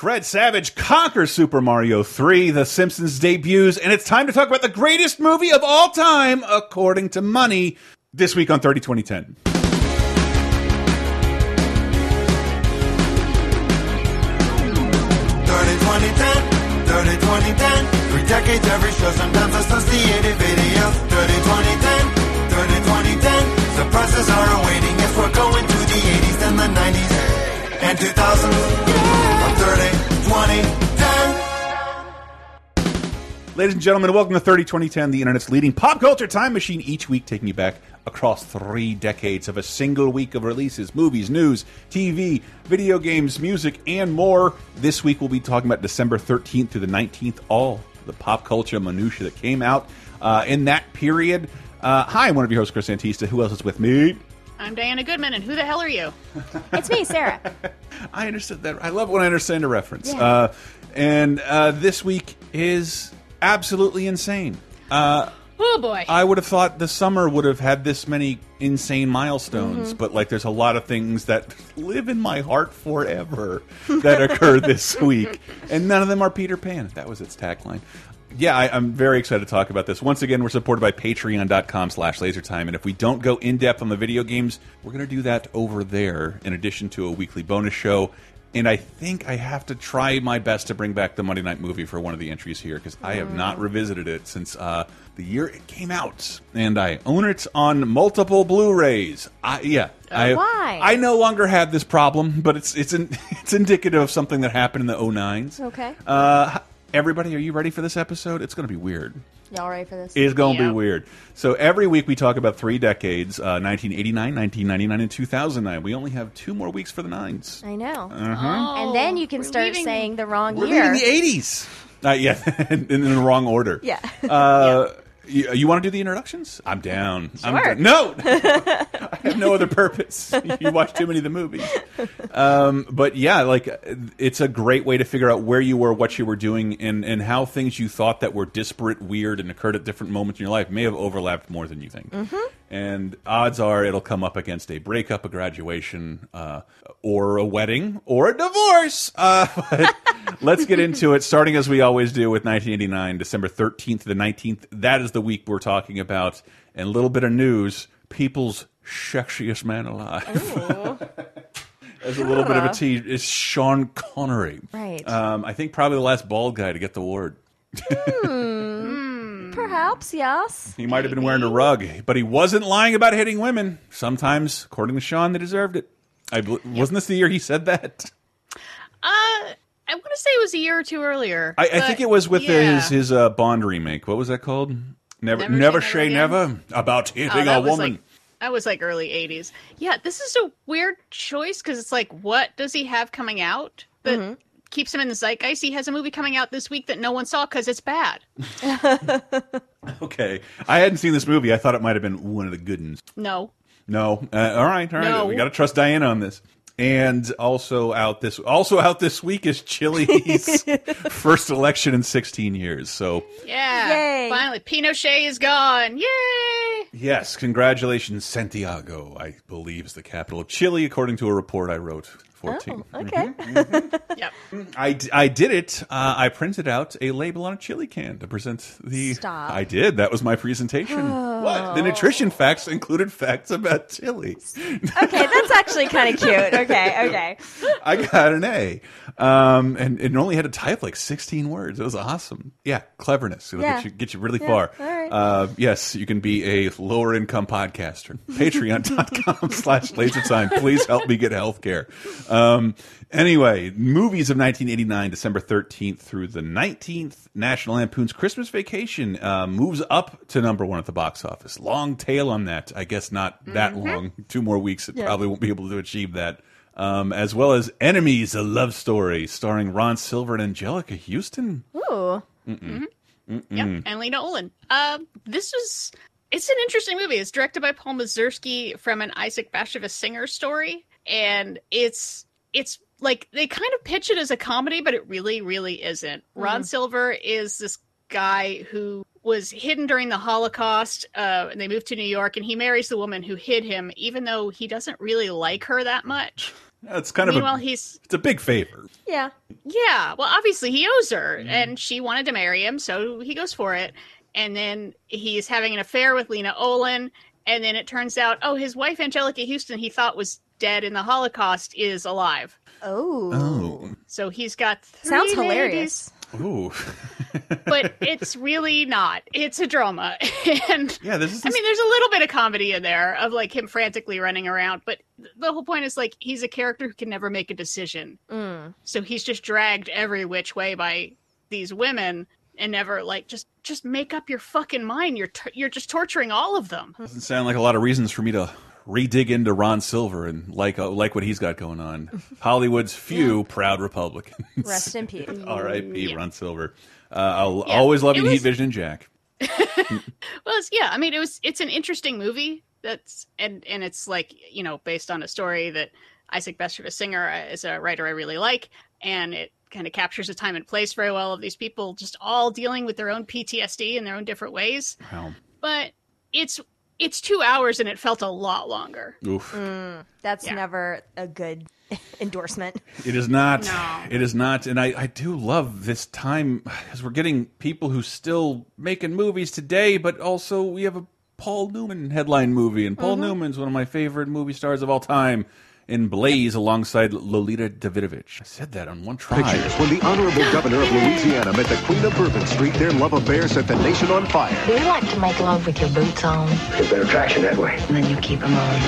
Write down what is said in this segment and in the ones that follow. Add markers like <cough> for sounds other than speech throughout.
Fred Savage conquers Super Mario 3, The Simpsons debuts, and it's time to talk about the greatest movie of all time, according to Money, this week on 30 2010. 30 30 Three decades, every show, sometimes associated videos. 30 2010, 30 2010. Surprises are awaiting if we're going to the 80s, then the 90s, and 2000s. From 30 2010. Ladies and gentlemen, welcome to 30 2010, the internet's leading pop culture time machine, each week taking you back across three decades of a single week of releases, movies, news, TV, video games, music, and more. This week we'll be talking about December 13th through the 19th, all the pop culture minutia that came out uh, in that period. Uh, hi, I'm one of your hosts, Chris Antista. Who else is with me? I'm Diana Goodman, and who the hell are you? <laughs> It's me, Sarah. <laughs> I understood that. I love when I understand a reference. Yeah. Uh, and uh, this week is absolutely insane. Uh, Oh boy. I would have thought the summer would have had this many insane milestones, Mm-hmm. but like there's a lot of things that <laughs> live in my heart forever that occur this week, and none of them are Peter Pan. That was its tagline. Yeah, I, I'm very excited to talk about this. Once again, we're supported by patreon.com slash lasertime, and if we don't go in depth on the video games, we're going to do that over there in addition to a weekly bonus show. And I think I have to try my best to bring back the Monday Night Movie for one of the entries here because I have not revisited it since uh, the year it came out, and I own it on multiple Blu-rays. I, yeah, I, why? I no longer have this problem, but it's it's in, <laughs> it's indicative of something that happened in the 09s. Okay. Uh, everybody, are you ready for this episode? It's going to be weird. Y'all ready for this? It's going to Yeah. be weird. So every week we talk about three decades: uh, 1989, 1999, and 2009. We only have two more weeks for the nines. I know. Uh-huh. and then you can start leaving- saying the wrong year. We're in the 80s. Uh, yeah, <laughs> in, in the wrong order. Yeah. Uh, <laughs> You, you want to do the introductions? I'm down. I'm down. No, <laughs> I have no other purpose. <laughs> You watch too many of the movies. Um, but yeah, like it's a great way to figure out where you were, what you were doing, and and how things you thought that were disparate, weird, and occurred at different moments in your life may have overlapped more than you think. And odds are it'll come up against a breakup, a graduation, uh, or a wedding, or a divorce. Uh, <laughs> but let's get into it, starting as we always do with 1989, December 13th to the 19th. That is the week we're talking about. And a little bit of news people's sexiest man alive. As a little bit of a tease, is Sean Connery. Right. Um, I think probably the last bald guy to get the award. Perhaps, yes. He might have been wearing a rug, but he wasn't lying about hitting women. Sometimes, according to Sean, they deserved it. I bel- wasn't this the year he said that? Uh, I want to say it was a year or two earlier. I, I think it was with yeah. his his uh, Bond remake. What was that called? Never, Never never, Say say Never never about Oh, hitting a that was woman. like that was like early '80s. Yeah, this is a weird choice because it's like, what does he have coming out that Mm-hmm. Keeps him in the zeitgeist? He has a movie coming out this week that no one saw because it's bad. <laughs> Okay, I hadn't seen this movie. I thought it might have been one of the good ones. No, No, uh, all right, all right. No. We got to trust Diana on this. And also out this also out this week is Chile's <laughs> first election in 16 years. So yeah, Yay. finally Pinochet is gone. Yay! yes, congratulations, Santiago. I believe is the capital of Chile, according to a report I wrote. 14. Oh, okay. Yep. I, I did it. Uh, I printed out a label on a chili can to present the. Stop. I did. That was my presentation. What? The nutrition facts included facts about chili. Okay, that's actually kind of cute. Okay, okay. I got an A. Um, and it only had to type like 16 words. It was awesome. Yeah, cleverness. It'll Yeah. get, you, get you really Yeah, far. all right. Uh, yes, you can be a lower income podcaster. Patreon.com slash lasertime. Please help me get health care. Um, anyway, movies of 1989, December 13th through the 19th. National Lampoon's Christmas Vacation uh, moves up to number one at the box office. Long tail on that. I guess not that Mm-hmm. long. Two more weeks, it probably won't be able to achieve that. Um, as well as Enemies, a love story starring Ron Silver and Anjelica Huston. Ooh. Yep, and Lena Olin. Um, this was it's an interesting movie. It's directed by Paul Mazursky from an Isaac Bashevis Singer story, and it's it's like they kind of pitch it as a comedy, but it really, really isn't. Ron Silver is this guy who was hidden during the Holocaust, uh, and they moved to New York, and he marries the woman who hid him, even though he doesn't really like her that much. That's kind of Meanwhile, a, he's it's a big favor. Yeah. Yeah, well, obviously he owes her, Mm-hmm. and she wanted to marry him, so he goes for it. And then he's having an affair with Lena Olin, and then it turns out, oh, his wife Anjelica Huston, he thought was dead in the Holocaust, is alive. Oh. Oh, So he's got three Sounds ladies, hilarious. ooh, <laughs> but it's really not. It's a drama, <laughs> and yeah. This is. I mean, there's a little bit of comedy in there of like him frantically running around, but the whole point is like he's a character who can never make a decision. Mm. So he's just dragged every which way by these women and never like just just make up your fucking mind. You're t- you're just torturing all of them. doesn't sound like a lot of reasons for me to redig into Ron Silver and like uh, like what he's got going on. <laughs> Hollywood's few proud Republicans. Rest in peace. <laughs> R.I.P. Yeah. Ron Silver. Uh, I'll Yeah, always you, Heat Vision and Jack. <laughs> Well, it's, yeah, I mean it was it's an interesting movie that's and and it's like you know based on a story that Isaac Bashevis Singer uh, is a writer I really like, and it kind of captures the time and place very well of these people just all dealing with their own PTSD in their own different ways. Wow. But it's it's two hours and it felt a lot longer. Oof. Mm, that's Yeah. never a good <laughs> endorsement. It is not. No. It is not. And I, I do love this time because we're getting people who still making movies today, but also we have a Paul Newman headline movie, and Paul mm-hmm. Newman's one of my favorite movie stars of all time. In Blaze, alongside Lolita Davidovich. I said that on one try. Pictures when the Honorable Governor of Louisiana met the Queen of Bourbon Street. Their love affair set the nation on fire. Do you like to make love with your boots on? Get better traction that way. And then you keep them on.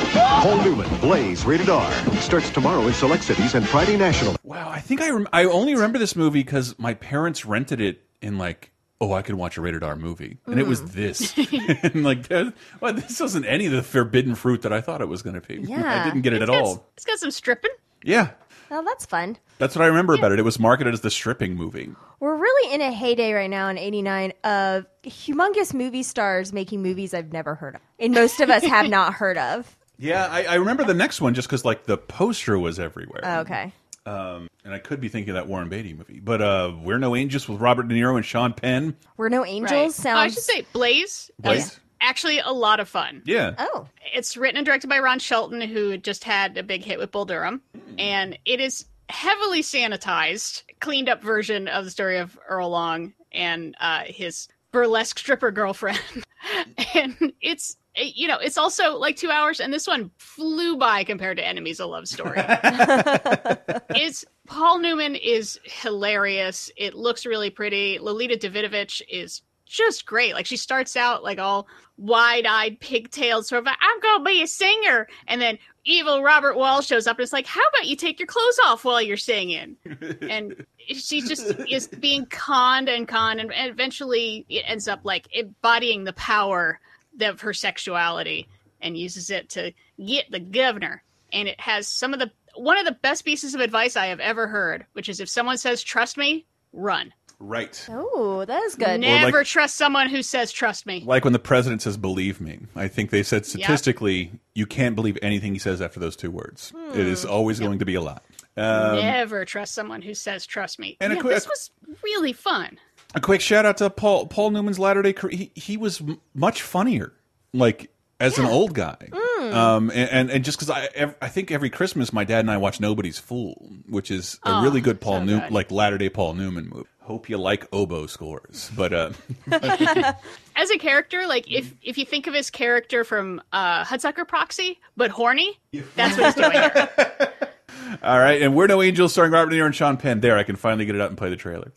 Paul Newman, Blaze, rated R. Starts tomorrow in select cities and Friday nationally. Wow, I think I rem I only remember this movie because my parents rented it in like oh I could watch a rated R movie and it was mm. this <laughs> and like well this wasn't any of the forbidden fruit that I thought it was going to be. <laughs> Yeah. I didn't get it It's at got, all. it's got some stripping. Yeah, Oh, that's fun. that's what I remember about it. It was marketed as the stripping movie. We're really in a heyday right now in 89 of humongous movie stars making movies I've never heard of. And most of us have <laughs> not heard of. Yeah, I, I remember the next one just because like the poster was everywhere. Oh, okay. Um, and I could be thinking of that Warren Beatty movie, but uh, We're No Angels with Robert De Niro and Sean Penn. We're No Right. Angels Oh, I should say Blaze, Blaze? is actually a lot of fun. Yeah, Oh. It's written and directed by Ron Shelton, who just had a big hit with Bull Durham, and it is heavily sanitized, cleaned up version of the story of Earl Long and uh, his burlesque stripper girlfriend. <laughs> and it's Eh, you know it's also like two hours, and this one flew by compared to Enemies: A Love Story. <laughs> <laughs> it's Paul Newman is hilarious. It looks really pretty. Lolita Davidovich is just great. Like she starts out like all wide-eyed, pigtailed, sort of. like, I'm gonna be a singer, and then evil Robert Wuhl shows up and it's like, "How about you take your clothes off while you're singing?" <laughs> and she just is being conned and conned, and eventually it ends up like embodying the power of her sexuality and uses it to get the governor. And it has some of the one of the best pieces of advice I have ever heard, which is if someone says "trust me," run. right. Oh, that is good. Never like- trust someone who says "trust me." Like when the president says "believe me," I think they said statistically you can't believe anything he says after those two words. It is always going to be a lie. Um, Never trust someone who says "trust me." And yeah, quick- this was really fun. A quick shout out to Paul Paul Newman's latter day career. He, he was m- much funnier, like as an old guy. Um, and, and and just because I ev- I think every Christmas my dad and I watch Nobody's Fool, which is a really good Paul so New like latter day Paul Newman movie. Hope you like oboe scores, but uh, <laughs> <laughs> As a character, like if if you think of his character from uh, Hudsucker Proxy, but horny, that's what he's doing here. <laughs> all right. And We're No Angels, starring Robert De Niro and Sean Penn. There, I can finally get it out and play the trailer.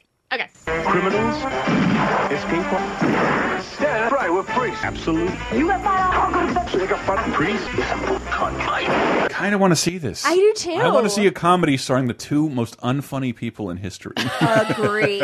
Okay. Criminals? Escape Yeah, right, we're priests. Absolutely. You got five You got fun priest? Kind of want to see this. I do too. I want to see a comedy starring the two most unfunny people in history: Agree.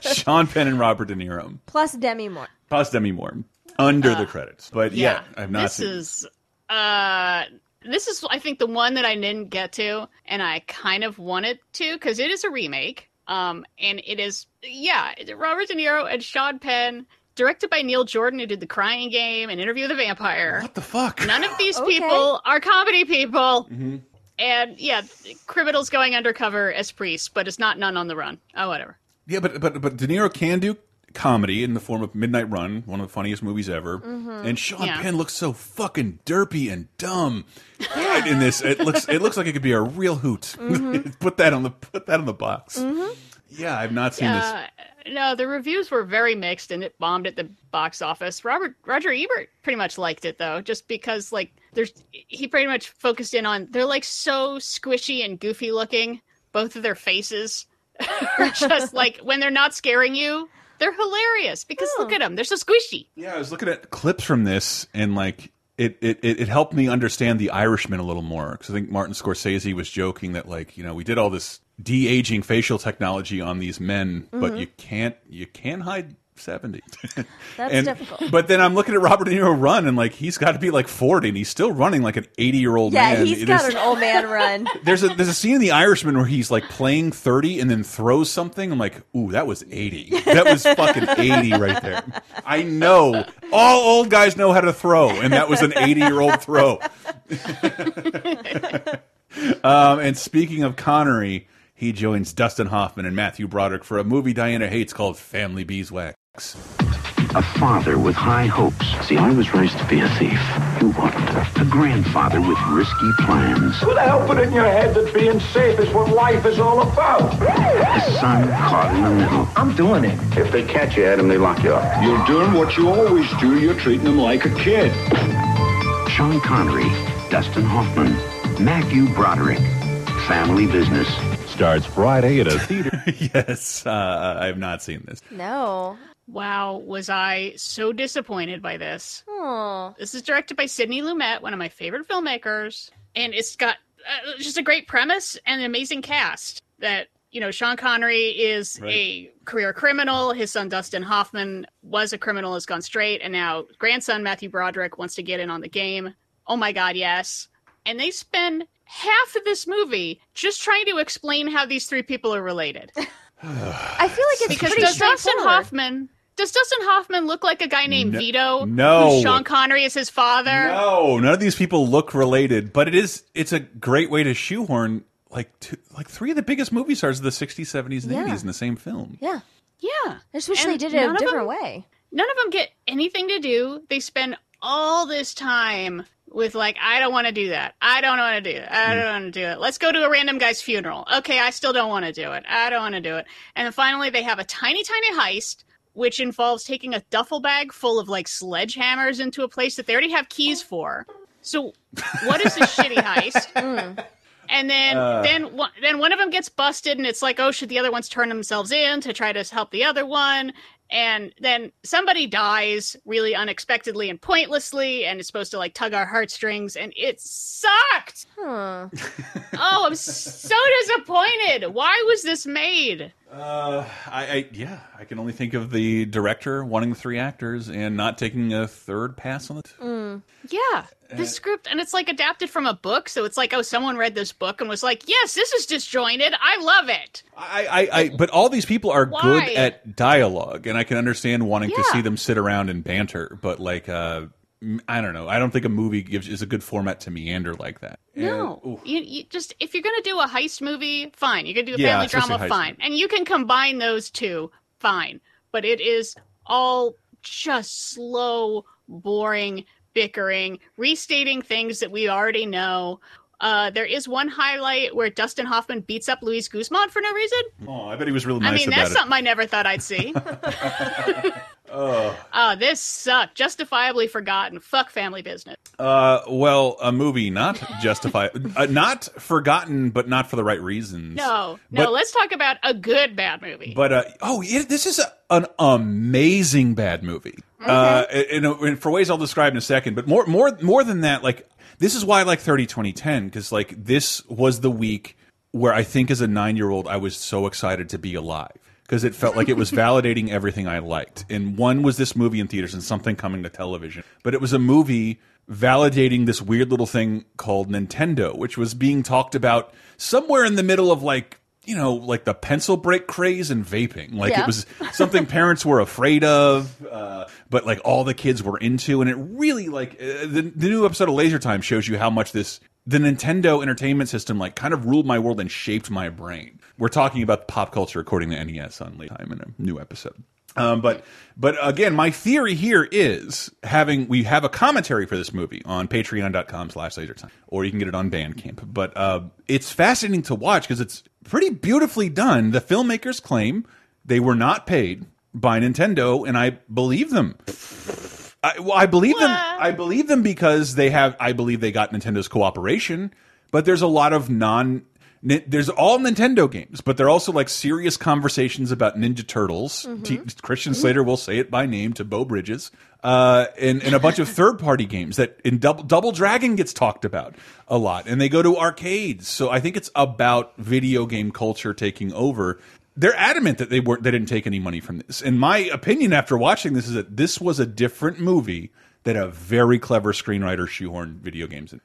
<laughs> Sean Penn and Robert De Niro. Plus Demi Moore. Plus Demi Moore under the credits. But yeah, Yeah, I've not this seen. is uh this is I think the one that I didn't get to and I kind of wanted to because it is a remake. Um and it is yeah, Robert De Niro and Sean Penn, directed by Neil Jordan who did The Crying Game and Interview with a Vampire. What the fuck? None of these <laughs> Okay. people are comedy people. Mm-hmm. And yeah, criminals going undercover as priests, but it's not none on the run. Oh, whatever. Yeah, but but but De Niro can do comedy in the form of Midnight Run, one of the funniest movies ever. Mm-hmm. And Sean Yeah. Penn looks so fucking derpy and dumb God, in this. It looks it looks like it could be a real hoot. Mm-hmm. <laughs> put that on the put that on the box. Yeah, I've not seen this. Uh, no, the reviews were very mixed, and it bombed at the box office. Robert Roger Ebert pretty much liked it though, just because like there's he pretty much focused in on they're like so squishy and goofy looking. Both of their faces <laughs> are just like when they're not scaring you, they're hilarious because Oh. look at them, they're so squishy. Yeah, I was looking at clips from this and like it it, it, it helped me understand the Irishman a little more because I think Martin Scorsese was joking that like you know we did all this de aging facial technology on these men, but mm-hmm. you can't you can't hide seventy. Mm-hmm. <laughs> That's And- difficult. But then I'm looking at Robert De Niro run and like he's got to be like forty and he's still running like an eighty year old Yeah, man. he's It got is- an old man run. <laughs> there's a there's a scene in The Irishman where he's like playing 30 and then throws something. I'm like, ooh, that was 80. That was fucking <laughs> 80 right there. I know. All old guys know how to throw, and that was an 80 year old throw. um, and speaking of Connery, he joins Dustin Hoffman and Matthew Broderick for a movie Diana hates called Family Beeswax. A father with high hopes. See, I was raised to be a thief. You weren't. A grandfather with risky plans. Who the hell put it in your head that being safe is what life is all about? A son caught in the middle. I'm doing it. If they catch you, Adam, they lock you up. You're doing what you always do. You're treating them like a kid. Sean Connery, Dustin Hoffman, Matthew Broderick. Family business. Starts Friday at a theater. <laughs> yes, uh, I have not seen this. No. Wow, was I so disappointed by this. Oh. This is directed by Sidney Lumet, one of my favorite filmmakers, and it's got uh, just a great premise and an amazing cast. That you know, Sean Connery is Right. a career criminal. His son Dustin Hoffman was a criminal, has gone straight, and now grandson Matthew Broderick wants to get in on the game. Oh my God, yes! And they spend half of this movie just trying to explain how these three people are related. <laughs> I feel like it's Because pretty does Dustin. Hoffman does Dustin Hoffman look like a guy named No- Vito? no. who Sean Connery is his father. No, none of these people look related, but it is it's a great way to shoehorn like two, like three of the biggest movie stars of the 60s, 70s, and Yeah. 80s in the same film. Yeah. Yeah, I just wish And they did it none a different them- way. none of them get anything to do. They spend all this time with like, I don't want to do that. I don't want to do it. I don't want to do it. Let's go to a random guy's funeral. Okay, I still don't want to do it. I don't want to do it. And then finally, they have a tiny, tiny heist. Which involves taking a duffel bag full of like sledgehammers into a place that they already have keys for. So, what is this shitty heist? <laughs> Mm. And then, uh. then, then one of them gets busted, and it's like, oh, should the other ones turn themselves in to try to help the other one? And then somebody dies really unexpectedly and pointlessly, and it's supposed to like tug our heartstrings, and it sucked. Huh. <laughs> Oh, I'm so disappointed. Why was this made? Uh, I, I yeah, I can only think of the director wanting three actors and not taking a third pass on it. Yeah, the script, and it's like adapted from a book, so it's like, oh, someone read this book and was like, yes, this is disjointed. I love it. I, I, I, but all these people are Why? good at dialogue, and I can understand wanting to see them sit around and banter. But like, uh, I don't know. I don't think a movie gives is a good format to meander like that. No, And- ooh. you, you just if you're gonna do a heist movie, fine. You're gonna do a Yeah, family drama, fine, and you can combine those two, fine. But it is all just slow, boring bickering, restating things that we already know. Uh, there is one highlight where Dustin Hoffman beats up Luis Guzman for no reason. Oh, I bet he was really nice I mean, that's it. something I never thought I'd see. <laughs> <laughs> Oh. Oh, this sucked. Justifiably forgotten. Fuck family business. Uh, well, a movie not justified, uh, not forgotten, but not for the right reasons. No, no. But- let's talk about a good bad movie. But uh, oh, it, this is a, an amazing bad movie. Uh, in, in, for ways I'll describe in a second. But more, more, more than that, like this is why I like 30 2010 because like this was the week where I think as a nine year old I was so excited to be alive because it felt like it was <laughs> validating everything I liked. And one was this movie in theaters and something coming to television, but it was a movie validating this weird little thing called Nintendo, which was being talked about somewhere in the middle of like you know, like the pencil break craze and vaping. Like Yeah. it was something parents were afraid of, uh, but like all the kids were into. And it really like uh, the, the new episode of Laser Time shows you how much this the Nintendo Entertainment System like kind of ruled my world and shaped my brain. We're talking about pop culture according to NES on Laser Time in a new episode. Um, but but again, my theory here is having we have a commentary for this movie on patreon.com slash lasertime, or you can get it on Bandcamp. But uh, it's fascinating to watch because it's pretty beautifully done. The filmmakers claim they were not paid by Nintendo, and I believe them. I, well, I believe them. I believe them because they have. I believe they got Nintendo's cooperation. But there's a lot of non. There's all Nintendo games, but they're also like serious conversations about Ninja Turtles. T Christian Slater will say it by name to Beau Bridges, uh, and, and a bunch of third party games that in Double, Double Dragon gets talked about a lot, and they go to arcades. So I think it's about video game culture taking over they're adamant that they weren't they didn't take any money from this. And my opinion after watching this is that this was a different movie that a very clever screenwriter shoehorned video games in.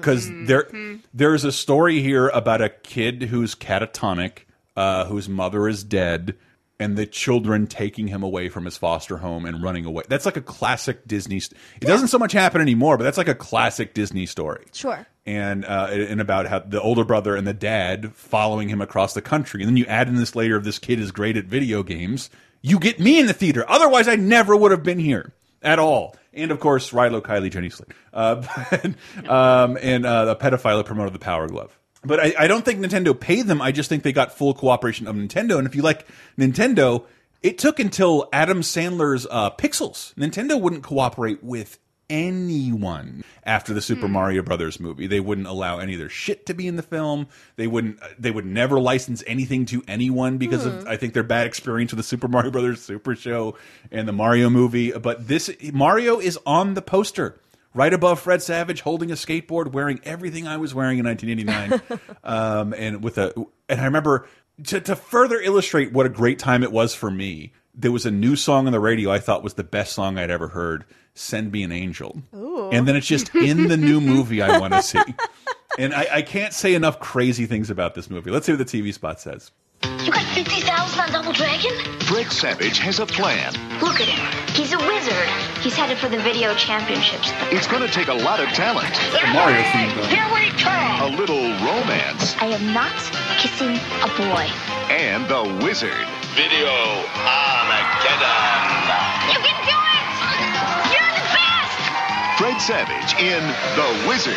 Because there there's a story here about a kid who's catatonic, uh, whose mother is dead, and the children taking him away from his foster home and running away. That's like a classic Disney. St it doesn't so much happen anymore, but that's like a classic Disney story Sure. and uh, and about how the older brother and the dad following him across the country, and then you add in this layer of this kid is great at video games. You get me in the theater. Otherwise, I never would have been here at all. And of course, Rilo Kiley, Jenny Slate, uh, <laughs> but, um, and uh, the pedophile promoted the Power Glove. But I, I don't think Nintendo paid them. I just think they got full cooperation of Nintendo. And if you like Nintendo, it took until Adam Sandler's uh, Pixels. Nintendo wouldn't cooperate with anyone after the Super hmm. Mario Brothers movie. They wouldn't allow any of their shit to be in the film. They wouldn't. Uh, they would never license anything to anyone because of hmm. I think their bad experience with the Super Mario Brothers Super Show and the Mario movie. But this Mario is on the poster. Right above Fred Savage, holding a skateboard, wearing everything I was wearing in 1989, <laughs> um, and with a, and I remember to, to further illustrate what a great time it was for me. There was a new song on the radio I thought was the best song I'd ever heard. "Send Me an Angel," and then it's just in the new movie I want to see. And I, I can't say enough crazy things about this movie. Let's see what the TV spot says. You got 50,000 on Double Dragon? Fred Savage has a plan. Look at him. He's a wizard. He's headed for the video championships. It's going to take a lot of talent, Mario theme going. Here we come! a little romance, I am not kissing a boy. and the wizard. Video Armageddon. Fred Savage in The Wizard.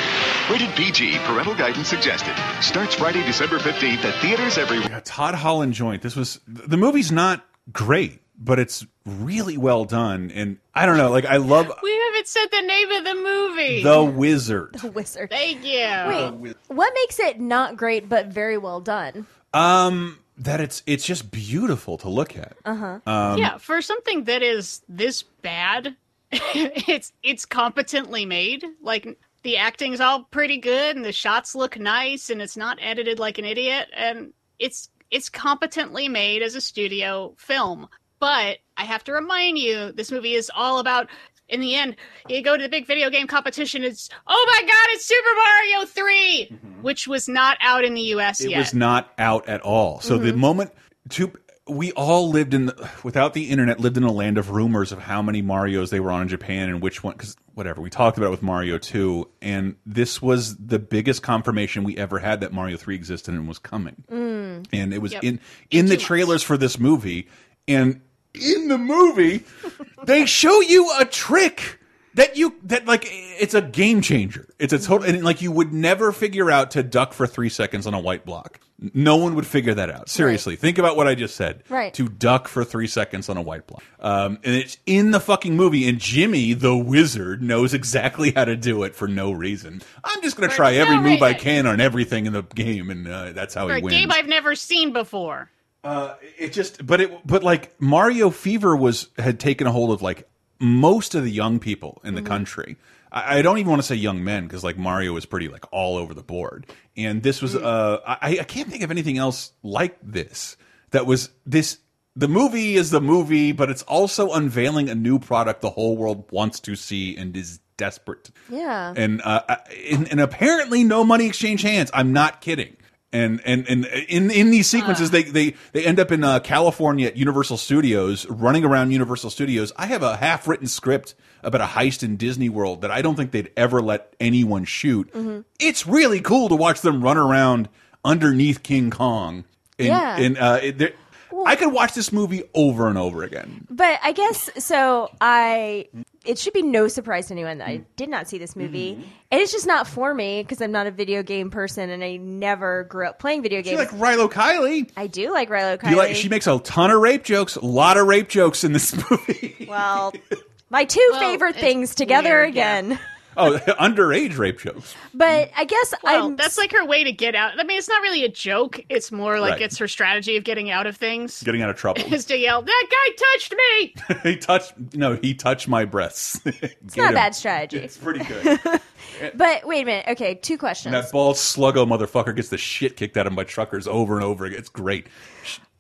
Rated PG, parental guidance suggested. Starts Friday, December 15th at theaters everywhere. Yeah, Todd Holland joint. This was the movie's not great, but it's really well done. And I don't know, like I love We haven't said the name of the movie. The Wizard. The wizard. Thank you. Wait, what makes it not great but very well done? Um, that it's it's just beautiful to look at. Uh huh. Um, yeah, for something that is this bad, <laughs> it's it's competently made. Like the acting's all pretty good, and the shots look nice, and it's not edited like an idiot, and it's it's competently made as a studio film. But I have to remind you, this movie is all about. In the end, you go to the big video game competition. It's oh my god, it's Super Mario 3 which was not out in the U.S. Mm-hmm. It yet. was not out at all. So the moment to we all lived in the, without the internet lived in a land of rumors of how many Mario's they were on in Japan and which one because whatever we talked about it with Mario 2 and this was the biggest confirmation we ever had that Mario 3 existed and was coming. Mm. And it was Yep. in in the trailers for this movie and in the movie they show you a trick that you that like it's a game changer. It's a total and like you would never figure out to duck for three seconds on a white block. No one would figure that out. Seriously, think about what I just said. Right. To duck for three seconds on a white block. Um, and it's in the fucking movie, and Jimmy the wizard knows exactly how to do it for no reason. I'm just gonna For try every no move I can on everything in the game, and uh, that's how for he a wins. game I've never seen before. Uh, it just, but it, but like Mario fever was had taken a hold of like most of the young people in the country. I, I don't even want to say young men because like Mario was pretty like all over the board, and this was uh, I, I can't think of anything else like this that was this. The movie is the movie, but it's also unveiling a new product the whole world wants to see and is desperate. to- Yeah. and uh, and, and apparently no money exchange hands. I'm not kidding. And and and in in these sequences, they they they end up in uh, California at Universal Studios, running around Universal Studios. I have a half written script about a heist in Disney World that I don't think they'd ever let anyone shoot. It's really cool to watch them run around underneath King Kong. And, Yeah. and uh, it, they're- I could watch this movie over and over again. But I guess so. I it should be no surprise to anyone that I did not see this movie, Mm-hmm. and it's just not for me because I'm not a video game person, and I never grew up playing video You games. like Rilo Kiley? I do like Rilo Kiley. You like? She makes a ton of rape jokes. A lot of rape jokes in this <laughs> movie. well, my two Well, favorite things together weird, yeah. Again. oh, <laughs> underage rape jokes. But I guess Well, I'm that's like her way to get out. I mean, it's not really a joke. It's more like Right. it's her strategy of getting out of things. Getting out of trouble. <laughs> Is to yell, "That guy touched me!" <laughs> he touched. No, he touched my breasts. it's not a bad strategy. It's pretty good. But wait a minute. Okay, two questions. And that bald sluggo motherfucker gets the shit kicked out of him by truckers over and over again. It's great.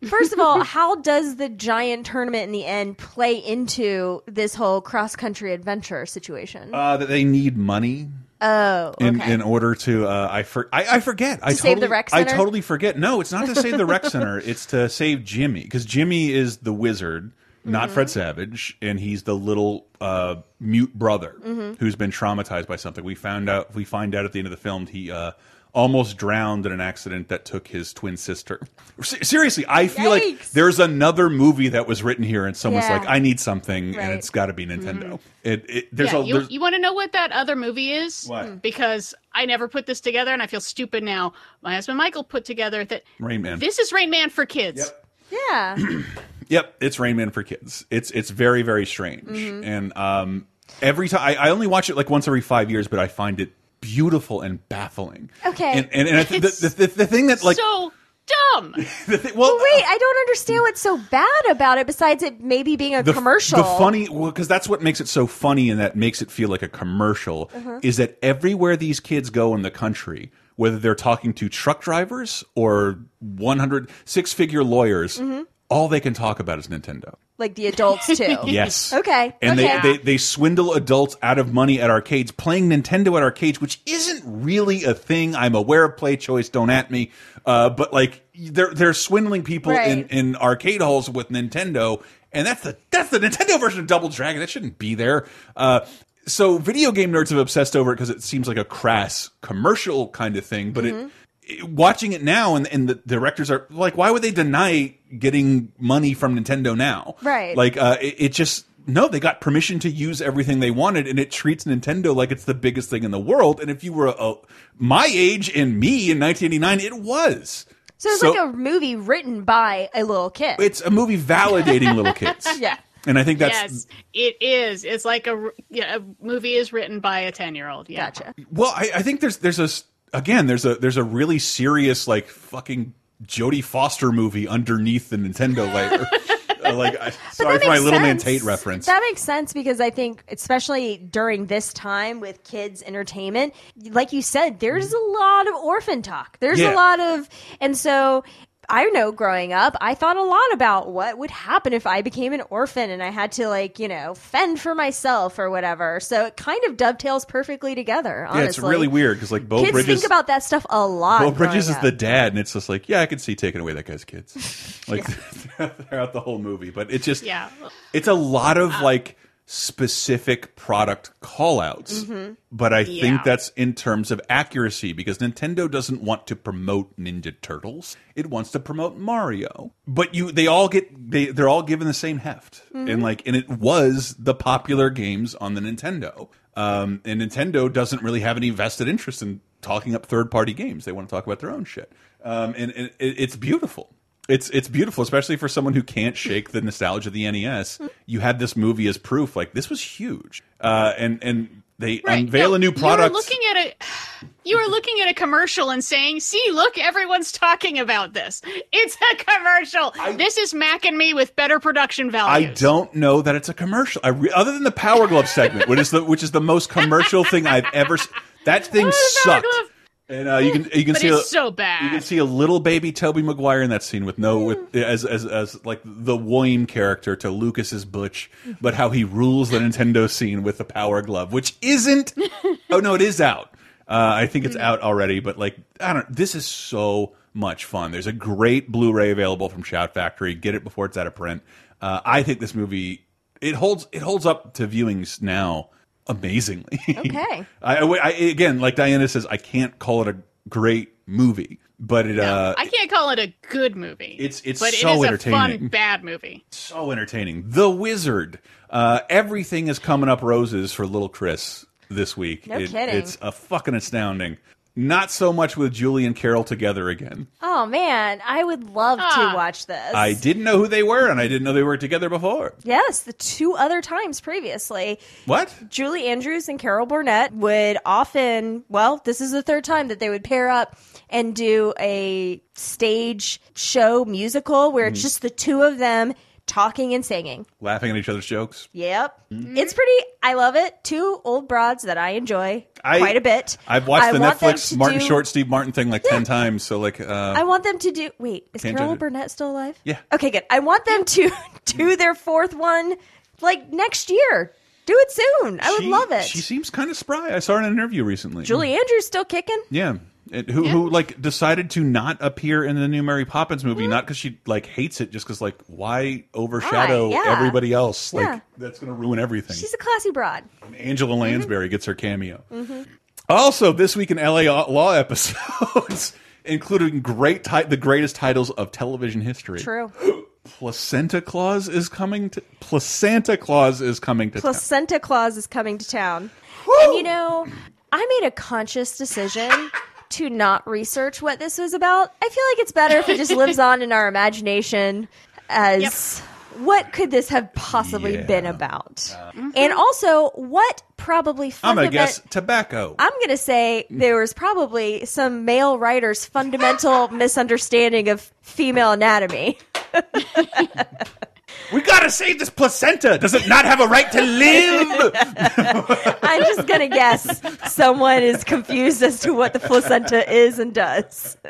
First of all, how does the giant tournament in the end play into this whole cross country adventure situation? Uh, that they need money oh, okay. in, in order to. Uh, I, for, I I forget. I save totally, the rec I totally forget. No, it's not to save the rec center. <laughs> It's to save Jimmy because Jimmy is the wizard, not Mm-hmm. Fred Savage, and he's the little uh, mute brother Mm-hmm. who's been traumatized by something. We found out. We find out at the end of the film he. Uh, Almost drowned in an accident that took his twin sister. Seriously, I feel like there's another movie that was written here, and someone's Yeah. like, "I need something," and Right. Mm-hmm. it's got to be Nintendo. It, it there's yeah, a you, there's, you want to know what that other movie is? What? Because I never put this together, and I feel stupid now. My husband Michael put together that Rain Man. this is Rain Man for kids. yeah. <clears throat> Yep, it's Rain Man for kids. It's it's very very strange, Mm-hmm. and um, every time I, I only watch it like once every five years, but I find it beautiful and baffling. Okay. and and, and the, the, <laughs> the the thing that like so dumb. <laughs> thing, well Wait, I don't understand what's so bad about it besides it maybe being a commercial. The funny, well, because that's what makes it so funny, and that makes it feel like a commercial, Uh-huh. is that everywhere these kids go in the country, whether they're talking to truck drivers or 100 six figure lawyers, Mm-hmm. all they can talk about is Nintendo. Like the adults too. <laughs> Yes. Okay. And okay. they, they they swindle adults out of money at arcades playing Nintendo at arcades, which isn't really a thing. I'm aware of play choice. Don't at me. Uh, but like they're they're swindling people in, Right. in arcade halls with Nintendo, and that's the that's the Nintendo version of Double Dragon. That shouldn't be there. Uh, so video game nerds have obsessed over it because it seems like a crass commercial kind of thing, but Mm-hmm. it. it- Watching it now, and, and the directors are like, why would they deny getting money from Nintendo now? Right. Like, uh, it, it just no, they got permission to use everything they wanted, and it treats Nintendo like it's the biggest thing in the world. And if you were a, my age and me in 1989, it was. so it's like a movie written by a little kid. It's a movie validating little kids. <laughs> yeah. And I think that's yes, it is. It's like a, r- yeah, a movie is written by a ten year old. Yeah. Gotcha. well, I, I think there's there's a s- again there's a there's a really serious like fucking Jodie Foster movie underneath the Nintendo layer. <laughs> Uh, like, I, sorry for my makes little man sense. Tate reference. That makes sense because I think, especially during this time with kids' entertainment, like you said, there's a lot of orphan talk. There's Yeah. a lot of, and so I know growing up, I thought a lot about what would happen if I became an orphan and I had to, like, you know, fend for myself or whatever. So it kind of dovetails perfectly together. Honestly, yeah, it's really weird because like Beau Kids Bridges think about that stuff a lot. Beau Bridges is growing the dad, and it's just like, yeah, I can see taking away that guy's kids, <laughs> like <laughs> throughout the whole movie. But it's just, Yeah. it's a lot of like specific product call outs. But I Yeah. think that's in terms of accuracy because Nintendo doesn't want to promote Ninja Turtles; it wants to promote Mario. But you, they all get they they're all given the same heft, and like, and it was the popular games on the Nintendo. Um, and Nintendo doesn't really have any vested interest in talking up third party games. They want to talk about their own shit. Um, and, and it, it's beautiful. It's it's beautiful, especially for someone who can't shake the nostalgia of the NES. You had this movie as proof. Like this was huge. Uh, and and they Right. unveil No, a new product. You are looking at a, you were looking at a commercial and saying, "See, look, everyone's talking about this. It's a commercial. this is Mac and me with better production value." I don't know that it's a commercial. I re other than the Power Glove segment, which is the which is the most commercial thing I've ever. That thing <laughs> Oh, the Power sucked. And uh, you can you can But see a, so bad. You can see a little baby Tobey Maguire in that scene with no with as as as like the William character to Lucas's Butch, but how he rules the Nintendo scene with the Power Glove, which isn't. <laughs> oh no, it is out. Uh, I think it's out already, but like I don't. This is so much fun. There's a great Blu-ray available from Shout Factory. Get it before it's out of print. Uh, I think this movie it holds it holds up to viewings now amazingly. Okay. <laughs> I, I, I- again, like Diana says, I can't call it a great movie, but it uh, I can't call it a good movie. It's- it's but so it is a entertaining. fun bad movie. so entertaining. The Wizard. Uh, everything is coming up roses for little Chris this week. No kidding. It's a fucking astounding. Not so much with Julie and Carol together again. Oh man, I would love Ah. to watch this. I didn't know who they were, and I didn't know they were together before. Yes, the two other times previously, What? Julie Andrews and Carol Burnett would often, well, this is the third time that they would pair up and do a stage show musical where Mm-hmm. it's just the two of them talking and singing. Laughing at each other's jokes. Yep. It's pretty, I love it. Two old broads that I enjoy I- quite a bit. I've watched I the Netflix Martin do- Short, Steve Martin thing like ten times. So like, uh, I want them to do. Wait, is Carol. Burnett still alive? Yeah. Okay, good. I want them to <laughs> do their fourth one like next year. Do it soon. I would love it. She seems kind of spry. I saw her in an interview recently. Julie Andrews still kicking. Yeah. It- who who like decided to not appear in the new Mary Poppins movie, not because she like hates it, just because like why overshadow Why? Yeah. everybody else? Like Yeah. that's gonna ruin everything. She's a classy broad. Angela Mm-hmm. Lansbury gets her cameo. Also, this week in LA Law episodes, <laughs> including great the greatest titles of television history. True. <gasps> Placenta Claus is coming to Placenta Claus is coming to town. Placenta Claus is coming to town. And you know, I made a conscious decision to not research what this was about. I feel like it's better if it just lives <laughs> on in our imagination as what could this have possibly Yeah. been about? Uh, mm-hmm. And also, what probably I'm gonna guess tobacco. I'm going to say there was probably some male writer's fundamental <laughs> misunderstanding of female anatomy. <laughs> we gotta save this placenta. Does it not have a right to live? <laughs> I'm just going to guess someone is confused as to what the placenta is and does. <laughs>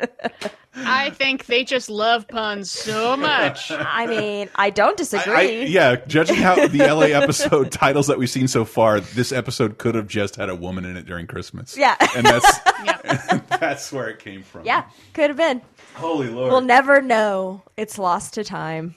I think they just love puns so much. I mean, I don't disagree. I, yeah, judging how the LA episode <laughs> titles that we've seen so far, this episode could have just had a woman in it during Christmas. Yeah. and that's Yeah. that's where it came from. Yeah, could have been. holy lord. We'll never know. It's lost to time.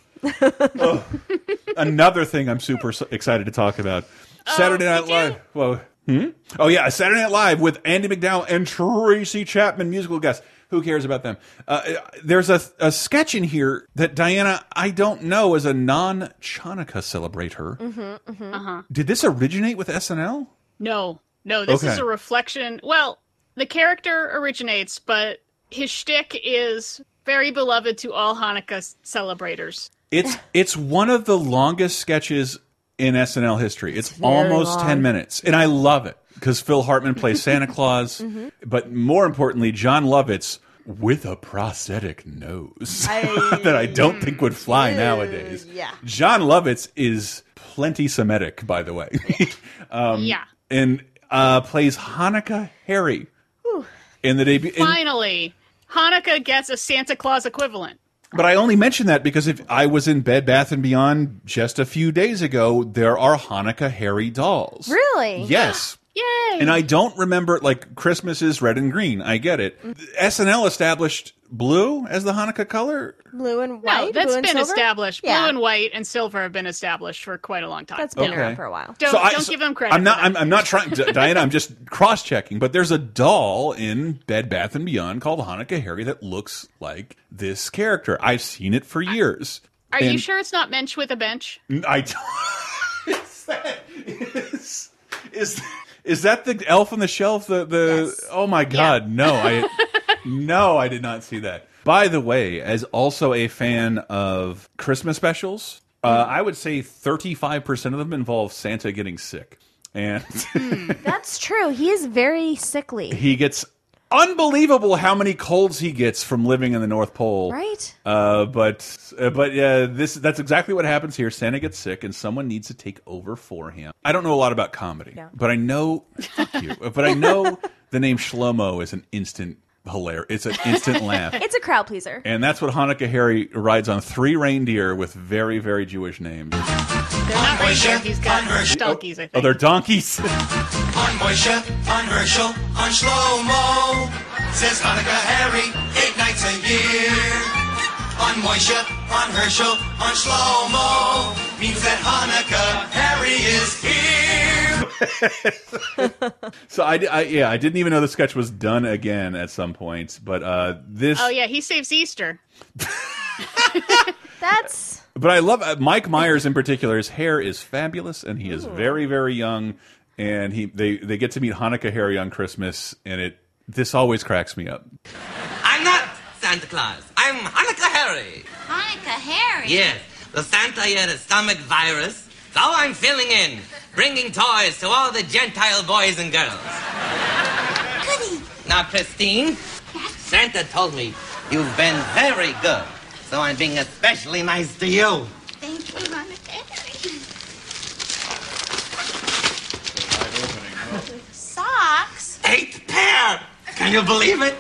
Another thing I'm super excited to talk about: Saturday Night me. Live. Well, hmm? oh yeah, Saturday Night Live with Andie MacDowell and Tracy Chapman, musical guest. Who cares about them? Uh, there's a, a sketch in here that Diana, I don't know, as a non Chanukah celebrator. Uh-huh. Did this originate with SNL? No, no, this is a reflection. Well, the character originates, but his shtick is very beloved to all Hanukkah celebrators. It's it's one of the longest sketches in SNL history. It's, very almost long. ten minutes, and I love it because Phil Hartman plays <laughs> Santa Claus, Mm-hmm. but more importantly, Jon Lovitz with a prosthetic nose <laughs> that I don't think would fly nowadays. yeah. Jon Lovitz is plenty Semitic, by the way, <laughs> um, yeah. and uh, plays Hanukkah Harry in the debut. Finally, Hanukkah gets a Santa Claus equivalent. But I only mention that because if I was in Bed Bath and Beyond just a few days ago, there are Hanukkah Harry dolls. Really? Yes. Yay! And I don't remember like Christmas is red and green. I get it. Mm. SNL established blue as the Hanukkah color. Blue and no, white. that's blue and been established. Yeah. Blue and white and silver have been established for quite a long time. That's been Okay. around for a while. Don't, So I- don't so give them credit. I'm not. I'm, I'm not trying. Diana, I'm just cross checking. But there's a doll in Bed Bath and Beyond called Hanukkah Harry that looks like this character. I've seen it for years. Are you sure it's not Mensch with a bench? I don't. <laughs> is that is is is that the elf on the shelf? The the Yes. oh my god no I <laughs> no I did not see that. By the way, as also a fan of Christmas specials, uh, I would say thirty five percent of them involve Santa getting sick, and <laughs> That's true. He is very sickly. he gets unbelievable how many colds he gets from living in the North Pole. Right? Uh, but uh, but uh, this that's exactly what happens here. Santa gets sick, and someone needs to take over for him. I don't know a lot about comedy, Yeah. but I know fuck you. But I know the name Shlomo is an instant hilarious. It's an instant <laughs> laugh. It's a crowd pleaser. And that's what Hanukkah Harry rides on three reindeer with very, very Jewish names. They're not reindeer. He's got donkeys, I think. Oh, they're donkeys. <laughs> On Moisha, on Herschel, on Shlomo. Says Hanukkah Harry, eight nights a year. On Moisha, on Herschel, on Shlomo. Means that Hanukkah Harry is here. <laughs> So I, I yeah I didn't even know the sketch was done again at some point, but uh this Oh yeah, he saves Easter. <laughs> That's But I love uh, Mike Myers in particular. His hair is fabulous, and he is very, very young. And he they they get to meet Hanukkah Harry on Christmas, and it this always cracks me up. I'm not Santa Claus. I'm Hanukkah Harry. Hanukkah Harry. Yes, the Santa had a stomach virus, so I'm filling in, bringing toys to all the Gentile boys and girls. Goody. Now, Christine, Santa told me you've been very good, so I'm being especially nice to you. Thank you, Harry. Socks. Eight pair! Can you believe it?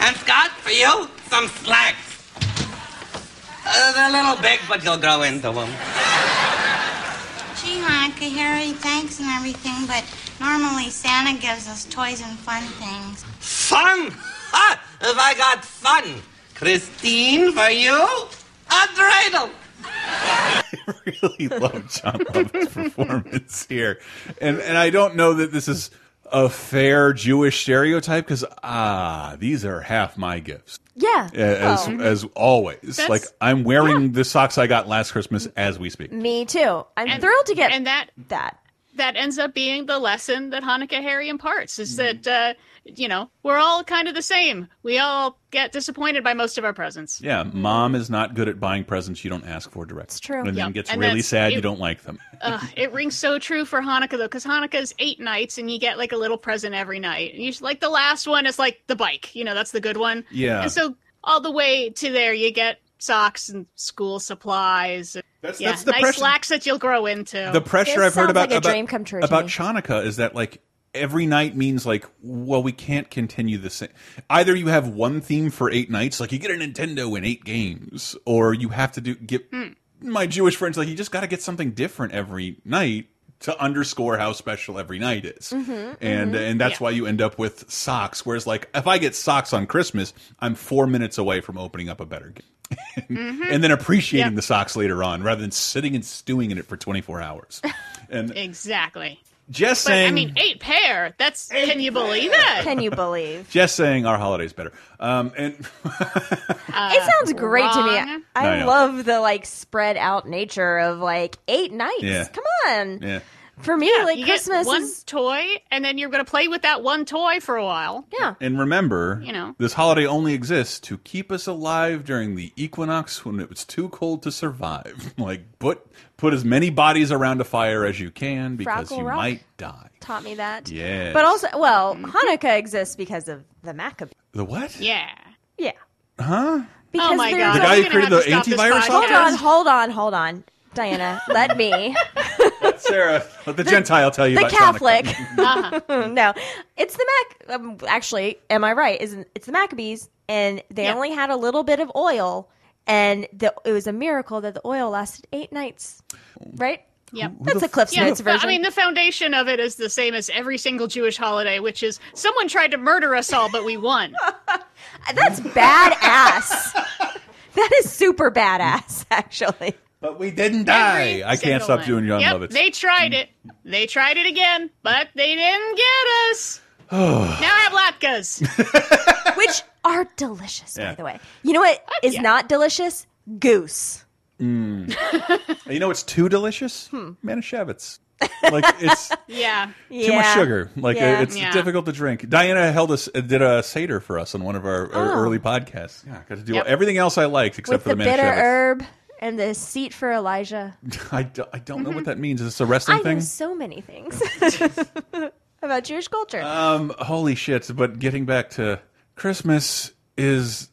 and Scott, for you, some slacks. Uh, they're a little big, but you'll grow into them. Gee, Hanukkah Harry, thanks and everything, but normally Santa gives us toys and fun things. Fun! Ha! Have I got fun? Christine, for you, a dreidel. <laughs> I really love Jon Lovitz's performance here, and and I don't know that this is a fair Jewish stereotype because ah, these are half my gifts. yeah. As Oh. as always, That's- like I'm wearing the socks I got last Christmas as we speak. Me too. I'm And- thrilled to get and that that. That ends up being the lesson that Hanukkah Harry imparts is Mm-hmm. that uh, you know we're all kind of the same. We all get disappointed by most of our presents. Yeah, mom is not good at buying presents you don't ask for direct. It's true. And then Yep. gets And really that's- sad you don't like them. <laughs> Uh, it rings so true for Hanukkah though, because Hanukkah is eight nights, and you get like a little present every night. And you like the last one is like the bike, you know, that's the good one. Yeah. And so all the way to there, you get socks and school supplies. and- That's- yeah, that's the nice pressure- slacks that you'll grow into. the pressure This I've heard about like about, dream come true about me. Chanukah is that like every night means like well we can't continue the same. Either you have one theme for eight nights, like you get a Nintendo in eight games, or you have to do get Hmm. my Jewish friends like you just got to get something different every night to underscore how special every night is. Mm-hmm, and and that's Yeah. why you end up with socks. Whereas like if I get socks on Christmas, I'm four minutes away from opening up a better game. And then appreciating. Yep. the socks later on rather than sitting and stewing in it for 24 hours. And exactly. Just But saying, I mean, eight pair. That's can you believe it? Can you believe? Just saying our holiday's better. Um, and it sounds great to me. wrong. I, I know. love the like spread out nature of like eight nights. Yeah. Come on. yeah, For me, like you Christmas get one is toy, and then you're going to play with that one toy for a while. yeah. and remember, You know. this holiday only exists to keep us alive during the equinox when it was too cold to survive. <laughs> like put put as many bodies around a fire as you can because Fraggle you Rock. might die. Taught me that. Yeah. But also, well, Hanukkah exists because of the Maccabees. The what? Yeah. Yeah. Huh? Because oh my god. The guy who created the antivirus podcast. Hold on, hold on, hold on. Diana, let me. Sarah, let the, Gentile tell you the about Catholic. Hanukkah. <laughs> <laughs> no, it's the Mac. Um, actually, am I right? Isn't it's the Maccabees, and they Yeah. only had a little bit of oil, and the, it was a miracle that the oil lasted eight nights. Right? Yep. That's the Cliff's Yeah, Notes but, version. I mean, the foundation of it is the same as every single Jewish holiday, which is someone tried to murder us all, but we won. <laughs> That's badass. that is super badass, actually. But we didn't die. Every I can't stop one. doing Jon yep, Lovitz. They tried it. They tried it again, but they didn't get us. <sighs> now I have latkes. <laughs> Which are delicious, Yeah. by the way. You know what is yeah. not delicious? Goose. <laughs> You know what's too delicious? Hmm. Manischewitz. <laughs> Like it's Yeah. too much sugar. Like Yeah. it's Yeah. difficult to drink. Diana held us did a seder for us on one of our, our Oh. early podcasts. Yeah, got to do Yep. everything else I liked except With for the the, bitter herb and the seat for Elijah. <laughs> I, do, I don't know what that means. Is this a wrestling I thing? know so many things <laughs> <laughs> about Jewish culture. Um, holy shit! But getting back to Christmas is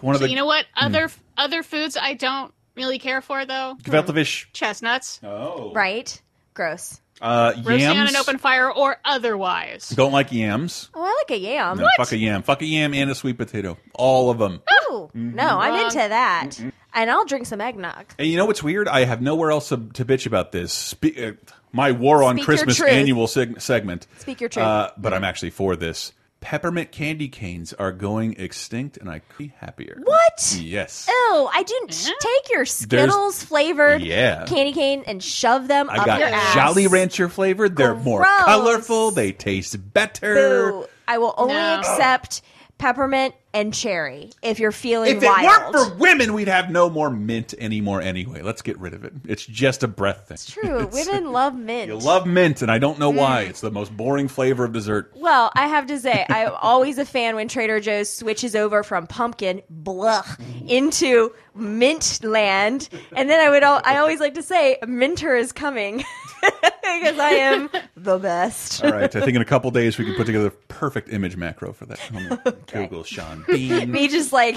one of So the you know what? Other other foods I don't really care for though. Gefilte fish. Chestnuts, Oh, right? Gross. Uh, roasting on yams. an open fire, or otherwise. Don't like yams. Oh, I like a yam. No, fuck a yam. Fuck a yam and a sweet potato. All of them. Ooh, no, I'm into that. And I'll drink some eggnog. And you know what's weird? I have nowhere else to, to bitch about this. Spe uh, my War on Speak your Christmas truth. annual seg segment. Speak your truth. Uh, but I'm actually for this. peppermint candy canes are going extinct, and I could be happier. What? Yes. Ew, I didn't take your Skittles flavored Yeah. candy cane and shove them I up got your ass. Jolly Rancher flavored. They're more Gross. colorful. They taste better. Boo. I will only No. accept peppermint and cherry if you're feeling If it wild. weren't for women, we'd have no more mint anymore anyway. Let's get rid of it. It's just a breath thing. It's True, <laughs> women <laughs> love mint. You love mint, and I don't know why. Mm. It's the most boring flavor of dessert. Well, I have to say, I'm always a fan when Trader Joe's switches over from pumpkin blah into mint land, and then I would al- I always like to say, "Minter is coming," <laughs> because I am the best. All right, I think in a couple days we can put together a perfect image macro for that. Gonna <laughs> Google Sean <laughs> Bean. Me just like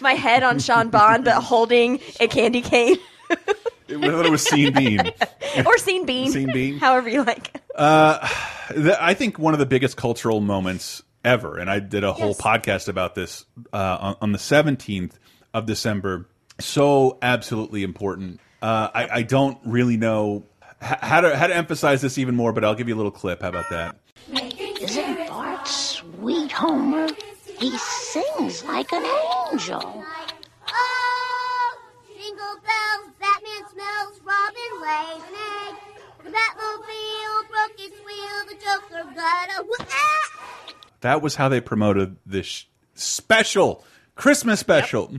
my head on Sean Bean, but holding a candy cane I thought it was Scene Bean. <laughs> or scene bean, Scene bean. however you like. The- I think one of the biggest cultural moments ever, and I did a whole Yes. podcast about this uh, on, on the 17th of December. So absolutely important. Uh, I, I don't really know how to how to emphasize this even more, but I'll give you a little clip. How about that? Isn't Bart sweet, Homer? He sings like an angel. Oh, jingle bells, Batman smells, Robin lays an egg. The Batmobile broke its wheel, the Joker got a ah! That was how they promoted this special Christmas special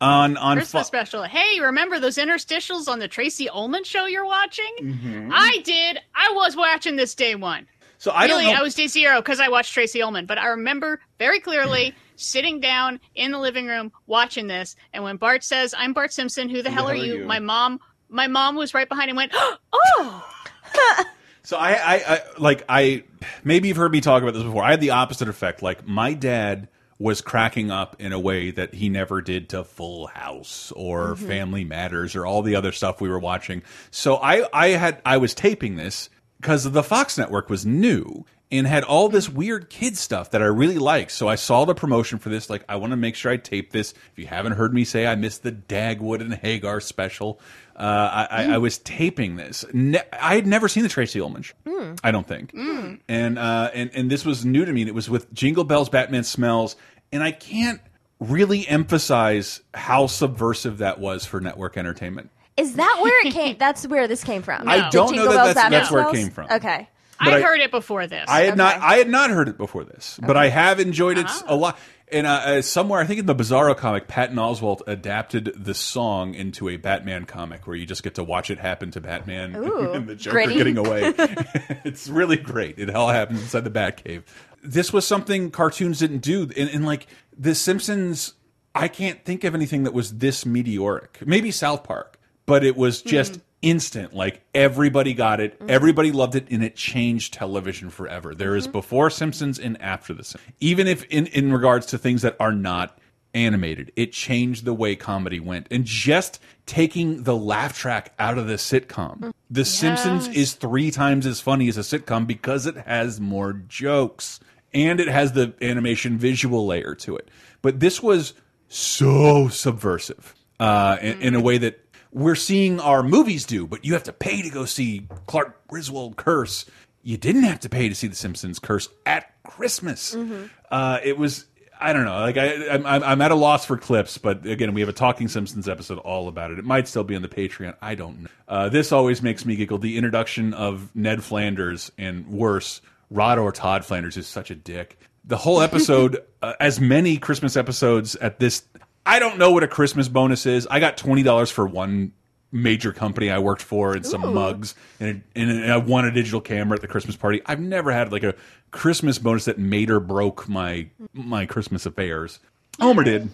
on on Christmas Fo- special. Hey, remember those interstitials on the Tracey Ullman show you're watching? Mhm. I did. I was watching this day one. So I don't really, I was day zero because I watched Tracey Ullman, but I remember very clearly <laughs> sitting down in the living room watching this. And when Bart says, "I'm Bart Simpson," who the hell are you? My mom, my mom was right behind and went, <gasps> "Oh." So I, I, I, like, I maybe you've heard me talk about this before. I had the opposite effect. Like my dad was cracking up in a way that he never did to Full House or Mhm. Family Matters or all the other stuff we were watching. So I, I had, I was taping this because the Fox network was new and had all this weird kid stuff that I really liked. So I saw the promotion for this. Like, I want to make sure I tape this. If you haven't heard me say, I missed the Dagwood and Hagar special. Uh, I, I, I was taping this. Ne I had never seen the Tracey Ullman show. Mm. I don't think. And uh, and and this was new to me. And it was with Jingle Bells, Batman Smells, and I can't really emphasize how subversive that was for network entertainment. Is that where it came? That's where this came from. I don't know that that's- that's where it came from. Okay. But I I- heard it before this. I had not. I had not heard it before this, but I have enjoyed it Ah. a lot. And uh, uh, somewhere, I think in the Bizarro comic, Patton Oswalt adapted the song into a Batman comic, where you just get to watch it happen to Batman <laughs> Ooh, and the Joker gritty. getting away. <laughs> <laughs> it's really great. It all happens inside the Batcave. This was something cartoons didn't do, and, and like The Simpsons, I can't think of anything that was this meteoric. Maybe South Park, but it was just instant. Like everybody got it, mm-hmm. everybody loved it, and it changed television forever. There is mm-hmm. before Simpsons and after the Simpsons. Even if in in regards to things that are not animated, it changed the way comedy went. And just taking the laugh track out of the sitcom, mm-hmm. The Simpsons is three times as funny as a sitcom because it has more jokes and it has the animation visual layer to it. But this was so subversive uh, in, in a way that we're seeing our movies do. But you have to pay to go see Clark Griswold curse. You didn't have to pay to see The Simpsons curse at Christmas. Uh, it was. I don't know. Like I, I'm, I'm I'm at a loss for clips, but again, we have a Talking Simpsons episode all about it. It might still be on the Patreon. I don't know. Uh, this always makes me giggle. The introduction of Ned Flanders and worse, Rod or Todd Flanders is such a dick. The whole episode, <laughs> uh, as many Christmas episodes at this, I don't know what a Christmas bonus is. I got twenty dollars for one major company I worked for and some Ooh. mugs and, and I won a digital camera at the Christmas party. I've never had like a Christmas bonus that made or broke my my Christmas affairs. Homer did.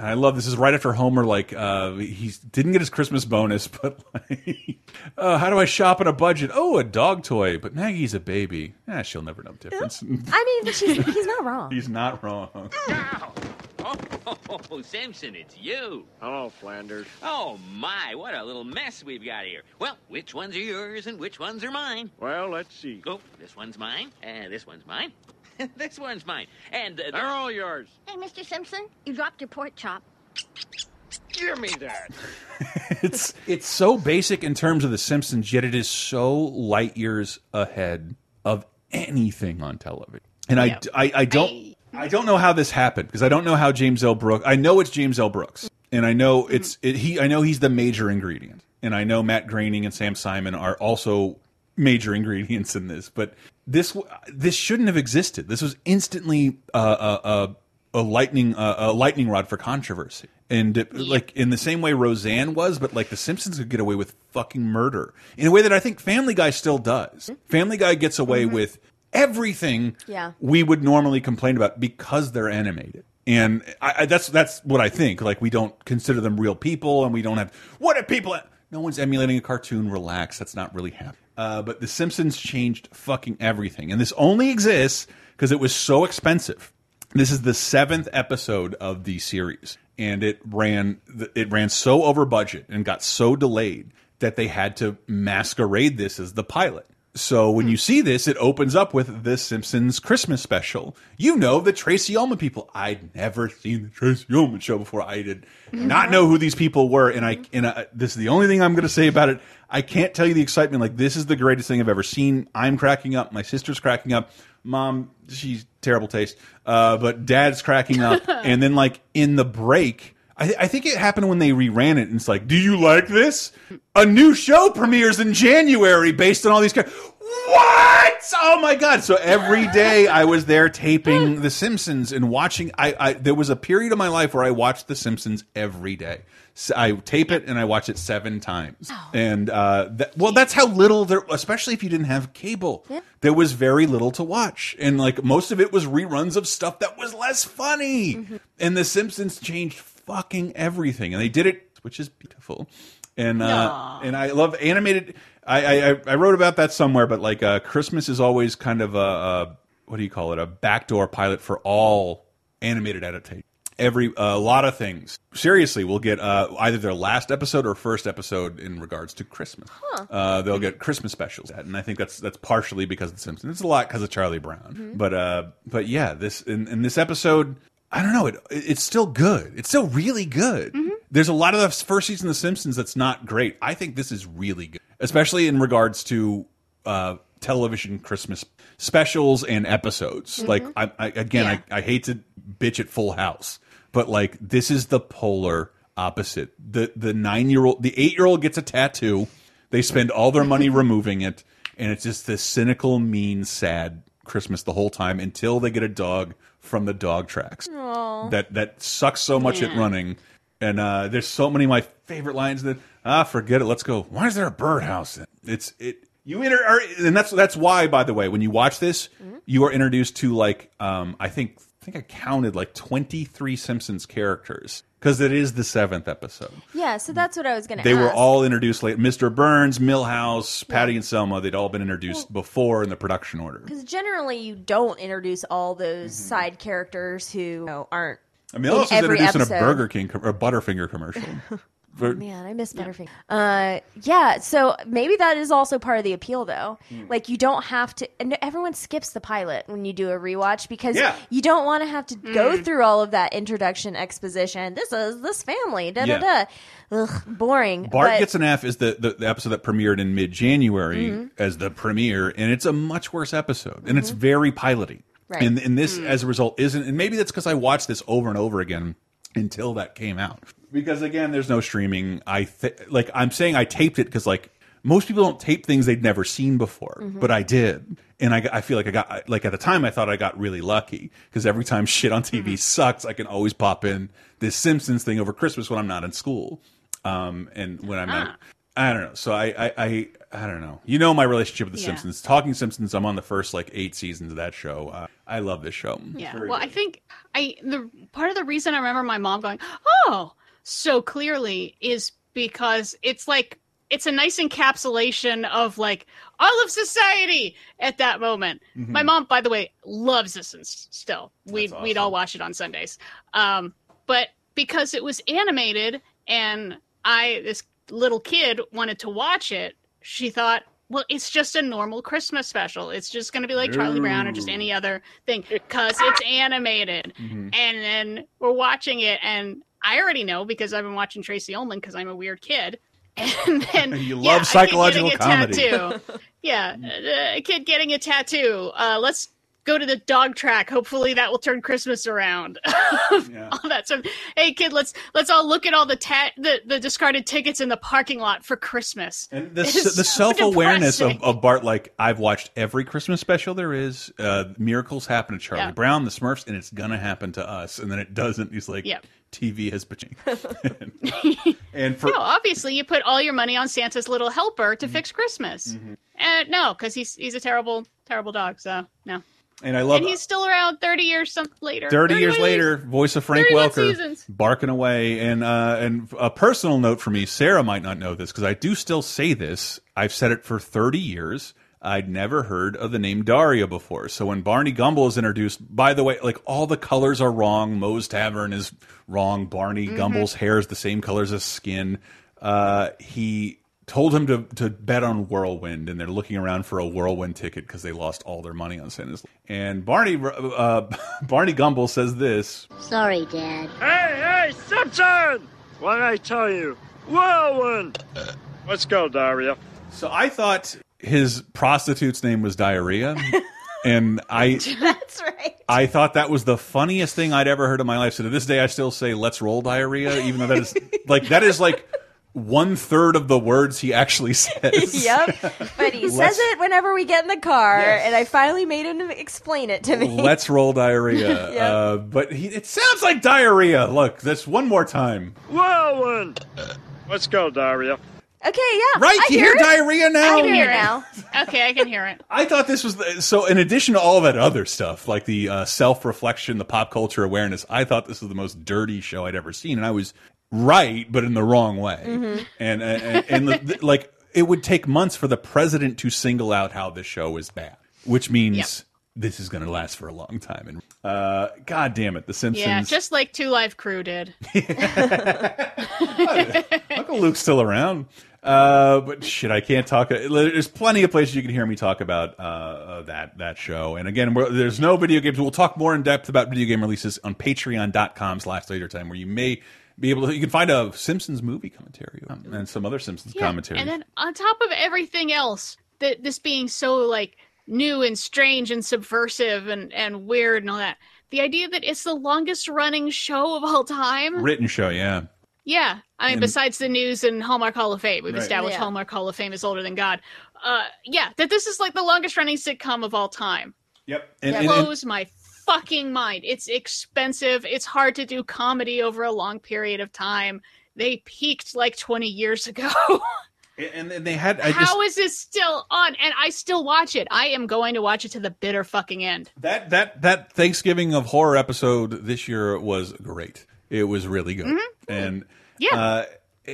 I love this is right after Homer like uh he didn't get his Christmas bonus, <laughs> but like uh, how do I shop on a budget? Oh, a dog toy, but Maggie's a baby. Eh, she'll never know the difference. I mean, she's, he's not wrong. <laughs> He's not wrong. Oh, Simpson, it's you. Hello, Flanders. Oh, my, what a little mess we've got here. Well, which ones are yours and which ones are mine? Well, let's see. Oh, this one's mine, and this one's mine. <laughs> this one's mine. And uh, They're all yours. Hey, Mr. Simpson, you dropped your pork chop. Give me that. <laughs> it's it's so basic in terms of the Simpsons, yet it is so light years ahead of anything on television. and I, I, I don't, I, don't know how this happened because I don't know how James L. Brooks. I know it's James L. Brooks, and I know it's it, he. I know he's the major ingredient, and I know Matt Groening and Sam Simon are also major <laughs> ingredients in this. But this this shouldn't have existed. This was instantly uh, a, a, a lightning uh, a lightning rod for controversy. And it, like in the same way Roseanne was, but like The Simpsons could get away with fucking murder in a way that I think Family Guy still does. Family Guy gets away with everything Yeah. we would normally complain about because they're animated. And I, I, that's that's what I think. Like we don't consider them real people, and we don't have what if people? No one's emulating a cartoon. Relax, that's not really happening. Uh, but The Simpsons changed fucking everything, and this only exists because it was so expensive. This is the seventh episode of the series, and it ran it ran so over budget and got so delayed that they had to masquerade this as the pilot. So when you see this, it opens up with the Simpsons Christmas special. You know the Tracey Ullman people. I'd never seen the Tracey Ullman show before. I did not know who these people were, and I and I, this is the only thing I'm going to say about it. I can't tell you the excitement. Like this is the greatest thing I've ever seen. I'm cracking up. My sister's cracking up. Mom, she's terrible taste, uh, but Dad's cracking up. <laughs> and then like in the break. I, I think it happened when they reran it, and it's like, do you like this? A new show premieres in January based on all these. characters. What? Oh my god! So every day I was there taping <laughs> The Simpsons and watching. I, I there was a period of my life where I watched The Simpsons every day. So I tape it and I watch it seven times. And uh, that, well, that's how little there. Especially if you didn't have cable, there was very little to watch, and like most of it was reruns of stuff that was less funny. And The Simpsons changed fucking everything, and they did it, which is beautiful. And uh, and I love animated. I, I I wrote about that somewhere, but like uh, Christmas is always kind of a, a what do you call it? A backdoor pilot for all animated adaptation. Every a lot of things. Seriously, we'll get uh, either their last episode or first episode in regards to Christmas. Uh, they'll get Christmas specials, and I think that's that's partially because of The Simpsons. It's a lot because of Charlie Brown, but uh, but yeah, this in, in this episode, I don't know. It it's still good. It's still really good. There's a lot of the first season of The Simpsons that's not great. I think this is really good, especially in regards to uh, television Christmas specials and episodes. Like I, I again, I, I hate to bitch at Full House, but like this is the polar opposite. The the nine year old, the eight year old gets a tattoo. They spend all their money <laughs> removing it, and it's just this cynical, mean, sad Christmas the whole time until they get a dog from the dog tracks. Aw. That that sucks so much at running. And uh, there's so many of my favorite lines that ah forget it. Let's go. Why is there a birdhouse? In? It's it. You inter are, and that's that's why. By the way, when you watch this, you are introduced to like um I think think I counted like 23 Simpsons characters because it is the seventh episode. Yeah, so that's what I was going to They ask. were all introduced late. Mr. Burns, Milhouse, Patty and Selma. They'd all been introduced before in the production order. Because generally, you don't introduce all those Mm-hmm. side characters who you know, aren't. I mean, Milhouse was introduced episode. in a Burger King com- or Butterfinger commercial. <laughs> Man, I miss Butterfinger. Uh, yeah, so maybe that is also part of the appeal, though. Hmm. Like, you don't have to. And everyone skips the pilot when you do a rewatch because Yeah. you don't want to have to go through all of that introduction exposition. This is this family, da da Yeah. da. Ugh, boring. Bart but, Gets an F is the, the, the episode that premiered in mid January Mhm. as the premiere, and it's a much worse episode, and it's very piloty. Right. And, and this, as a result, isn't. And maybe that's because I watched this over and over again until that came out. Because again, there's no streaming. I th like I'm saying I taped it because like most people don't tape things they'd never seen before, Mhm. but I did, and I, I feel like I got like at the time I thought I got really lucky because every time <laughs> shit on TV sucks, I can always pop in this Simpsons thing over Christmas when I'm not in school, um, and when I'm not. I don't know. So I, I, I, I don't know. You know my relationship with The Yeah. Simpsons. Talking Simpsons, I'm on the first like eight seasons of that show. Uh, I love this show. Yeah. Very Well, I think I the part of the reason I remember my mom going, "Oh," so clearly is because it's like it's a nice encapsulation of like all of society at that moment. Mhm. My mom, by the way, loves this and s- still. We'd we'd all watch it on Sundays. Um, but because it was animated and I this little kid wanted to watch it, she thought, well, it's just a normal Christmas special. It's just going to be like Charlie Brown or just any other thing because it's animated. Mm-hmm. And then we're watching it, and I already know because I've been watching Tracey Ullman because I'm a weird kid. <laughs> And then <laughs> You yeah, love psychological a comedy. tattoo. <laughs> yeah, uh, a kid getting a tattoo. Uh, let's go to the dog track. Hopefully that will turn Christmas around. <laughs> all that stuff. Hey kid, let's let's all look at all the ta- the, the discarded tickets in the parking lot for Christmas. And the, the so self awareness of, of Bart, like I've watched every Christmas special there is. Uh, miracles happen to Charlie Yeah. Brown, the Smurfs, and it's gonna happen to us. And then it doesn't. He's like, Yeah. TV has been. <laughs> and for no, obviously you put all your money on Santa's little helper Mm-hmm. to fix Christmas. And no, because he's he's a terrible terrible dog. So no. And I love and he's still around thirty years some later. 30 years 31 later, voice of Frank Welker seasons. barking away. And uh, and a personal note for me, Sarah might not know this because I do still say this. I've said it for 30 years. I'd never heard of the name Daria before. So when Barney Gumble is introduced, by the way, like all the colors are wrong. Moe's Tavern is wrong. Barney Mm-hmm. Gumble's hair is the same colors as skin. Uh, he told him to to bet on Whirlwind, and they're looking around for a Whirlwind ticket because they lost all their money on Santa's. And Barney uh, <laughs> Barney Gumble says this. Sorry, Dad. Hey, hey, Simpson! What did I tell you? Whirlwind! Let's go, Daria. So I thought his prostitute's name was Diarrhea, <laughs> and I <laughs> That's right. I thought that was the funniest thing I'd ever heard in my life. So to this day, I still say "Let's roll diarrhea," even though that is like that is like one third of the words he actually <laughs> says. yep. But he <laughs> says it whenever we get in the car, and I finally made him explain it to me. Let's roll diarrhea. <laughs> Yep. uh, but he, it sounds like diarrhea. Look, this one more time. Whirlwind! Let's go, diarrhea. Okay, yeah. Right, I you hear it. diarrhea now? I can hear it now. okay, I can hear it. I thought this was the, so. In addition to all that other stuff, like the uh, self-reflection, the pop culture awareness, I thought this was the most dirty show I'd ever seen, and I was right, but in the wrong way. Mhm. And and, and, and the, the- like it would take months for the president to single out how this show is bad, which means Yep. this is going to last for a long time. And uh, God damn it, The Simpsons. Yeah, just like Two Live Crew did. <laughs> Uncle Luke's still around. Uh, but shit, I can't talk. There's plenty of places you can hear me talk about uh, uh, that that show. And again, we're, there's no video games. We'll talk more in depth about video game releases on patreon.com slash laser time, where you may be able to, you can find a Simpsons movie commentary um, and some other Simpsons commentary. And then on top of everything else, that this being so like new and strange and subversive and and weird and all that, the idea that it's the longest running show of all time. Written show, yeah. Yeah, I mean, And- besides the news and Hallmark Hall of Fame, we've Right. established Yeah. Hallmark Hall of Fame is older than God. Uh, yeah, that this is like the longest running sitcom of all time. Yep. It And, and, and, blows my fucking mind. It's expensive. It's hard to do comedy over a long period of time. They peaked like 20 years ago. <laughs> and, and they had, I just, How is this still on? And I still watch it. I am going to watch it to the bitter fucking end. that, that, that Thanksgiving of horror episode this year was great. It was really good. And, Yeah. Uh, it,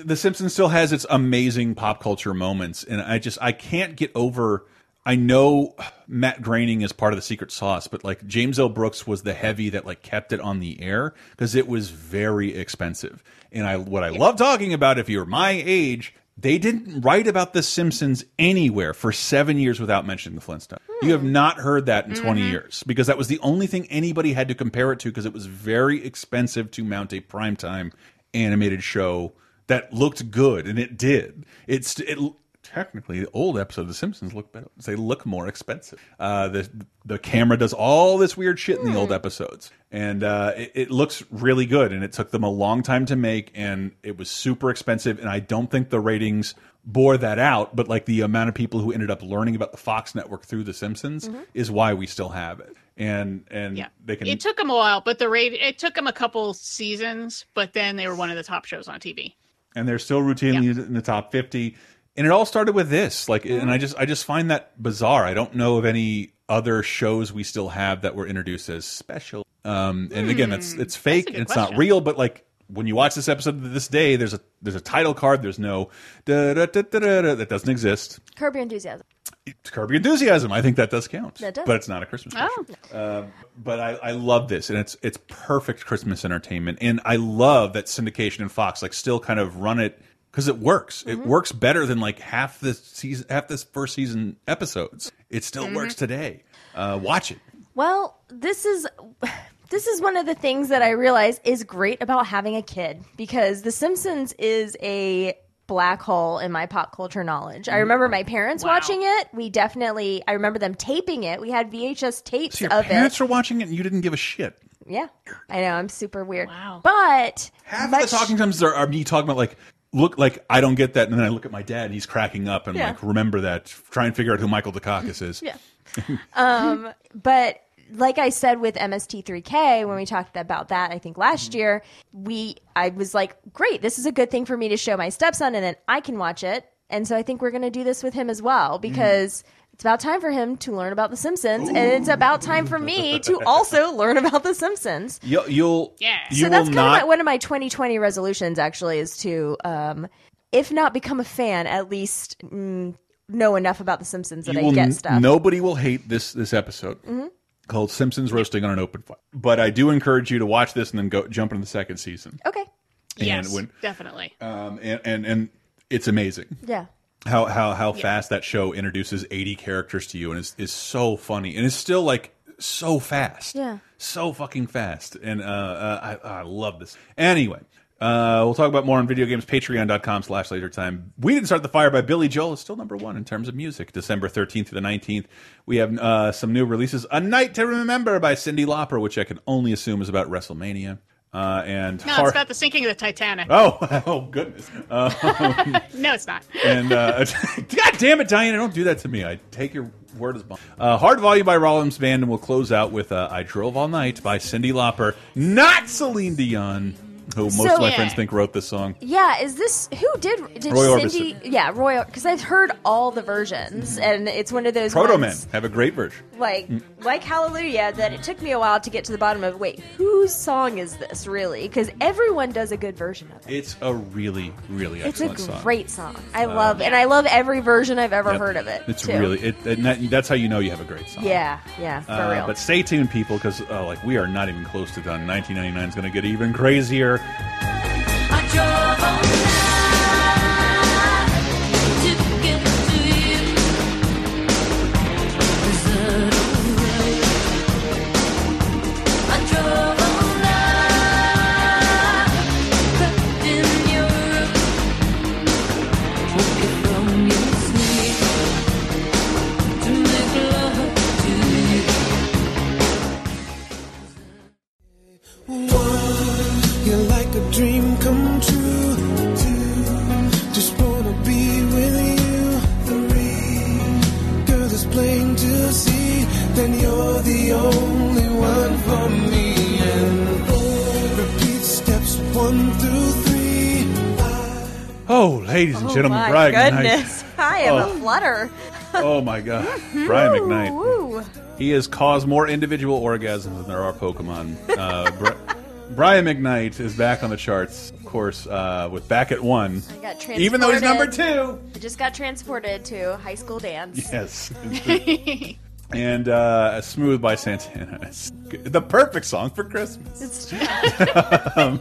it- the Simpsons still has its amazing pop culture moments, and I just I can't get over. I know Matt Groening is part of the secret sauce, but like James L. Brooks was the heavy that like kept it on the air because it was very expensive. And I what I love talking about, if you're my age, they didn't write about the Simpsons anywhere for seven years without mentioning the Flintstones. Hmm. You have not heard that in 20 mm-hmm. years because that was the only thing anybody had to compare it to because it was very expensive to mount a primetime animated show that looked good, and it did. It's it technically the old episode of The Simpsons look better. They look more expensive. Uh, the the camera does all this weird shit in the old episodes, and uh, it, it looks really good. And it took them a long time to make, and it was super expensive. And I don't think the ratings bore that out. But like the amount of people who ended up learning about the Fox network through The Simpsons is why we still have it. And and Yeah. they can It took them a while, but the rate it took them a couple seasons, but then they were one of the top shows on TV. and they're still routinely in the top 50 and it all started with this like and i just i just find that bizarre i don't know of any other shows we still have that were introduced as special um and again it's it's fake and it's question. not real but like when you watch this episode to this day there's a there's a title card there's no da, da, da, that doesn't exist Curb Your Enthusiasm. it's Curb Your Enthusiasm. I think that does count. That does. But it's not a Christmas special. Oh. Um, but I, I love this, and it's it's perfect Christmas entertainment. And I love that syndication and Fox like still kind of run it because it works. It mm-hmm. works better than like half the season, half this first season episodes. It still mm-hmm. works today. Uh, watch it. Well, this is <sighs> this is one of the things that I realize is great about having a kid because The Simpsons is a black hole in my pop culture knowledge. I mm-hmm. remember my parents watching it. We definitely, I remember them taping it. We had VHS tapes So your of parents it. are watching it and you didn't give a shit. Yeah, I know. I'm super weird. Wow. But Half much, of the talking times are, are me talking about like, look, like I don't get that, and then I look at my dad and he's cracking up and Yeah. like, remember that. Try and figure out who Michael Dukakis is. Yeah. um, <laughs> but like I said with MST3K when we talked about that, I think last year we I was like, great, this is a good thing for me to show my stepson, and then I can watch it. And so I think we're going to do this with him as well because. It's about time for him to learn about The Simpsons, and it's about time for me to also <laughs> learn about The Simpsons. You'll, you'll Yeah. so will that's kind not. of my, one of my 2020 resolutions, actually, is to, um, if not become a fan, at least mm, know enough about The Simpsons that you I will get n- stuff. Nobody will hate this this episode Mhm. called Simpsons roasting on an open fire. But I do encourage you to watch this and then go jump into the second season. Okay. And Yes, when- definitely. Um, and, and and it's amazing. Yeah. How how how Yeah. fast that show introduces 80 characters to you and is is so funny and it's still like so fast Yeah. so fucking fast and uh, uh I, I love this anyway uh, we'll talk about more on video games. Patreon.com slash laser time. We didn't start the fire by Billy Joel. It's still number one in terms of music. December 13th to the 19th. We have uh, some new releases. A Night to Remember by Cyndi Lauper, which I can only assume is about WrestleMania. Uh, and No, Har- it's about the sinking of the Titanic. Oh, <laughs> oh goodness. Um, <laughs> no, it's not. and uh, <laughs> God damn it, Diana, don't do that to me. I take your word as bond. Uh, Hard Volume by Rollins Band, and we'll close out with uh, I Drove All Night by Cyndi Lauper, not Celine Dion, who most So- of my Yeah. friends think wrote this song. Yeah, is this who did did Roy Cyndi? Yeah, Roy. Because I've heard all the versions, and it's one of those Protomen have a great version. like like Hallelujah that it took me a while to get to the bottom of. Wait, whose song is this really? Because everyone does a good version of it. It's a really, really It's a song. great song. I love, and I love every version I've ever Yep. heard of it. It's too. really it, and that, that's how you know you have a great song. Yeah, yeah, for Uh, real. But stay tuned, people, because uh, like we are not even close to done. 1999 is going to get even crazier. I drove on- Oh, ladies and oh gentlemen, my Brian McKnight. goodness, I am Oh. a flutter. <laughs> Oh my God, Brian McKnight. He has caused more individual orgasms than there are Pokemon. Uh, Bri <laughs> Brian McKnight is back on the charts, of course, uh, with Back at One. I got transported. Even though he's number two. I just got transported to high school dance. Yes. <laughs> and uh, Smooth by Santana. It's the perfect song for Christmas. It's um,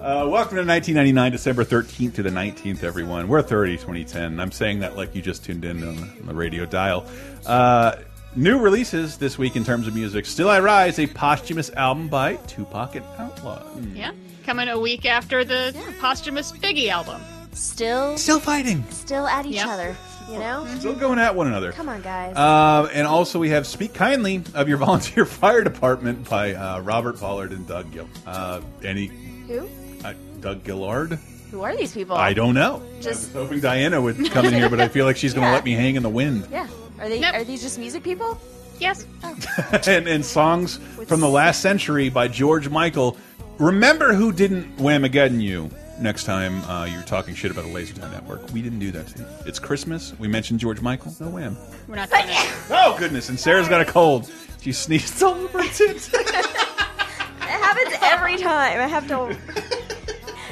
uh, welcome to 1999, December 13th to the 19th, everyone. We're 30, 2010. I'm saying that like you just tuned in on the, on the radio dial. Uh, new releases this week in terms of music. Still I Rise, a posthumous album by Tupac and Outlaw. Yeah, coming a week after the posthumous Biggie album. Still, still fighting, still at each Yep. other. You know, Still going at one another. Come on, guys. Uh, and also, we have Speak Kindly of Your Volunteer <laughs> Fire Department by uh, Robert Pollard and Doug Gill. Uh, any Who? Doug Gillard? Who are these people? I don't know. Just- I was hoping Diana would come in here, but I feel like she's going to Yeah. let me hang in the wind. Yeah. Are they? Are these just music people? Yes. <laughs> and, and songs from the last century by George Michael. Remember who didn't Whamageddon you next time uh, you're talking shit about a Laser Time Network. We didn't do that to you. It's Christmas. We mentioned George Michael. No wham. We're not doing it. Oh, goodness. And Sarah's got a cold. She sneezed all over her tits. <laughs> It happens every time. I have to.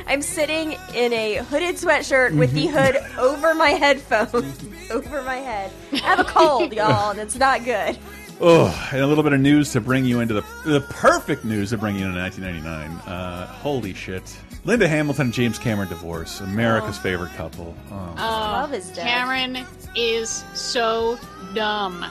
I'm sitting in a hooded sweatshirt with the hood <laughs> over my headphones, <laughs> over my head. I have a cold, y'all, and it's not good. Oh, and a little bit of news to bring you into the the perfect news to bring you into 1999. Uh, holy shit! Linda Hamilton and James Cameron divorce, America's favorite couple. Oh. Love is dead. Cameron is so dumb.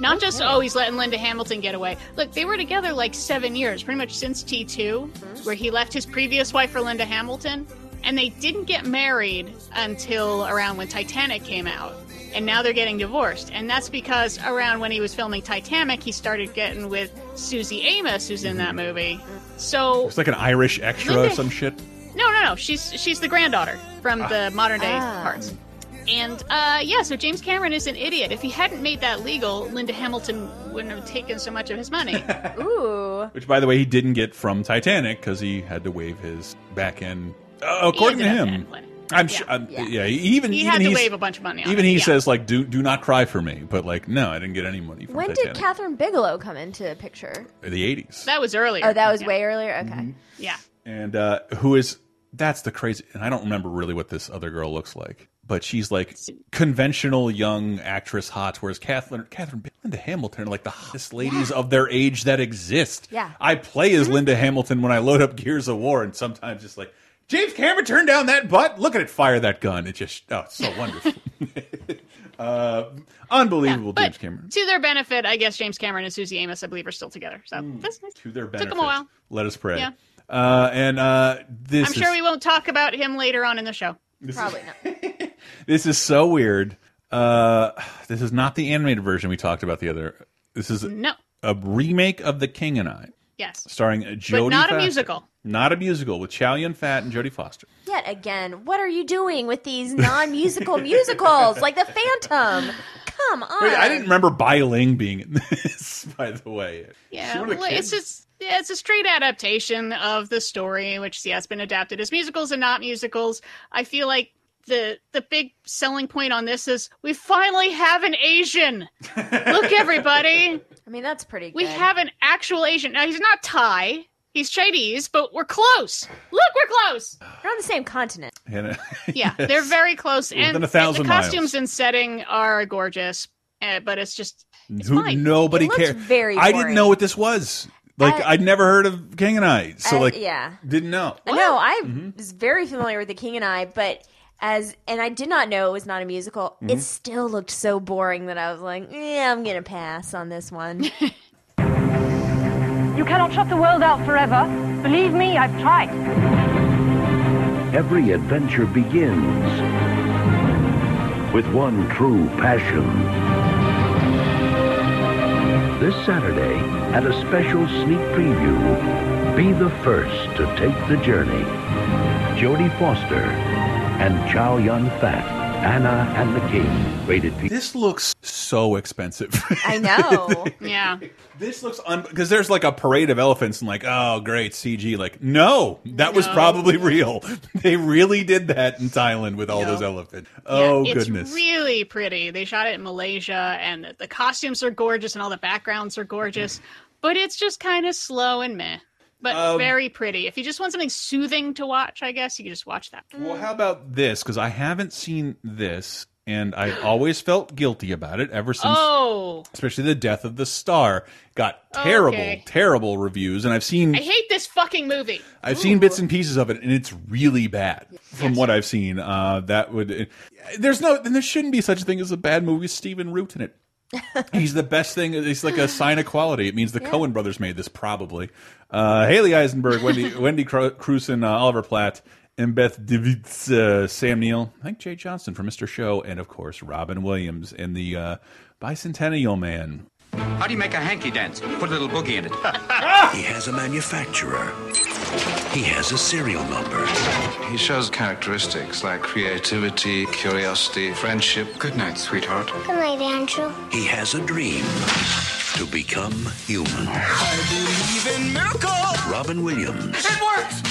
Not just oh he's letting Linda Hamilton get away. Look, they were together like seven years, pretty much since T 2 Mm-hmm. where he left his previous wife for Linda Hamilton, and they didn't get married until around when Titanic came out. And now they're getting divorced. And that's because around when he was filming Titanic, he started getting with Suzy Amis, who's in that movie. So It's like an Irish extra or some shit. no, no, no. She's she's the granddaughter from the modern day Ah. parts. And uh, yeah, so James Cameron is an idiot. If he hadn't made that legal, Linda Hamilton wouldn't have taken so much of his money. <laughs> Ooh. Which, by the way, he didn't get from Titanic because he had to waive his back end. Uh, according to him, I'm sure. um, yeah. even he even had to he's- wave a bunch of money on Even it, he yeah. says like, "Do do not cry for me," but like, no, I didn't get any money from When Titanic. did Kathryn Bigelow come into the picture? the '80s, That was earlier. Oh, that was Yeah. way earlier. Okay. Mm-hmm. Yeah. and uh, who is that's the crazy. And I don't remember really what this other girl looks like, but she's like conventional young actress hot, whereas Kathryn Kathryn Linda Hamilton are like the hottest ladies of their age that exist. Yeah. I play as Linda Hamilton when I load up Gears of War, and sometimes just like. James Cameron turned down that butt. Look at it fire that gun. It just oh, it's so wonderful. <laughs> uh, unbelievable, James Cameron. To their benefit, I guess James Cameron and Suzy Amis, I believe, are still together. So Mm. that's nice. To their benefit, Took them a while. Let us pray. Yeah. Uh, and uh, this I'm is sure we won't talk about him later on in the show. Probably not. <laughs> this is so weird. Uh, this is not the animated version we talked about the other. This is No. a remake of The King and I, Yes. starring Jodie. But not a musical. Not a musical with Chow Yun Fat and Jodie Foster. Yet again, what are you doing with these non-musical musicals like The Phantom? Come on. Wait, I didn't remember Bai Ling being in this. <laughs> By the way, Yeah, She would've well, it's just yeah, it's a straight adaptation of the story, which yeah, has been adapted as musicals and not musicals. I feel like the the big selling point on this is we finally have an Asian. <laughs> Look, everybody, I mean, that's pretty good. we have an actual Asian. Now he's not Thai, he's Chinese, but we're close. Look, we're close. We're on the same continent. <laughs> And, uh, Yeah, yes. they're very close, and, Within a and the miles. costumes and setting are gorgeous. Uh, but it's just it's Who, fine. nobody It looks cared. very I didn't know what this was. Like Uh, I'd never heard of King and I, so Uh, like yeah. didn't know. I know I Mm-hmm. was very familiar with The King and I, but as and I did not know it was not a musical. Mm-hmm. It still looked so boring that I was like, "Yeah, I'm gonna pass on this one." <laughs> You cannot shut the world out forever. Believe me, I've tried. Every adventure begins with one true passion. This Saturday, at a special sneak preview, be the first to take the journey. Jodie Foster and Chow Yun Fat, Anna and the King, rated P. This looks so expensive. I know. <laughs> yeah. This looks un because there's like a parade of elephants and like oh great CG like no that was No. probably real <laughs> they really did that in Thailand with all No. those elephants oh it's goodness really pretty. They shot it in Malaysia, and the, the costumes are gorgeous, and all the backgrounds are gorgeous. But it's just kind of slow and meh, but Um, very pretty. If you just want something soothing to watch, I guess you can just watch that. well how about this because I haven't seen this and I've <gasps> always felt guilty about it ever since Oh, especially the death of the star got terrible Okay. terrible reviews and I've seen I hate this fucking movie. I've seen bits and pieces of it, and it's really bad from what I've seen. Uh, that would there's no and there shouldn't be such a thing as a bad movie with Stephen Root in it. He's the best thing. It's like a sign of quality. It means the Coen brothers made this probably. Uh, Hallie Eisenberg, Wendy <laughs> Wendy Cru- Crewson, uh, Oliver Platt, and Beth Davidtz, uh, Sam Neill, I think Jay Johnston from Mr. Show, and of course Robin Williams in the uh, Bicentennial Man. How do you make a hanky dance? Put a little boogie in it. <laughs> He has a manufacturer. He has a serial number. He shows characteristics like creativity, curiosity, friendship. Good night, sweetheart. Good night, Andrew. He has a dream to become human. I believe in miracles. Robin Williams, It works!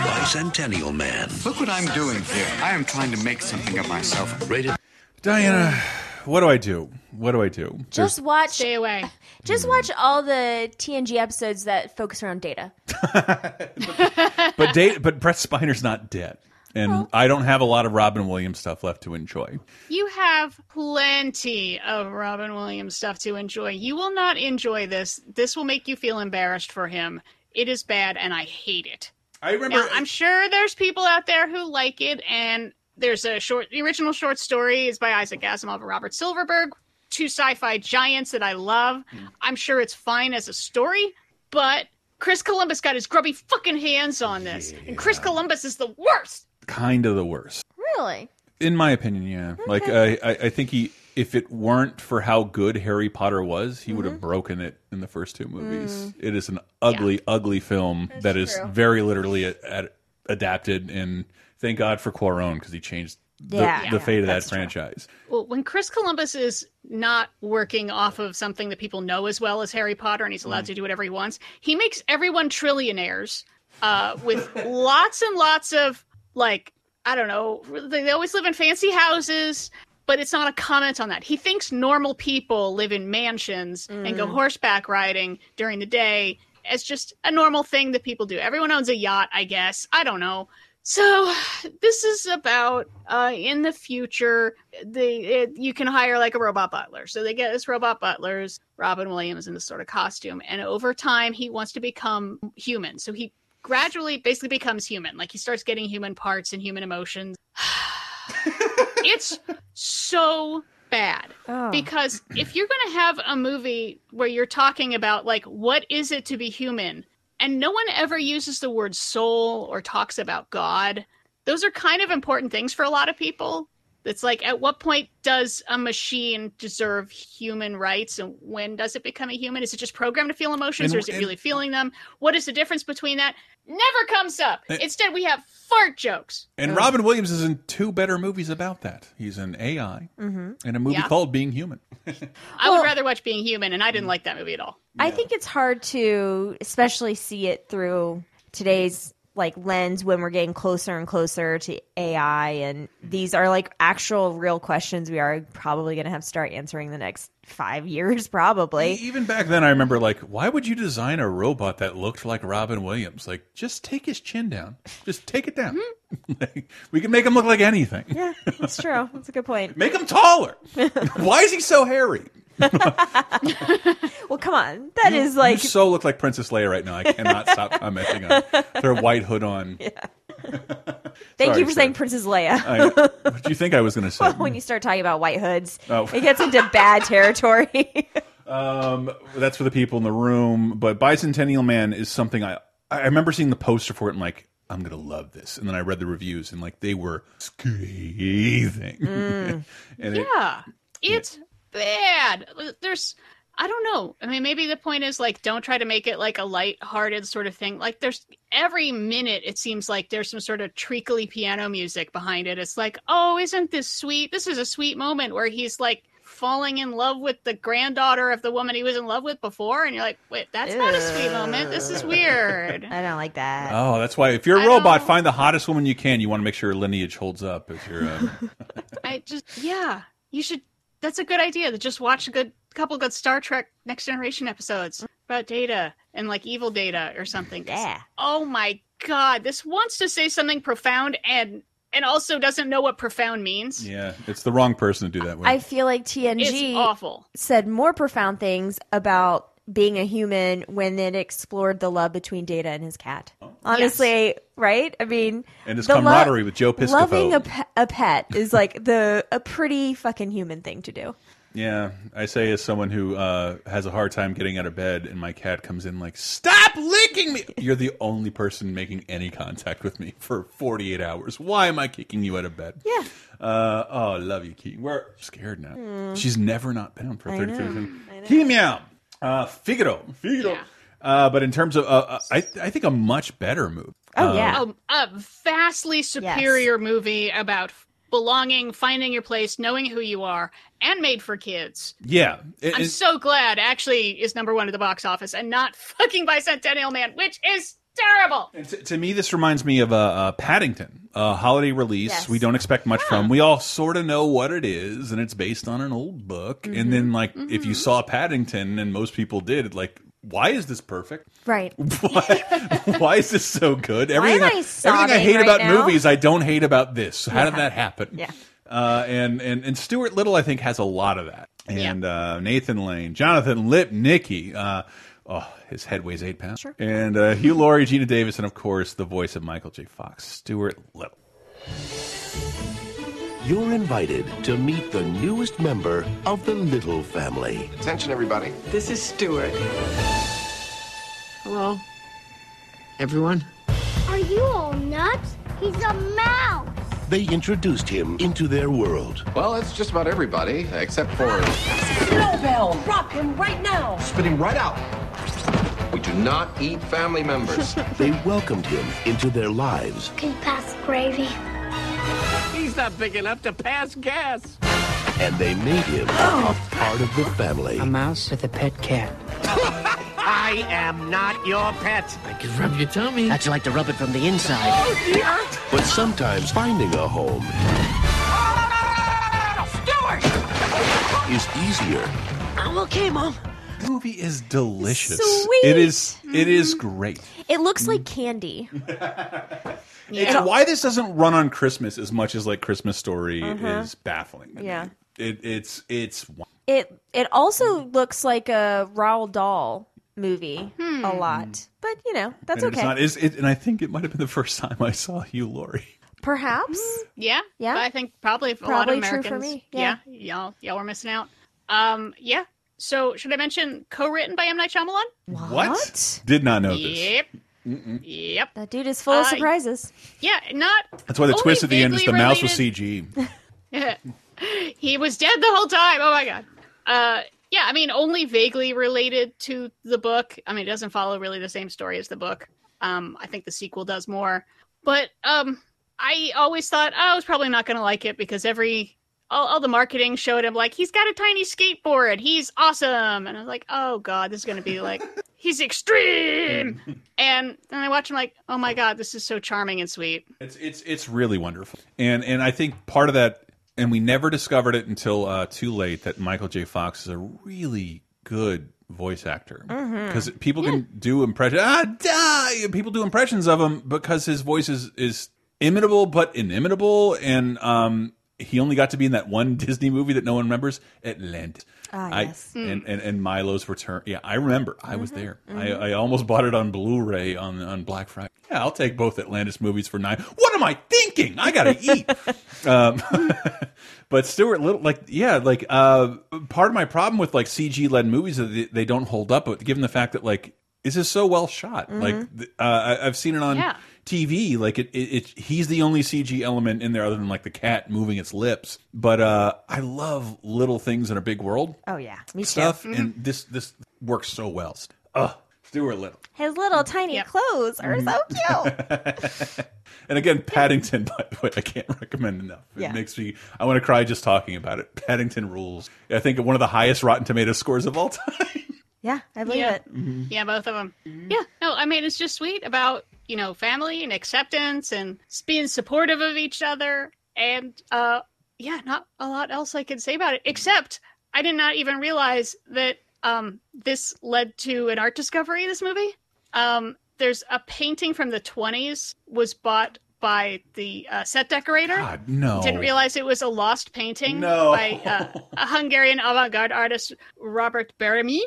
Bicentennial Man. Look what I'm doing here. I am trying to make something of myself. Rated Diana, what do I do? What do I do? Just watch. Stay away. <laughs> Just watch all the TNG episodes that focus around Data. <laughs> but date, but Brent Spiner's not dead, and I don't have a lot of Robin Williams stuff left to enjoy. You have plenty of Robin Williams stuff to enjoy. You will not enjoy this. This will make you feel embarrassed for him. It is bad, and I hate it. I remember. Now, I'm sure there's people out there who like it, and there's a short. The original short story is by Isaac Asimov and Robert Silverberg, two sci-fi giants that I love. I'm sure it's fine as a story, but Chris Columbus got his grubby fucking hands on this, and Chris Columbus is the worst. Kind of the worst. Really? In my opinion, yeah. Like I, I, I think he, if it weren't for how good Harry Potter was, he would have broken it in the first two movies. Mm. It is an ugly, ugly film that is true. very literally a, a- adapted, and thank God for Cuarón because he changed the, Yeah. the Yeah, fate of that that's true. franchise. Well, when Chris Columbus is not working off of something that people know as well as Harry Potter, and he's allowed to do whatever he wants, he makes everyone trillionaires uh, with <laughs> lots and lots of like I don't know. They, they always live in fancy houses, but it's not a comment on that. He thinks normal people live in mansions and go Mm. horseback riding during the day as just a normal thing that people do. Everyone owns a yacht, I guess. I don't know. So this is about uh, in the future, The it, you can hire like a robot butler. So they get this robot butler's Robin Williams in this sort of costume, and over time he wants to become human. So he gradually basically becomes human. Like he starts getting human parts and human emotions. <sighs> it's so bad Oh. because if you're going to have a movie where you're talking about like what is it to be human and no one ever uses the word soul or talks about god. Those are kind of important things for a lot of people it's like at what point does a machine deserve human rights and when does it become a human? Is it just programmed to feel emotions And- or is it and- really feeling them? What is the difference between that? Never comes up. And- instead we have fart jokes. And Robin Williams is in two better movies about that. He's in AI Mhm. and a movie Yeah. called Being Human. <laughs> i would rather watch being human and i didn't like that movie at all. I think it's hard to especially see it through today's like lens when we're getting closer and closer to AI and these are like actual real questions we are probably going to have to start answering the next 5 years <laughs> probably. Even back then, I remember like, why would you design a robot that looked like Robin Williams? Like, just take his chin down. Just take it down. Mm-hmm. <laughs> Like, we can make him look like anything. Yeah, that's true. That's a good point. Make him taller. <laughs> why is he so hairy? <laughs> Well, come on. That is like you so look like Princess Leia right now. I cannot stop <laughs> commenting on her white hood on. <laughs> Thank Sorry, you for sir. saying Princess Leia. I, what do you think I was going to say? Well, when you start talking about white hoods, Oh. it gets into bad territory. Um, that's for the people in the room. But Bicentennial Man is something I I remember seeing the poster for it and like I'm gonna love this. And then I read the reviews and like they were scathing. Mm. and it, yeah, it's bad. There's, I don't know. I mean, maybe the point is like, don't try to make it like a light-hearted sort of thing. Like, there's every minute it seems like there's some sort of treacly piano music behind it. It's like, oh, isn't this sweet? This is a sweet moment where he's like falling in love with the granddaughter of the woman he was in love with before, and you're like, wait, that's not a sweet moment. This is weird. <laughs> I don't like that. Oh, that's why if you're a robot, find the hottest woman you can. You want to make sure her lineage holds up If you're. Um, <laughs> I just yeah, you should. That's a good idea. To just watch a good couple good Star Trek Next Generation episodes about Data and like evil Data or something. Yeah. Oh my god, this wants to say something profound and and also doesn't know what profound means. yeah, it's the wrong person to do that with. I feel like TNG It's awful. said more profound things about being a human when it explored the love between Data and his cat. Honestly, right? I mean, And his the lo- camaraderie with Joe Piscopo. Loving a, pe- a pet is like the a pretty fucking human thing to do. Yeah, I say as someone who uh, has a hard time getting out of bed, and my cat comes in like, "Stop licking me!" You're the only person making any contact with me for 48 hours. Why am I kicking you out of bed? Yeah. Uh, oh, I love you, Key. We're scared now. Mm. She's never not been on for I 30 know. 30 Key meow. Uh, Figaro. Figaro. Uh, but in terms of, uh, uh, I, I think a much better movie. Uh, a, a vastly superior movie about belonging, finding your place, knowing who you are, and made for kids. Yeah. It- I'm it- so glad actually is number one at the box office and not <laughs> fucking Bicentennial Man, which is terrible. To, to me, this reminds me of uh, uh, Paddington, a holiday release. Yes. We don't expect much from. We all sort of know what it is, and it's based on an old book. Mm-hmm. And then, like, if you saw Paddington, and most people did, like, why is this perfect? Right. <laughs> Why is this so good? Why Everything, I I, everything I hate right about now? movies, I don't hate about this. How did that happen? Yeah. Uh, and and and Stuart Little, I think, has a lot of that. And uh, Nathan Lane, Jonathan Lipnicki. Uh, oh, his head weighs eight pounds. And uh, Hugh Laurie, Geena Davis, and of course the voice of Michael J. Fox, Stuart Little. You're invited to meet the newest member of the Little family. Attention, everybody. This is Stuart. Hello. everyone? Are you all nuts? He's a mouse. They introduced him into their world. Well, it's just about everybody, except for. Ah! Snowbell, drop him right now. Spit him right out. We do not eat family members. <laughs> They welcomed him into their lives. Can you pass the gravy? He's not big enough to pass gas. And they made him a part of the family. A mouse with a pet cat. <laughs> I am not your pet. I can rub your tummy. How'd you like to rub it from the inside? Oh, dear. But sometimes finding a home is easier. I'm okay, Mom. The movie is delicious. Sweet. It is. It is great. It looks like candy. <laughs> It's why this doesn't run on Christmas as much as like Christmas Story Uh-huh. is baffling. to me. Yeah. It, it's it's It it also looks like a Roald Dahl movie a lot, but you know that's and okay. It's not, is it, and I think it might have been the first time I saw Hugh Laurie. Perhaps. Yeah, Yeah. But I think probably a lot Probably of true Americans. for me, yeah. y'all, y'all were missing out. Um, yeah. So should I mention co-written by M Night Shyamalan? What? Did not know this. Yep. Yep. That dude is full of Uh, surprises. Yeah, not. That's why the twist at the end is the vaguely mouse was related- CG. <laughs> he was dead the whole time. Oh my god. Uh, yeah, I mean, only vaguely related to the book. I mean, it doesn't follow really the same story as the book. Um, I think the sequel does more. But um, I always thought oh, I was probably not going to like it because every all, all the marketing showed him like he's got a tiny skateboard, he's awesome, and I was like, oh god, this is going to be like he's extreme. <laughs> and then I watch him like, oh my god, this is so charming and sweet. It's it's it's really wonderful, and and I think part of that, and we never discovered it until uh, too late that Michael J. Fox is a really good voice actor because people can do impressions. Ah, die! People do impressions of him because his voice is is imitable but inimitable, and um, he only got to be in that one <laughs> Disney movie that no one remembers, Atlantis. Ah, I- yes. and, and and Milo's return. Yeah, I remember. I was there. I, mhm. I almost bought it on Blu-ray on on Black Friday. Yeah, I'll take both Atlantis movies for nine. What am I thinking? I gotta <laughs> eat. um, <laughs> but Stuart Little, like, yeah, like, uh, part of my problem with like CG led movies is that they, they don't hold up. But given the fact that like this is so well shot, like, Mhm. th- uh, I, I've seen it on Yeah. TV. Like, it, it, it, he's the only CG element in there other than like the cat moving its lips. But uh, I love little things in a big world Oh yeah, me too. stuff, Mhm. and this this works so well. Ugh, Stuart Little. His little tiny clothes are so Mm-hmm. cute. <laughs> And again, Paddington, <laughs> by the way, I can't recommend enough. It Yeah. makes me, I want to cry just talking about it. Paddington rules. I think one of the highest Rotten Tomato scores of all <laughs> time. yeah, I believe yeah. it. Yeah, both of them. Yeah, no, I mean it's just sweet about you know family and acceptance and being supportive of each other, and uh, yeah, not a lot else I can say about it except I did not even realize that um this led to an art discovery. This movie, um, there's a painting from the 20s was bought by the uh, set decorator. God, no. Didn't realize it was a lost painting No. by uh, a Hungarian avant-garde artist Robert Berény.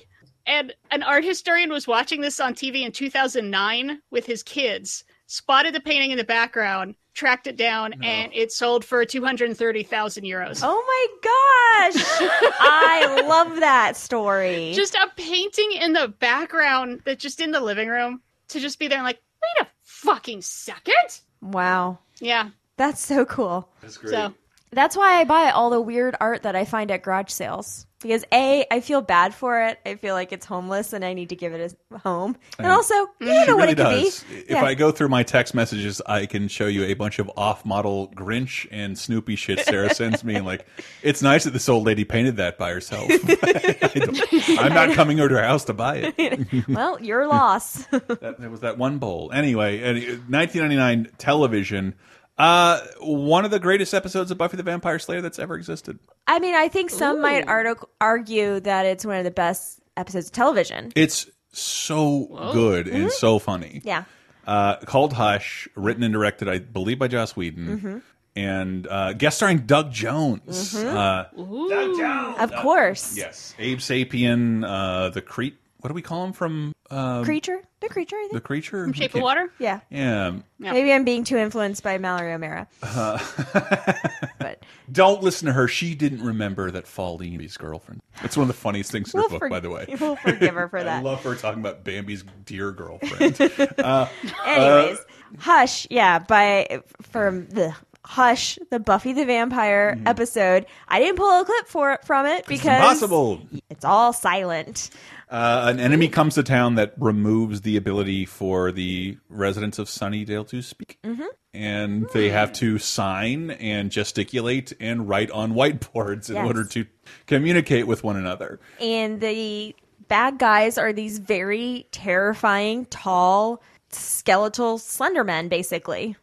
And an art historian was watching this on TV in 2009 with his kids, spotted the painting in the background, tracked it down, and it sold for 230,000 euros. Oh my gosh, <laughs> I love that story. Just a painting in the background that's just in the living room to just be there and like, wait a fucking second. wow, Yeah. that's so cool. That's great. So- That's why I buy all the weird art that I find at garage sales. Because A, I feel bad for it. I feel like it's homeless and I need to give it a home. And And also, you She don't know what really it could be. If Yeah. I go through my text messages, I can show you a bunch of off-model Grinch and Snoopy shit Sarah <laughs> sends me. And like, it's nice that this old lady painted that by herself. <laughs> <laughs> I don't- I'm not coming over to her house to buy it. well, your loss. that, there was that one bowl. Anyway, uh, 1999 television. Uh, one of the greatest episodes of Buffy the Vampire Slayer that's ever existed. I mean, I think some might artic- argue that it's one of the best episodes of television. It's so good and Mhm. so funny. Yeah. Uh, called Hush, written and directed, I believe, by Joss Whedon, Mhm. and uh, guest starring Doug Jones. Mhm. Uh, Doug Jones. Of course. yes, Abe Sapien, uh, the Crete. What do we call him from um, Creature? The creature, I think. The creature. From Shape of Water? Yeah. Yeah. Maybe I'm being too influenced by Mallory O'Meara. Uh, <laughs> but Don't listen to her. She didn't remember that Faldini's girlfriend. That's one of the funniest things in We'll the book, for- by the way. <laughs> we'll forgive her for <laughs> I that. love her talking about Bambi's dear girlfriend. uh, Anyways, uh, Hush, yeah, by from the Hush, the Buffy the Vampire episode. I didn't pull a clip for from it because impossible. it's all silent. Uh, an enemy comes to town that removes the ability for the residents of Sunnydale to speak. Mhm. And they have to sign and gesticulate and write on whiteboards in Yes. order to communicate with one another. And the bad guys are these very terrifying, tall, skeletal Slendermen, basically.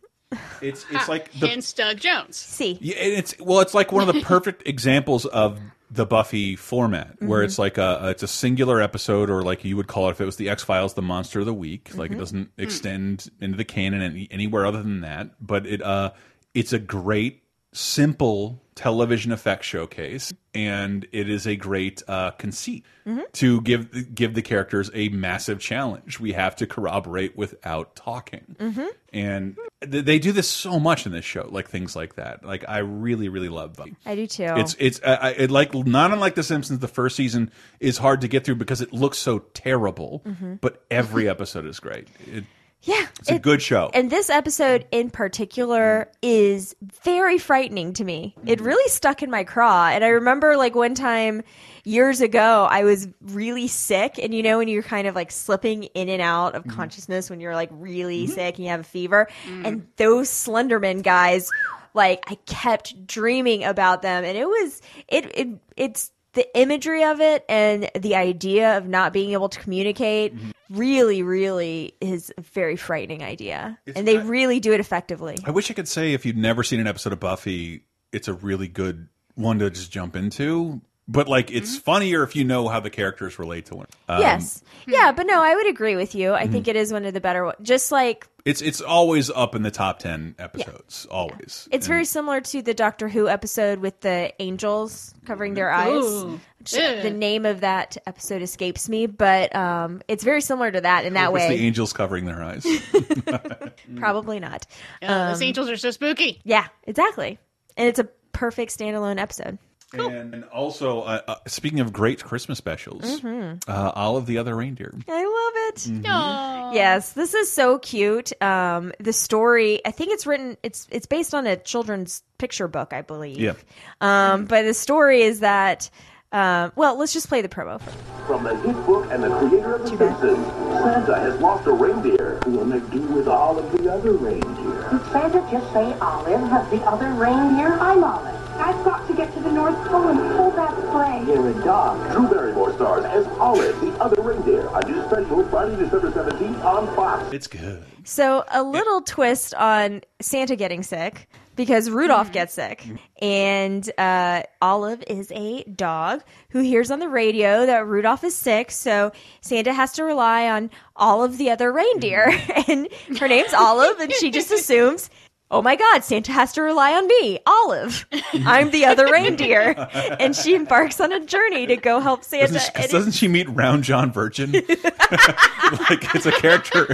It's it's like the Hence Doug Jones. See. Yeah, it's well, it's like one of the <laughs> perfect examples of the Buffy format, where Mhm. it's like a it's a singular episode, or like you would call it if it was the X Files, the Monster of the Week. Like it Mhm. doesn't extend into the canon any, anywhere other than that, but it uh it's a great simple television effect showcase, and it is a great uh, conceit Mhm. to give give the characters a massive challenge. We have to corroborate without talking Mhm. and th they do this so much in this show like things like that like i really really love them I do too. it's it's I I- it like not unlike the simpsons the first season is hard to get through because it looks so terrible Mhm. but every episode is great it, Yeah, it's a good show And this episode in particular is very frightening to me. It mm-hmm. really stuck in my craw. And I remember like one time years ago, I was really sick. And you know, when you're kind of like slipping in and out of mm-hmm. consciousness when you're like really mm-hmm. sick and you have a fever. Mm. And those Slenderman guys, like I kept dreaming about them. And it was, it, it, it's, the imagery of it and the idea of not being able to communicate mm-hmm. really, really is a very frightening idea. and they really do it effectively. i wish i could say if you've never seen an episode of buffy it's a really good one to just jump into but like it's funnier if you know how the characters relate to one um, yes. Yeah, but no, I would agree with you. I think it is one of the better ones. Just like it's it's always up in the top 10 episodes always it's very similar to the Doctor Who episode with the angels covering their eyes. Ooh. Which Ugh. The name of that episode escapes me, but um, it's very similar to that in that It way. the angels covering their eyes <laughs> <laughs> Probably not. Yeah, those Um, angels are so spooky. Yeah, exactly. And it's a perfect standalone episode. And, and also, uh, uh, speaking of great Christmas specials, Mhm. uh, all of the other reindeer. I love it. Mhm. Yes, this is so cute. Um, the story, I think it's written, it's it's based on a children's picture book, I believe. Yeah. Um, but the story is that, um, well, let's just play the promo. For From the hit book and the creator of The Simpsons, Santa has lost a reindeer. What will make do with all of the other reindeer? Did Santa just say Olive? The other reindeer? I'm Olive. I've got to get to the North Pole and pull that sleigh. You're a dog. Drew Barrymore stars as Olive, the other reindeer. A new special Friday, December 17th on Fox. It's good. So a little twist on Santa getting sick because Rudolph Mm-hmm. gets sick, and uh, Olive is a dog who hears on the radio that Rudolph is sick. So Santa has to rely on all of the other reindeer, Mm-hmm. <laughs> and her name's Olive, and she just <laughs> assumes. Oh my God, Santa has to rely on me, Olive. I'm the other reindeer. And she embarks on a journey to go help Santa. Doesn't she, doesn't she meet Round John Virgin? <laughs> like it's a character.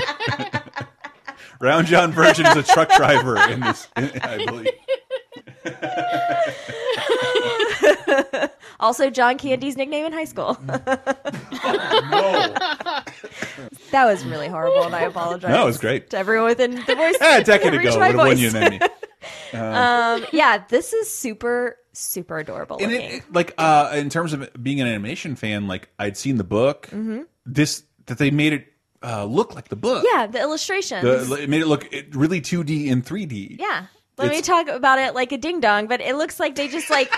<laughs> Round John Virgin is a truck driver in this, I believe. <laughs> also, John Candy's nickname in high school. <laughs> that was really horrible, and I apologize. No, it was great. to everyone within the voice. <laughs> Ah, a decade ago would have won you an Emmy. Uh, um, yeah, this is super, super adorable and it, it- like uh, in terms of being an animation fan, like I'd seen the book. Mhm. This that they made it uh, look like the book. yeah, the illustrations. The, it made it look it- really 2D and 3D. yeah, let me talk about it like a ding dong, but it looks like they just like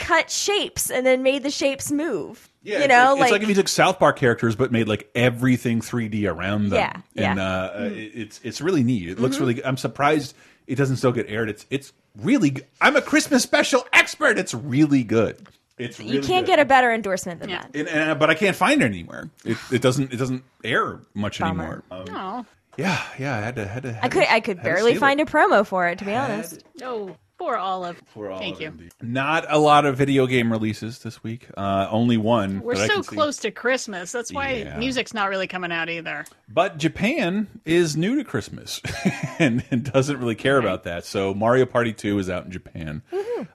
cut shapes and then made the shapes move. Yeah, you it's know, like, it's like if you took South Park characters but made like everything 3D around them. Yeah, and yeah. Uh, uh, it- it's it's really neat. It looks Mhm. really. good. I'm surprised it doesn't still get aired. It's it's really. I'm a Christmas special expert. It's really good. It's really you can't good. get a better endorsement than that. And, and, but I can't find it anywhere. It, it doesn't it doesn't air much anymore. Um, Oh. yeah, yeah. I had to had to. I could I could barely find a promo for it to be honest. No. Poor Olive. Poor Thank you. indeed. Not a lot of video game releases this week. Uh, only one. We're so can see. close to Christmas. That's why Yeah. music's not really coming out either. But Japan is new to Christmas <laughs> and, and doesn't really care about that. So Mario Party 2 is out in Japan,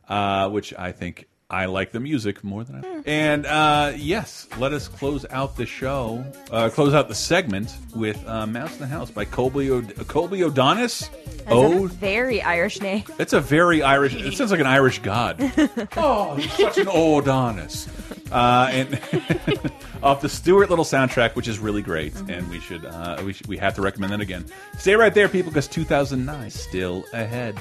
uh, which I think I like the music more than I. And uh, yes, let us close out the show, uh, close out the segment with uh, Mouse in the House by Colby, o Colby O'Donis. Oh, a very Irish name. it's a very Irish. It sounds like an Irish god. <laughs> oh, such an O'Donis. Uh, and <laughs> off the Stuart Little soundtrack, which is really great, and we should uh, we should, we have to recommend that again. Stay right there, people, because 2009 is still ahead.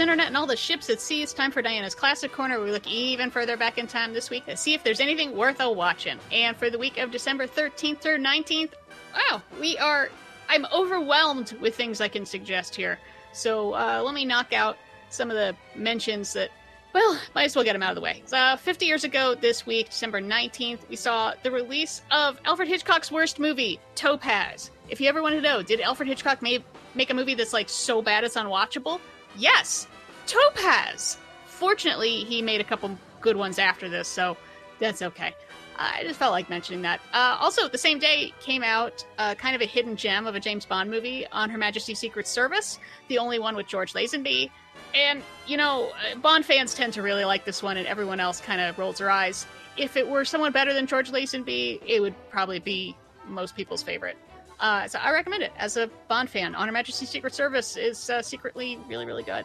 Internet and all the ships at sea. It's time for Diana's Classic Corner. We look even further back in time this week to see if there's anything worth a watching. And for the week of December 13th through 19th, wow, we are. I'm overwhelmed with things I can suggest here. So uh, let me knock out some of the mentions that. Well, might as well get them out of the way. Uh, 50 years ago this week, December 19th, we saw the release of Alfred Hitchcock's worst movie, Topaz. If you ever wanted to know, did Alfred Hitchcock make, make a movie that's like so bad it's unwatchable? Yes, Topaz. Fortunately, he made a couple good ones after this, so that's okay. I just felt like mentioning that. Uh, also, the same day came out uh, kind of a hidden gem of a James Bond movie on Her Majesty's Secret Service, the only one with George Lazenby. And, you know, uh, Bond fans tend to really like this one, and everyone else kind of rolls their eyes. If it were someone better than George Lazenby, it would probably be most people's favorite. Uh, so I recommend it as a Bond fan. Honor Her Majesty's Secret Service is uh, secretly really, really good.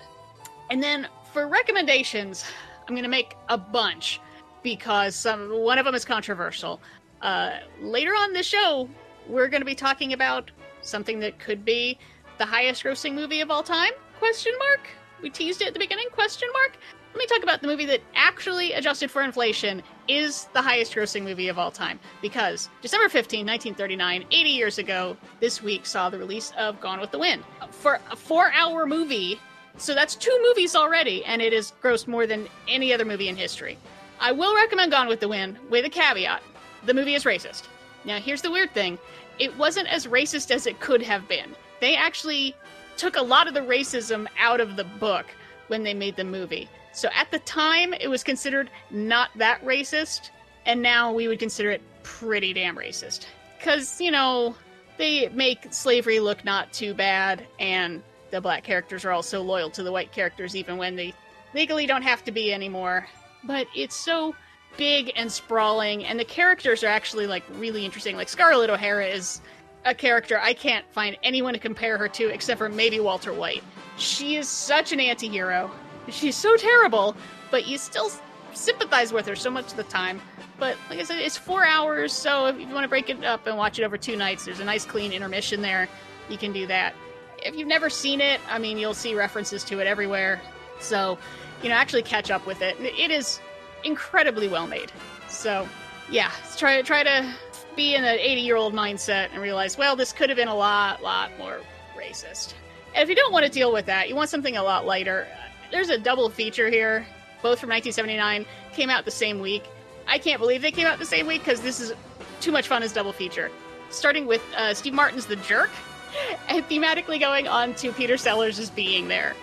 And then for recommendations, I'm going to make a bunch because some, one of them is controversial. Uh, later on this show, we're going to be talking about something that could be the highest grossing movie of all time? Question mark. We teased it at the beginning? Question mark. Let me talk about the movie that actually adjusted for inflation is the highest grossing movie of all time because December 15, 1939, 80 years ago, this week saw the release of Gone with the Wind. For a 4-hour movie, so that's two movies already and it has grossed more than any other movie in history. I will recommend Gone with the Wind with a caveat. The movie is racist. Now, here's the weird thing. It wasn't as racist as it could have been. They actually took a lot of the racism out of the book when they made the movie. So at the time, it was considered not that racist, and now we would consider it pretty damn racist. Because, you know, they make slavery look not too bad, and the black characters are also loyal to the white characters even when they legally don't have to be anymore. But it's so big and sprawling, and the characters are actually like really interesting. Like Scarlett O'Hara is a character I can't find anyone to compare her to except for maybe Walter White. She is such an anti hero. She's so terrible, but you still sympathize with her so much of the time. But like I said, it's four hours, so if you want to break it up and watch it over two nights, there's a nice clean intermission there. You can do that. If you've never seen it, I mean, you'll see references to it everywhere. So, you know, actually catch up with it. It is incredibly well made. So, yeah, try try to be in an 80 year old mindset and realize, well, this could have been a lot, lot more racist. And if you don't want to deal with that, you want something a lot lighter. There's a double feature here, both from 1979, came out the same week. I can't believe they came out the same week because this is too much fun as double feature. Starting with uh, Steve Martin's The Jerk, <laughs> and thematically going on to Peter Sellers' being there.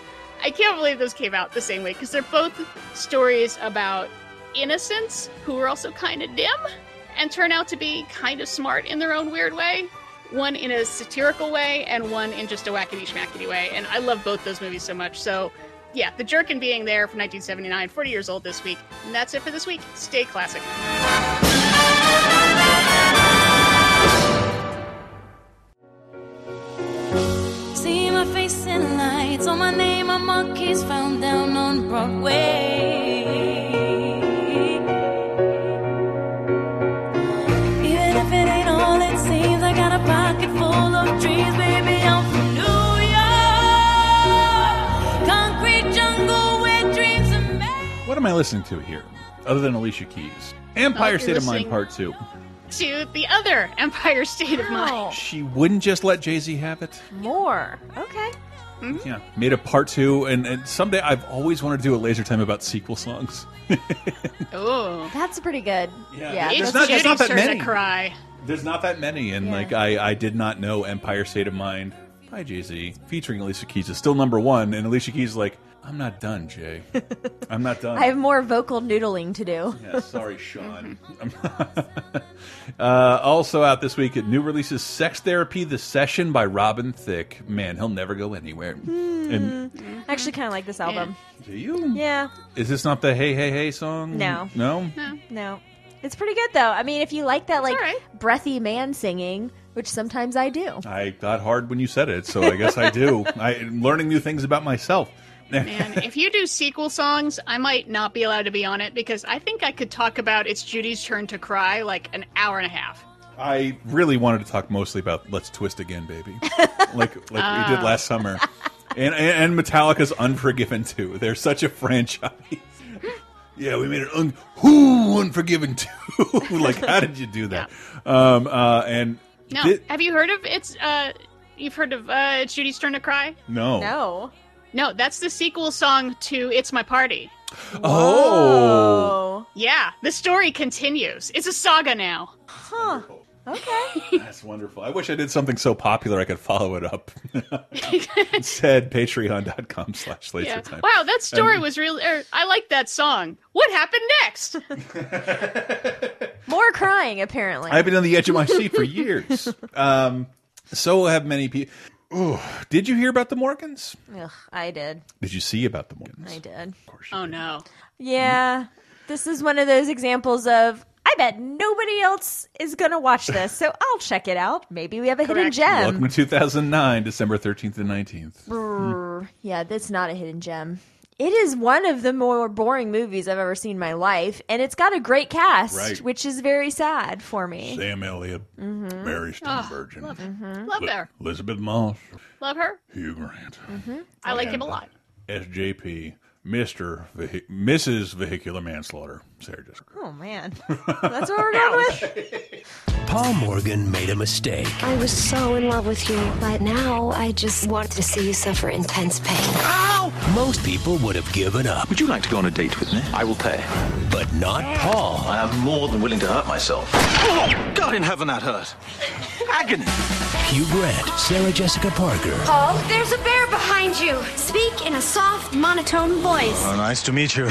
I can't believe those came out the same way because they're both stories about innocents who are also kind of dim and turn out to be kind of smart in their own weird way. One in a satirical way and one in just a wackety schmackety way. And I love both those movies so much. So, yeah, The Jerk and Being There from 1979, 40 years old this week. And that's it for this week. Stay classic. See my face in lights on my name, my monkeys found down on Broadway. Am I listening to here, other than Alicia Keys? Empire oh, you're State of Mind Part Two. To the other Empire State of Mind. She wouldn't just let Jay Z have it. More. Okay. Mm-hmm. Yeah, made a part two, and, and someday I've always wanted to do a laser time about sequel songs. <laughs> Oh, That's pretty good. Yeah. There's it's not- there's not that many. cry. There's not that many, and Yeah. like I, I did not know Empire State of Mind by Jay Z featuring Alicia Keys is still number one, and Alicia Keys is like, I'm not done, Jay. I'm not done. <laughs> I have more vocal noodling to do. Yeah, sorry, Sean. <laughs> uh, also out this week, at new releases "Sex Therapy: The Session" by Robin Thicke. Man, he'll never go anywhere. And I actually kind of like this album. do you? Yeah. Is this not the "Hey Hey Hey" song? No. no. No. It's pretty good though. I mean, if you like that like breathy man singing, which sometimes I do. I got hard when you said it, so I guess I do. <laughs> I'm learning new things about myself. Man, if you do sequel songs, I might not be allowed to be on it because I think I could talk about It's Judy's Turn to Cry like an hour and a half. I really wanted to talk mostly about "Let's Twist Again, Baby," <laughs> like like we did Oh. last summer, and, and and Metallica's "Unforgiven" too. They're such a franchise. yeah, we made it un who Unforgiven too. <laughs> like, how did you do that? Um, uh, and No, have you heard of it's? uh You've heard of uh It's Judy's Turn to Cry? no, No. No, that's the sequel song to It's My Party. Oh, Yeah, the story continues. It's a saga now. Huh. Okay. that's wonderful. I wish I did something so popular I could follow it up. <laughs> <laughs> Instead, patreon.com slash laser Yeah. time. Wow, that story And- was really. Er, I like that song. What happened next? <laughs> More crying apparently. I've been on the edge of my seat for years. um, so have many people. Oh, did you hear about the Morgans? Ugh, I did. Did you see about the Morgans? I did. Of course. oh no. Yeah. This is one of those examples of I bet nobody else is going to watch this, so <laughs> I'll check it out. Maybe we have a hidden gem. Welcome to 2009, December 13th and 19th. Brr. Yeah, that's not a hidden gem. It is one of the more boring movies I've ever seen in my life, and it's got a great cast, Right. which is very sad for me. Sam Elliott, Mhm. Mary Oh, Steenburgen, love, Mm-hmm. love her. Elisabeth Moss, Love her. Hugh Grant, I like him a lot. SJP, Mr. Vehi Mrs. Vehicular Manslaughter, Sarah Jessica. Oh man, that's what we're going with. <laughs> Paul Morgan made a mistake. I was so in love with you, but now I just want to see you suffer intense pain. Ow! Most people would have given up. Would you like to go on a date with me? I will pay. But not Paul. I am more than willing to hurt myself. Oh, <gasps> God in heaven, that hurt. Agony. Hugh Grant, Sarah Jessica Parker, Paul, there's a bear behind you. Speak in a soft, monotone voice. Oh, nice to meet you.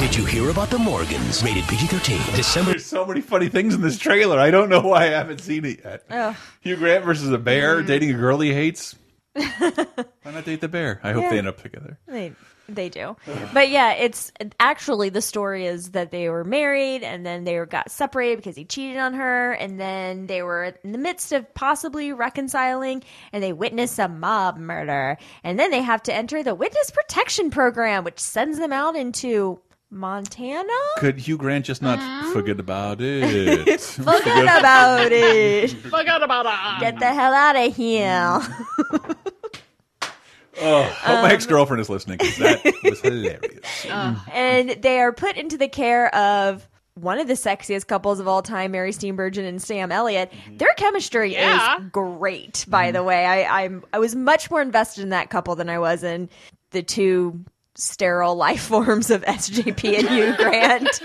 Did you hear about the Morgans? Rated PG-13. December. There's so many funny things in this trailer. I don't know why I haven't seen it yet. Ugh. Hugh Grant versus a bear mm. dating a girl he hates. <laughs> Why not date the bear? I hope Yeah. they end up together. They they do, but yeah, it's actually the story is that they were married and then they got separated because he cheated on her, and then they were in the midst of possibly reconciling, and they witness a mob murder, and then they have to enter the witness protection program, which sends them out into Montana. Could Hugh Grant just not forget about it? <laughs> <laughs> Forget about it. forget about it. Get the hell out of here. <laughs> Oh, hope my Um, ex girlfriend is listening 'cause that was hilarious. <laughs> Uh, and they are put into the care of one of the sexiest couples of all time, Mary Steenburgen and Sam Elliott. Mm-hmm. Their chemistry Yeah. is great, by the mm-hmm. way. I, I'm I was much more invested in that couple than I was in the two sterile life <laughs> forms of SJP and Hugh <laughs> Grant.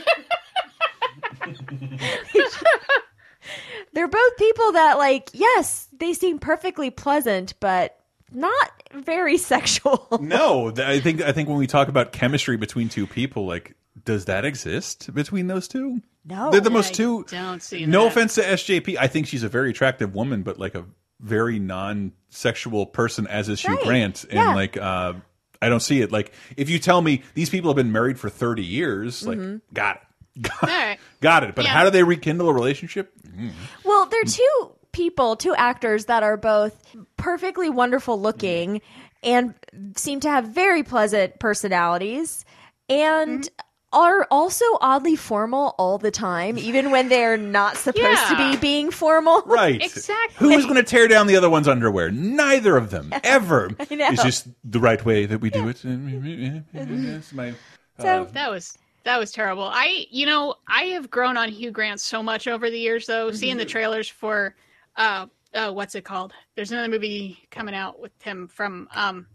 They're both people that like, yes, they seem perfectly pleasant, but not very <laughs> sexual. no, I think I think when we talk about chemistry between two people, like, does that exist between those two? No. they're the most two. Don't see No that. offense to SJP, I think she's a very attractive woman, but like a very non-sexual person, as is Hugh Right. Grant, and Yeah. like. uh I don't see it. Like, if you tell me these people have been married for 30 years, like, Mhm. got it. <laughs> All right. Got it. But Yeah. how do they rekindle a relationship? Mm. Well, they're two people, two actors that are both perfectly wonderful looking and seem to have very pleasant personalities and mm-hmm. are also oddly formal all the time, even when they're not supposed to be being formal. Right. Exactly. Who is going to tear down the other one's underwear? Neither of them <laughs> ever. I know. It's just the right way that we do it. <laughs> It's my- So- uh, that was that was terrible. I you know I have grown on Hugh Grant so much over the years though. Mm-hmm. Seeing the trailers for uh uh what's it called? There's another movie coming out with him from um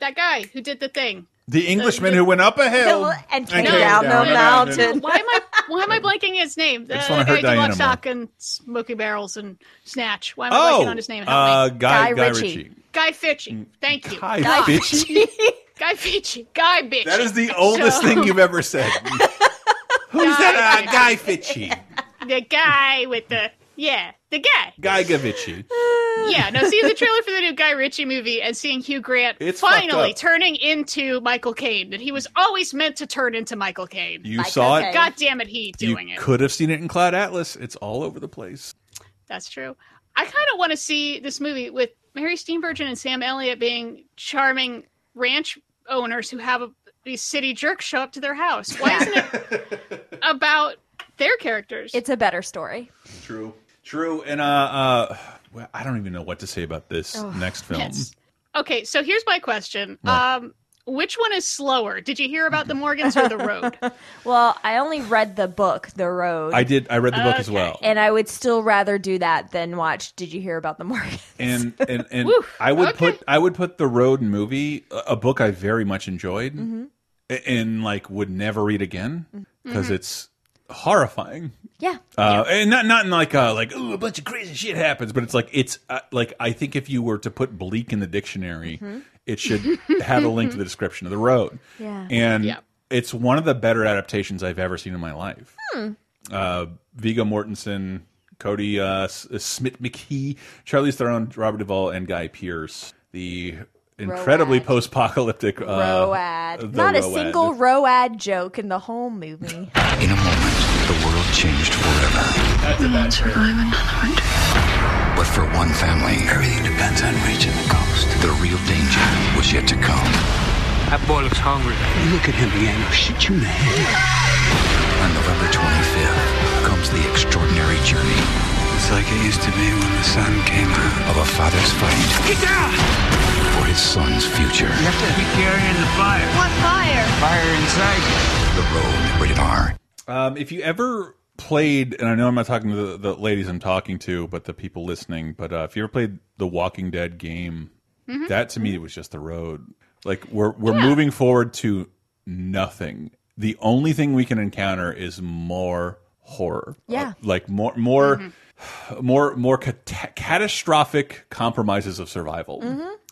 that guy who did the thing. the Englishman who went up a hill Hill and came came down the a mountain. Why am I why am I blanking his name? The just wanna guy hurt who did Diana Stock and Smoky Barrels and Snatch. Why am I Oh, blanking on his name? Help uh, me. Guy, Guy Guy Ritchie. Ritchie. Guy Fitchy. Thank you. Guy God. <laughs> Ritchie. Guy Fitchy. Guy bitch. That is the oldest thing you've ever said. <laughs> Who's that? Uh, Guy Fitchy. the guy with the yeah, the guy. Guy Gavici. <sighs> Yeah, no, seeing the trailer for the new Guy Ritchie movie and seeing Hugh Grant It's finally turning into Michael Caine, that he was always meant to turn into Michael Caine. You saw it. God damn it, he doing you it. could have seen it in Cloud Atlas. It's all over the place. That's true. I kind of want to see this movie with Mary Steenburgen and Sam Elliott being charming ranch owners who have a, these city jerks show up to their house. Why isn't it <laughs> about their characters? It's a better story. True. True. And uh, uh, well, I don't even know what to say about this Oh, next film. yes. Okay, so here's my question. What? Um, which one is slower? Did you hear about the Morgans or the <laughs> Road? Well, I only read the book, The Road. I did. I read the book as well. And I would still rather do that than watch Did You Hear About the Morgans? and and and <laughs> I would okay. put I would put the Road movie, a a book I very much enjoyed, Mm-hmm. and like would never read again because Mm-hmm. it's horrifying. Yeah. Uh, and not not in like uh, like ooh, a bunch of crazy shit happens, but it's like it's uh, like I think if you were to put bleak in the dictionary, it should have a link to the description of the road. Yeah. and Yeah. it's one of the better adaptations I've ever seen in my life. Uh, Viggo Mortensen, Kodi uh, S- Smith McKee, Charlize Theron, Robert Duvall, and Guy Pearce. The incredibly post-apocalyptic uh, Road. the Not a Road. single Road joke in the whole movie. <laughs> In a moment, the world changed forever. But for one family, everything depends on reaching the coast. The real danger was yet to come. That boy looks hungry. You look at him again, I'll shoot you in the head. On November 25th comes the extraordinary journey It's like it used to be when the sun came out. of a father's fight Get down! for his son's future. You have to be carrying the fire. What fire? Fire inside. The road, rated R. Um, if you ever played, and I know I'm not talking to the, the ladies I'm talking to, but the people listening, but uh, if you ever played the Walking Dead game, mm-hmm. that to me mm-hmm. was just the road. Like we're we're moving forward to nothing. The only thing we can encounter is more horror. Uh, yeah. Uh, like more more mm-hmm. more more cat catastrophic compromises of survival.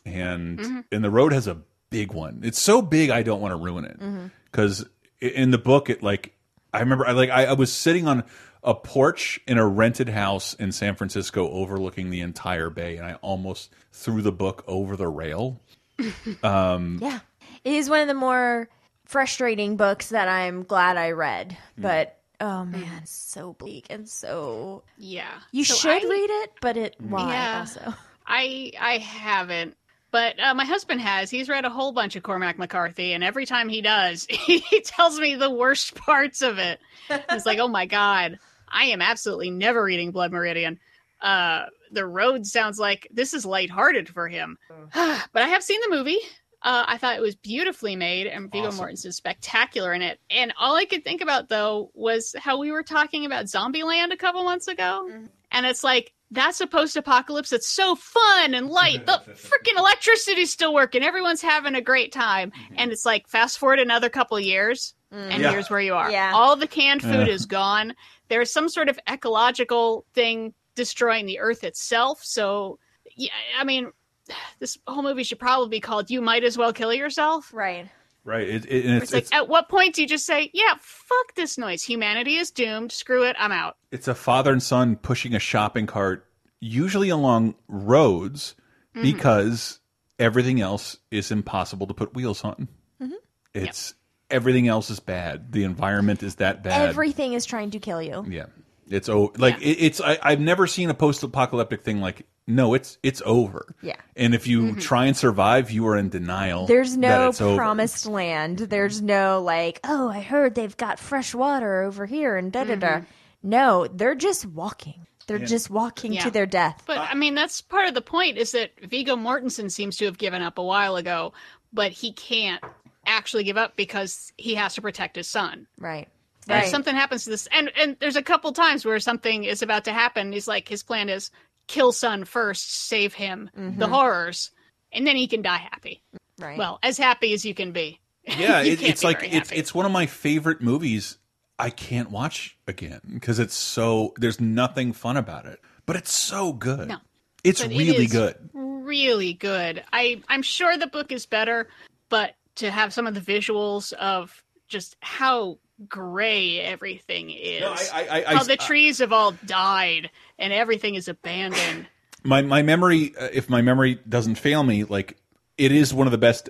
And and the road has a big one. It's so big I don't want to ruin it because in the book it like I remember I like I, I was sitting on a porch in a rented house in San Francisco overlooking the entire bay and I almost threw the book over the rail. <laughs> Um, Yeah. It is one of the more frustrating books that I'm glad I read. But oh man, it's so bleak and so yeah. you So should I- read it, but it why Yeah. also. I I haven't, but uh, my husband has. He's read a whole bunch of Cormac McCarthy, and every time he does, <laughs> he tells me the worst <laughs> parts of it. It's like, oh my god, I am absolutely never reading Blood Meridian. Uh, the road sounds like this is lighthearted for him, <sighs> but I have seen the movie. Uh, I thought it was beautifully made, and Viggo Awesome. Mortensen is spectacular in it. And all I could think about though was how we were talking about Zombieland a couple months ago, and it's like that's a post-apocalypse that's so fun and light. The <laughs> freaking electricity's still working. Everyone's having a great time, mm-hmm. and it's like fast forward another couple years, mm. and Yeah. here's where you are. Yeah. All the canned food Yeah. is gone. There's some sort of ecological thing destroying the earth itself. So, yeah, I mean, <sighs> this whole movie should probably be called "You Might As Well Kill Yourself." Right. Right. It, it, and It's, it's, like, it's, at what point do you just say, "Yeah, fuck this noise. Humanity is doomed. Screw it. I'm out." it's a father and son pushing a shopping cart, usually along roads, mm-hmm. because everything else is impossible to put wheels on. Mm-hmm. It's everything else is bad. The environment is that bad. Everything is trying to kill you. yeah. It's oh, like it, it's. I, I've never seen a post-apocalyptic thing like. No, it's it's over. Yeah. And if you Mm-hmm. try and survive, you are in denial. There's that no it's over. promised land. There's no like, oh, I heard they've got fresh water over here and da da da. No, they're just walking. They're just walking Yeah. to their death. But I mean, that's part of the point is that Viggo Mortensen seems to have given up a while ago, but he can't actually give up because he has to protect his son. Right. And if Right. something happens to this, and and there's a couple times where something is about to happen. He's like, his plan is kill son first, save him the Mhm. horrors, and then he can die happy. Right. Well, as happy as you can be. <laughs> Yeah, it, it's like it's it's one of my favorite movies. I can't watch again because it's so there's nothing fun about it, but it's so good. No. it's But it really is good. Really good. I I'm sure the book is better, but to have some of the visuals of just how gray everything is, I- I- I- how the trees have all died and everything is abandoned. My my memory, uh, if my memory doesn't fail me, like it is one of the best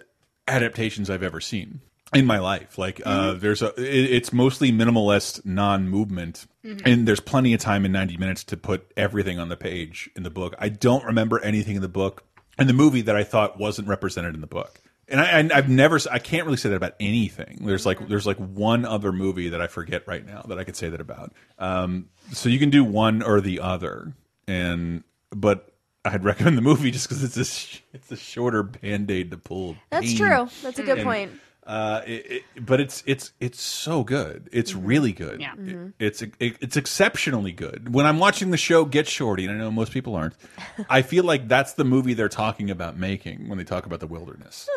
adaptations I've ever seen in my life. Like uh, Mm-hmm. there's a it, it's mostly minimalist, non-movement, Mhm. and there's plenty of time in 90 minutes to put everything on the page in the book. I don't remember anything in the book and the movie that I thought wasn't represented in the book. And I, and I've never, I can't really say that about anything. There's like, there's like one other movie that I forget right now that I could say that about. Um, so you can do one or the other, and but I'd recommend the movie just because it's a, it's a shorter band aid to pull. That's true. That's a good And, point. Uh, it, it, but it's it's it's so good. It's really good. Yeah. It- it's it, it's exceptionally good. When I'm watching the show Get Shorty, and I know most people aren't, <laughs> I feel like that's the movie they're talking about making when they talk about the wilderness.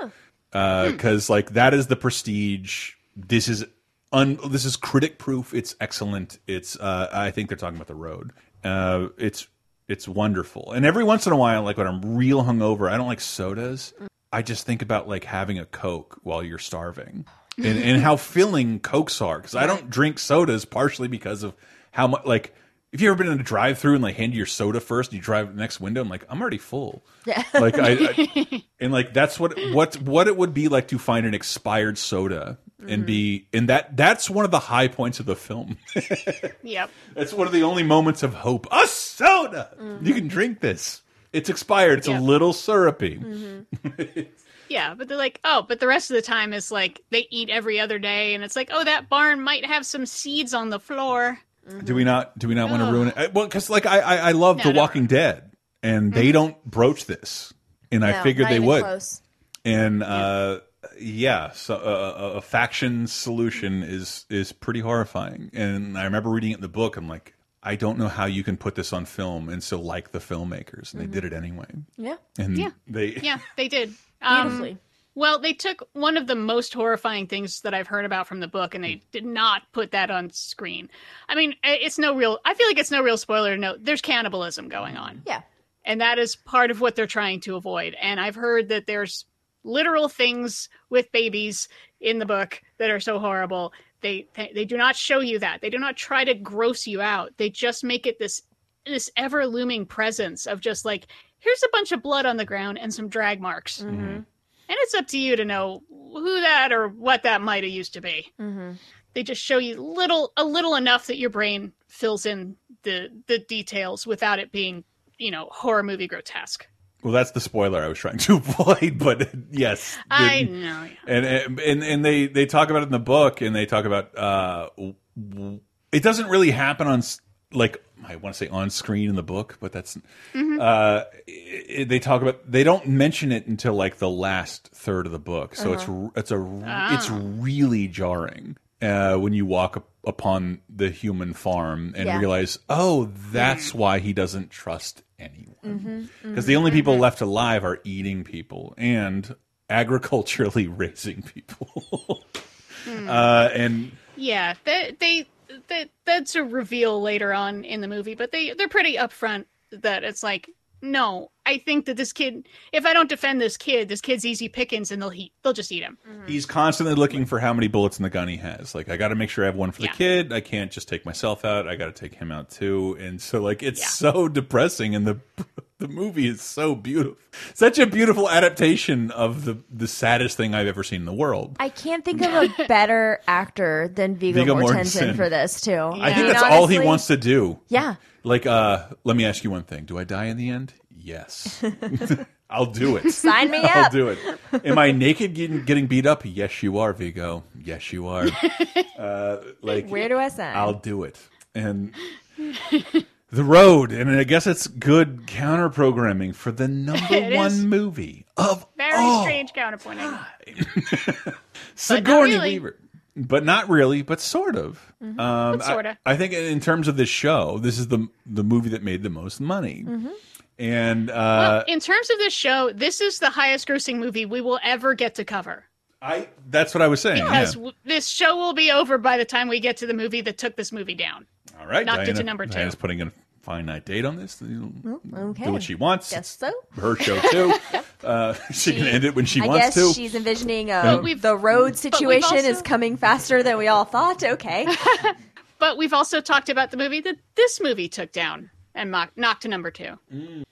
Because like that is the prestige. This is un. This is critic proof. It's excellent. It's. Uh, I think they're talking about the road. Uh, it's it's wonderful. And every once in a while, like when I'm real hungover, I don't like sodas. I just think about like having a Coke while you're starving, and and how <laughs> filling Cokes are. Because I don't drink sodas partially because of how much like. If you ever been in a drive-through and like hand you your soda first, and you drive the next window. I'm like, I'm already full. Yeah. Like I, I <laughs> and like that's what what what it would be like to find an expired soda and be mm-hmm. and that that's one of the high points of the film. Yep. <laughs> that's one of the only moments of hope. A soda. You can mm-hmm. drink this. It's expired. It's Yeah. a little syrupy. <laughs> Yeah, but they're like, oh, but the rest of the time is like they eat every other day, and it's like, oh, that barn might have some seeds on the floor. Do we not? Do we not want to ruin it? Well, because like I, I, I love No, The never. Walking Dead, and they don't broach this, and I figured they would. close. And uh, yeah, so uh, a, a faction solution is is pretty horrifying. And I remember reading it in the book. I'm like, I don't know how you can put this on film and still like the filmmakers, and they did it anyway. Yeah. And Yeah. they <laughs> Yeah, they did. <laughs> Um, Beautifully. well, they took one of the most horrifying things that I've heard about from the book, and they did not put that on screen. I mean, it's no real. I feel like it's no real spoiler to note there's cannibalism going on. Yeah. and that is part of what they're trying to avoid. And I've heard that there's literal things with babies in the book that are so horrible. They they, they do not show you that. They do not try to gross you out. They just make it this this ever looming presence of just like here's a bunch of blood on the ground and some drag marks. Mm-hmm. And it's up to you to know who that or what that might have used to be. Mm-hmm. They just show you little a little enough that your brain fills in the the details without it being, you know, horror movie grotesque. Well, that's the spoiler I was trying to <laughs> avoid. But yes, I know. yeah. and and and they they talk about it in the book, and they talk about uh, it doesn't really happen on like I want to say on screen in the book, but that's Mhm. uh, i- they talk about they don't mention it until like the last third of the book, so it's Uh-huh. it's a it's Ah. really jarring uh, when you walk up upon the human farm and Yeah. realize, oh, that's why he doesn't trust anyone Mm-hmm. because the only people left alive are eating people and agriculturally <laughs> raising people. <laughs> uh, and Yeah, they, they they that's a reveal later on in the movie, but they they're pretty upfront that it's like, no, I think that this kid, if I don't defend this kid, this kid's easy pickings, and they'll eat, they'll just eat him. he's constantly looking for how many bullets in the gun he has. Like, I got to make sure I have one for Yeah. the kid. I can't just take myself out. I got to take him out too. And so, like, it's so depressing. And the <laughs> the movie is so beautiful. Such a beautiful adaptation of the the saddest thing I've ever seen in the world. I can't think of <laughs> a better actor than Viggo, Viggo Mortensen Mortensen. for this too. I think that's all he wants to do. Yeah. Like, uh, let me ask you one thing: Do I die in the end? Yes. <laughs> I'll do it. Sign me up. I'll do it. Am I naked getting, getting beat up? Yes, you are, Viggo. Yes, you are. <laughs> Uh, like, Where do I sign? I'll do it. And the road, and I guess it's good counter programming for the <laughs> number one movie of Very all strange counterpointing. Sigourney really. Weaver. But not really, but sort of. Um, But I- sorta. I, think in terms of this show, this is the the movie that made the most money. And uh, well, in terms of this show, this is the highest grossing movie we will ever get to cover. I that's what I was saying. Because yeah. w this show will be over by the time we get to the movie that took this movie down. All right, knocked it to number two. Diana's putting a finite date on this. okay. Do what she wants. Guess so. Her show too. <laughs> uh, <laughs> she, can end it when she I wants guess to. she's envisioning Yeah. uh, we've- the road we've situation is coming faster than we all thought. Okay. <laughs> But we've also talked about the movie that this movie took down and mock- knocked to number two Mm.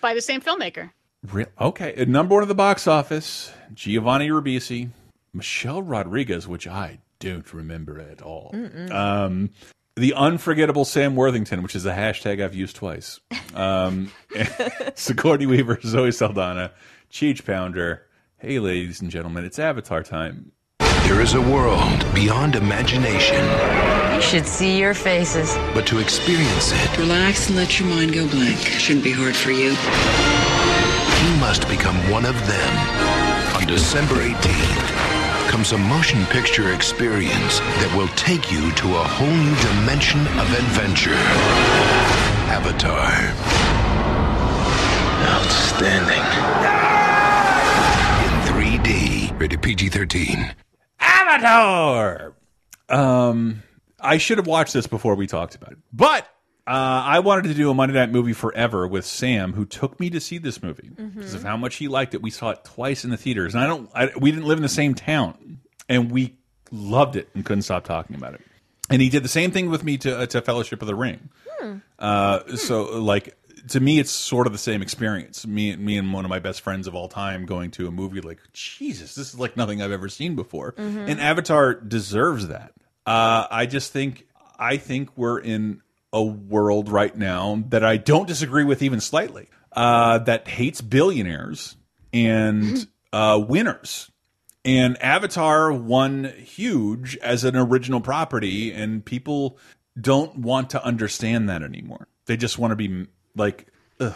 By the same filmmaker. Re- okay, at number one at the box office, Giovanni Ribisi, Michelle Rodriguez, which I don't remember at all. Um, the unforgettable Sam Worthington, which is a hashtag I've used twice. Um, <laughs> <laughs> Sigourney Weaver, Zoe Saldana, CCH Pounder. Hey, ladies and gentlemen, it's Avatar time. There is a world beyond imagination, You should see your faces. but to experience it, Relax and let your mind go blank. Shouldn't be hard for you. you must become one of them. On December 18th comes a motion picture experience that will take you to a whole new dimension of adventure. Avatar. Outstanding. In 3D. Rated PG 13. Avatar. Um, I should have watched this before we talked about it, but uh, I wanted to do a Monday Night Movie forever with Sam, who took me to see this movie because of how much he liked it. We saw it twice in the theaters, and I don't. I, we didn't live in the same town, and we loved it and couldn't stop talking about it. And he did the same thing with me to uh, to Fellowship of the Ring. Uh, so like to me, it's sort of the same experience. Me, me and one of my best friends of all time going to a movie like Jesus, this is like nothing I've ever seen before. Mhm. And Avatar deserves that. Uh, I just think I think we're in a world right now that I don't disagree with even slightly. Uh, that hates billionaires and uh, winners. And Avatar won huge as an original property, and people don't want to understand that anymore. They just want to be like, ugh,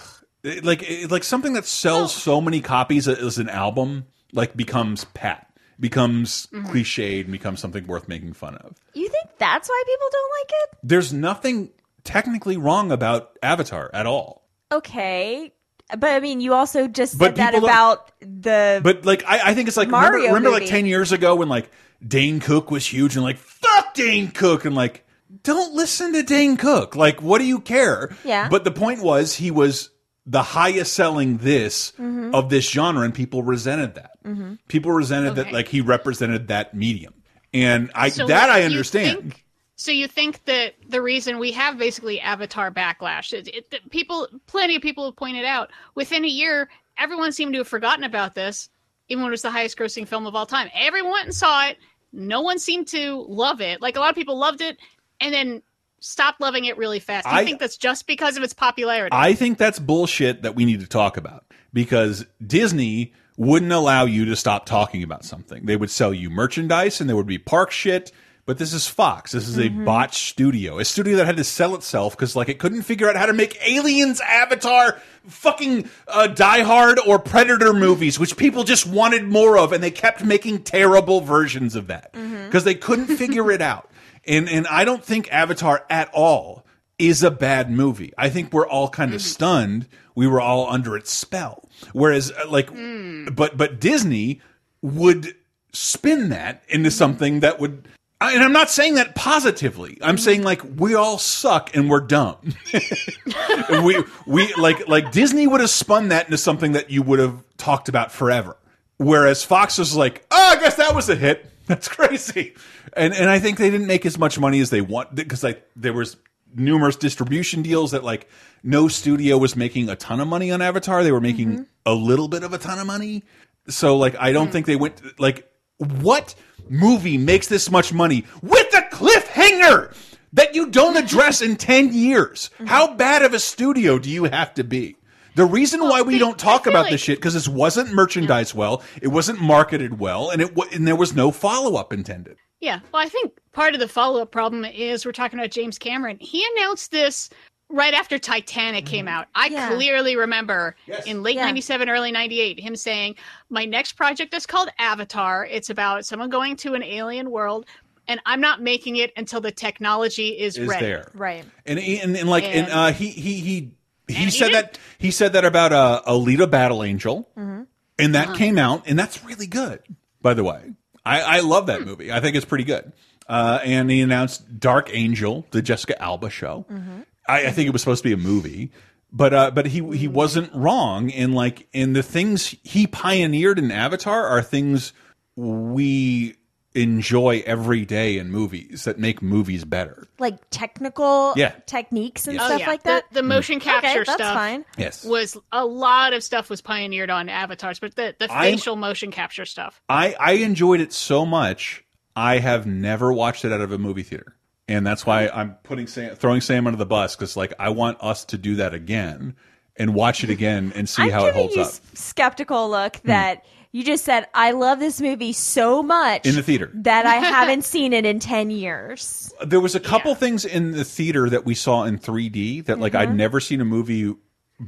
like like something that sells so many copies as an album, like becomes pat, becomes Mhm. cliched, and becomes something worth making fun of. You think that's why people don't like it? There's nothing technically wrong about Avatar at all. Okay. But I mean, you also just But said that about the. But like, I, I think it's like Mario remember, remember like ten years ago when like Dane Cook was huge and like fuck Dane Cook and like don't listen to Dane Cook. Like, what do you care? Yeah. But the point was he was the highest selling this Mhm. of this genre, and people resented that. Mhm. People resented that like he represented that medium, and I So that I understand. think- So you think that the reason we have basically Avatar backlash, it, it, people, plenty of people have pointed out, within a year, everyone seemed to have forgotten about this, even when it was the highest grossing film of all time. Everyone went and saw it. No one seemed to love it. Like a lot of people loved it and then stopped loving it really fast. I- think that's just because of its popularity? I think that's bullshit that we need to talk about because Disney wouldn't allow you to stop talking about something. They would sell you merchandise and there would be park shit. But this is Fox. This is a Mhm. botched studio, a studio that had to sell itself because like it couldn't figure out how to make Aliens, Avatar, fucking uh, Die Hard, or Predator movies, which people just wanted more of, and they kept making terrible versions of that because they couldn't figure it out. <laughs> And and I don't think Avatar at all is a bad movie. I think we're all kind of stunned. We were all under its spell. Whereas, uh, like, hmm. but but Disney would spin that into hmm. something that would. I- And I'm not saying that positively. I'm hmm. saying like we all suck and we're dumb. <laughs> we we like like Disney would have spun that into something that you would have talked about forever. Whereas Fox was like, oh, I guess that was a hit. <laughs> That's crazy. And and I think they didn't make as much money as they want because like there was numerous distribution deals that like no studio was making a ton of money on Avatar. They were making Mm-hmm. a little bit of a ton of money. So like I don't think they went like what movie makes this much money with a cliffhanger that you don't <laughs> address in 10 years? Mm-hmm. How bad of a studio do you have to be? The reason why we don't talk about like- this shit because this wasn't merchandised well, it wasn't marketed well, and it and there was no follow up intended. Yeah. Well, I think part of the follow up problem is we're talking about James Cameron. He announced this right after Titanic came out. I Yeah. clearly remember in late Yeah. 97, early 98, him saying, My next project is called Avatar. It's about someone going to an alien world, and I'm not making it until the technology is, Is ready. there. Right. And and, and like and, And- uh, he he he he he said did- that he said that about uh, Alita Battle Angel, Mm-hmm. and Uh-huh. that came out, and that's really good. By the way, I, I love Hmm. that movie. I think it's pretty good. Uh, and he announced Dark Angel, the Jessica Alba show. Mm-hmm. I, I think it was supposed to be a movie, but uh, but he he Hmm. wasn't wrong in like in the things he pioneered in Avatar are things we enjoy every day in movies that make movies better. Like technical Yeah. techniques and Yes. Oh, stuff yeah. like that. The, the motion capture Okay, that's stuff fine. Yes. was a lot of stuff was pioneered on avatars, but the, the I'm- facial motion capture stuff. I I enjoyed it so much. I have never watched it out of a movie theater, and that's why I'm putting Sam, throwing Sam under the bus because like I want us to do that again and watch it again and see I'm how it holds you up Hmm. skeptical look that you just said I love this movie so much in the theater. <laughs> that I <laughs> haven't seen it in ten years. There was a couple things in the theater that we saw in 3D that like Mm-hmm. I'd never seen a movie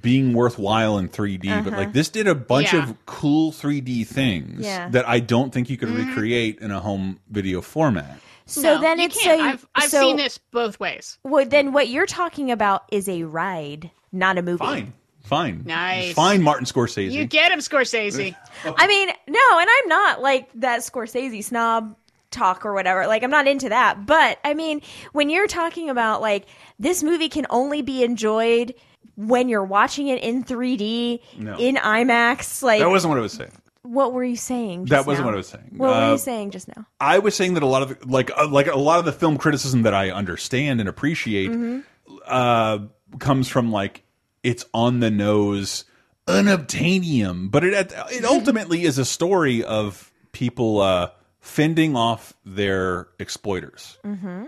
being worthwhile in 3D, but Uh-huh. like this did a bunch Yeah. of cool 3D things Yeah. that I don't think you could Mm-hmm. recreate in a home video format. So No, then you it's can't. so I've, I've so, seen this both ways. Well, then what you're talking about is a ride, not a movie. Fine, fine, Nice. fine. Martin Scorsese. You get him, Scorsese. <laughs> I mean, no, and I'm not like that Scorsese snob talk or whatever. Like, I'm not into that. But I mean, when you're talking about like this movie can only be enjoyed when you're watching it in 3D, No. in IMAX, like that wasn't what I was saying. what were you saying? That wasn't now? what I was saying. What were Uh, you saying just now? I was saying that a lot of the, like uh, like a lot of the film criticism that I understand and appreciate Mm-hmm. uh, comes from like it's on the nose unobtainium, but it it ultimately is a story of people uh, fending off their exploiters, Mm-hmm.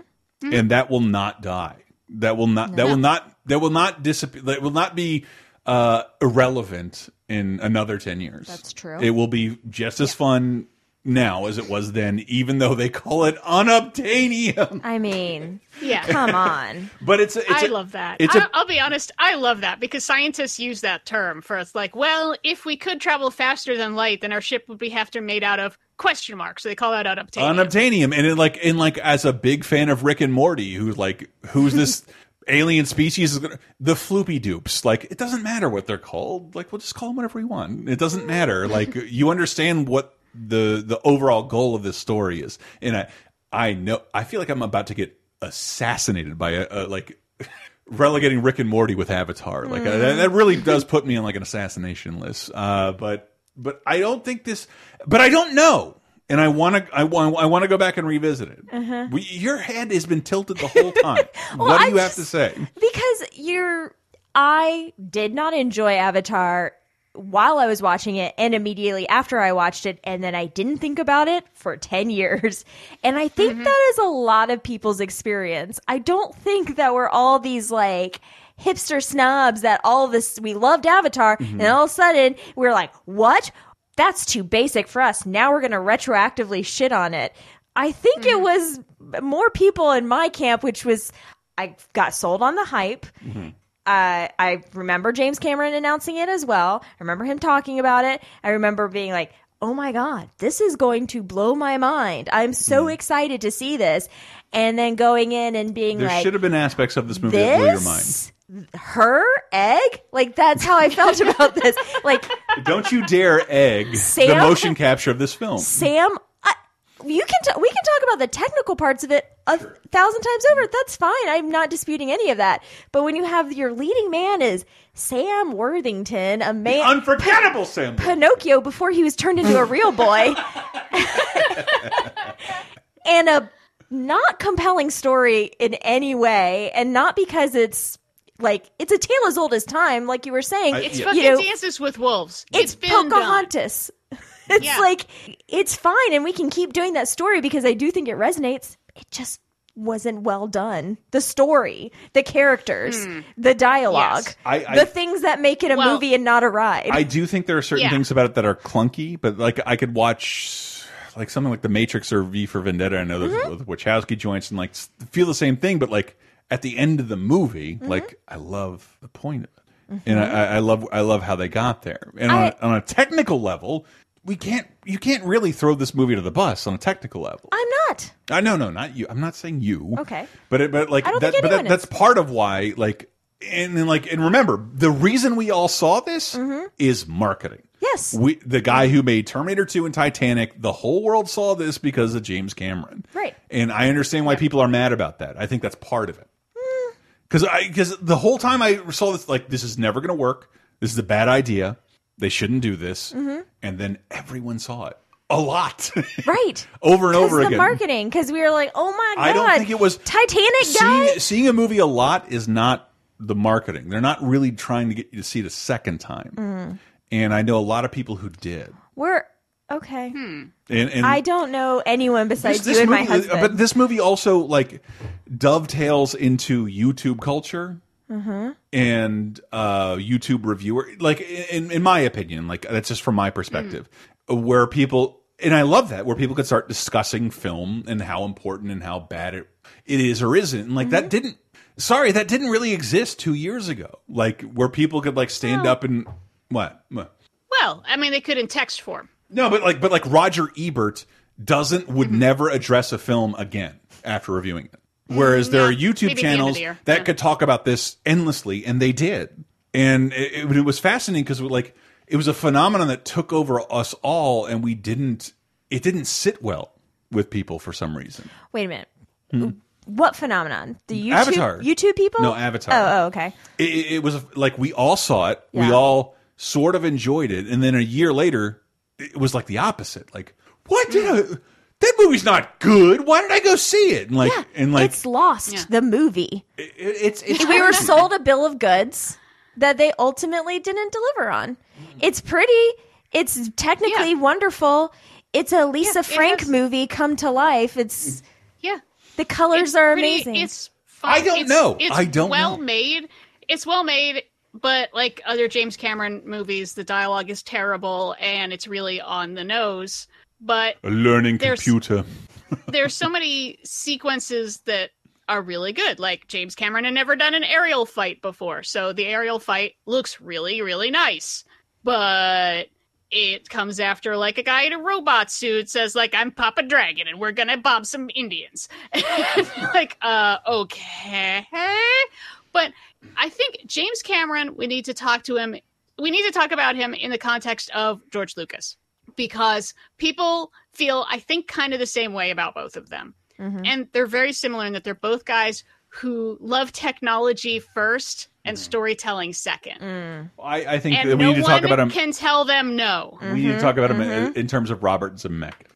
and that will not die. That will not. That will not. That will not disappear. That will not be uh, irrelevant in another ten years. That's true. It will be just as fun now as it was then, even though they call it unobtainium. I mean, Yeah. come on. <laughs> But it's a, it's I a- love that. It's I, a I'll be honest, I love that because scientists use that term for it's like, well, if we could travel faster than light, then our ship would be have to made out of question marks. So they call that unobtainium. unobtainium, and it like and like as a big fan of Rick and Morty, who's like who's this. <laughs> Alien species is gonna the floopy dupes. Like it doesn't matter what they're called. Like we'll just call them whatever we want. It doesn't mm. matter. Like you understand what the the overall goal of this story is. And I I know I feel like I'm about to get assassinated by a, a like <laughs> relegating Rick and Morty with Avatar. Like uh, that, that really does put me on like an assassination list. Uh, but but I don't think this. But I don't know. And I want to. I want. I want to go back and revisit it. Uh-huh. We, your head has been tilted the whole time. <laughs> Well, what do I you have to say? because you're I did not enjoy Avatar while I was watching it and immediately after I watched it and then I didn't think about it for <laughs> 10 years. And I think mm-hmm. that is a lot of people's experience. I don't think that we're all these like hipster snobs that all this we loved Avatar and mm-hmm. all of a sudden we're like, "What? That's too basic for us. Now we're going to retroactively shit on it." I think it mm-hmm. was more people in my camp which was I got sold on the hype. Uh, I remember James Cameron announcing it as well. I remember him talking about it. I remember being like, oh my God, this is going to blow my mind. I'm so excited to see this. And then going in and being like There like, should have been aspects of this movie that blew your mind. Her egg? Like, that's how I felt <laughs> about this. Like, Don't you dare egg the motion capture of this film. Sam, you can t- we can talk about the technical parts of it a thousand times over. Mm-hmm. That's fine. I'm not disputing any of that. But when you have your leading man is Sam Worthington, a man Unforgettable Sam. Pinocchio before he was turned into a real boy, <laughs> and a not compelling story in any way, and not because it's like it's a tale as old as time, like you were saying. It's you fucking know, Dances with Wolves. it's, it's been done. Pocahontas. <laughs> It's Yeah. like it's fine, and we can keep doing that story because I do think it resonates. It just wasn't well done. The story, the characters, Hmm. the dialogue, Yes. I- I- the things that make it a Well- movie and not a ride. I do think there are certain Yeah. things about it that are clunky, but like I could watch like something like The Matrix or V for Vendetta. I know those Mm-hmm. those Wachowski joints and like feel the same thing, but like at the end of the movie, Mm-hmm. like I love the point of it, and I, I love I love how they got there. And on, I- a, on a technical level, we can't you can't really throw this movie to the bus on a technical level. I'm not. I no no not you. I'm not saying you. Okay. But it, but like that, but that, that's part of why like and then like and remember the reason we all saw this is marketing. Yes. We the guy who made Terminator 2 and Titanic, the whole world saw this because of James Cameron. Right. And I understand why people are mad about that. I think that's part of it. Cuz I cuz the whole time I saw this like this is never going to work. This is a bad idea. They shouldn't do this. Mhm. And then everyone saw it. A lot. <laughs> Right. over and over the again. marketing, because we were like, oh my god, I don't think it was Titanic guy. seeing, seeing a movie a lot is not the marketing. They're not really trying to get you to see it a second time. Mm. And I know a lot of people who did. We're okay. And, and I don't know anyone besides this, this you and my movie, husband. but this movie also like dovetails into YouTube culture mm-hmm. and uh, YouTube reviewer. Like in in my opinion, like that's just from my perspective, where people and I love that where people could start discussing film and how important and how bad it it is or isn't. And like that didn't. Sorry, that didn't really exist two years ago. Like where people could like stand up and what? What? Well, I mean, they could in text form. No, but like, but like Roger Ebert doesn't would Mm-hmm. never address a film again after reviewing it. Whereas there are Mm, YouTube maybe at the end of channels that Yeah. could talk about this endlessly, and they did. And it, it, it was fascinating because like it was a phenomenon that took over us all, and we didn't. It didn't sit well with people for some reason. Wait a minute. Hmm. What phenomenon? The YouTube Avatar. YouTube people? No, Avatar. Oh, oh okay. It, it, was like we all saw it. We all sort of enjoyed it, and then a year later, it was like the opposite. Like, what did I? That movie's not good. Why did I go see it? And like, and like, it's lost the movie. it, it's it's we were sold a bill of goods that they ultimately didn't deliver on. It's pretty. It's technically wonderful. It's a Lisa it Frank has- movie come to life. It's Yeah. the colors It's are pretty- amazing. It's fun. I don't It's- know. It's I don't well know. made. It's well made, but like other James Cameron movies, the dialogue is terrible and it's really on the nose. But a learning There's- computer. <laughs> there's so many sequences that are really good. Like James Cameron had never done an aerial fight before, so the aerial fight looks really, really nice. But it comes after like a guy in a robot suit says like I'm Papa Dragon and we're gonna bomb some Indians. <laughs> like, uh, okay. But I think James Cameron, we need to talk to him. We need to talk about him in the context of George Lucas because people feel, I think, kind of the same way about both of them. Mm-hmm. And they're very similar in that they're both guys who love technology first and storytelling second. Mm. I, I think And that we no need to talk one about him. can tell them no. We need to talk about him Mhm. in, in terms of Robert Zemeckis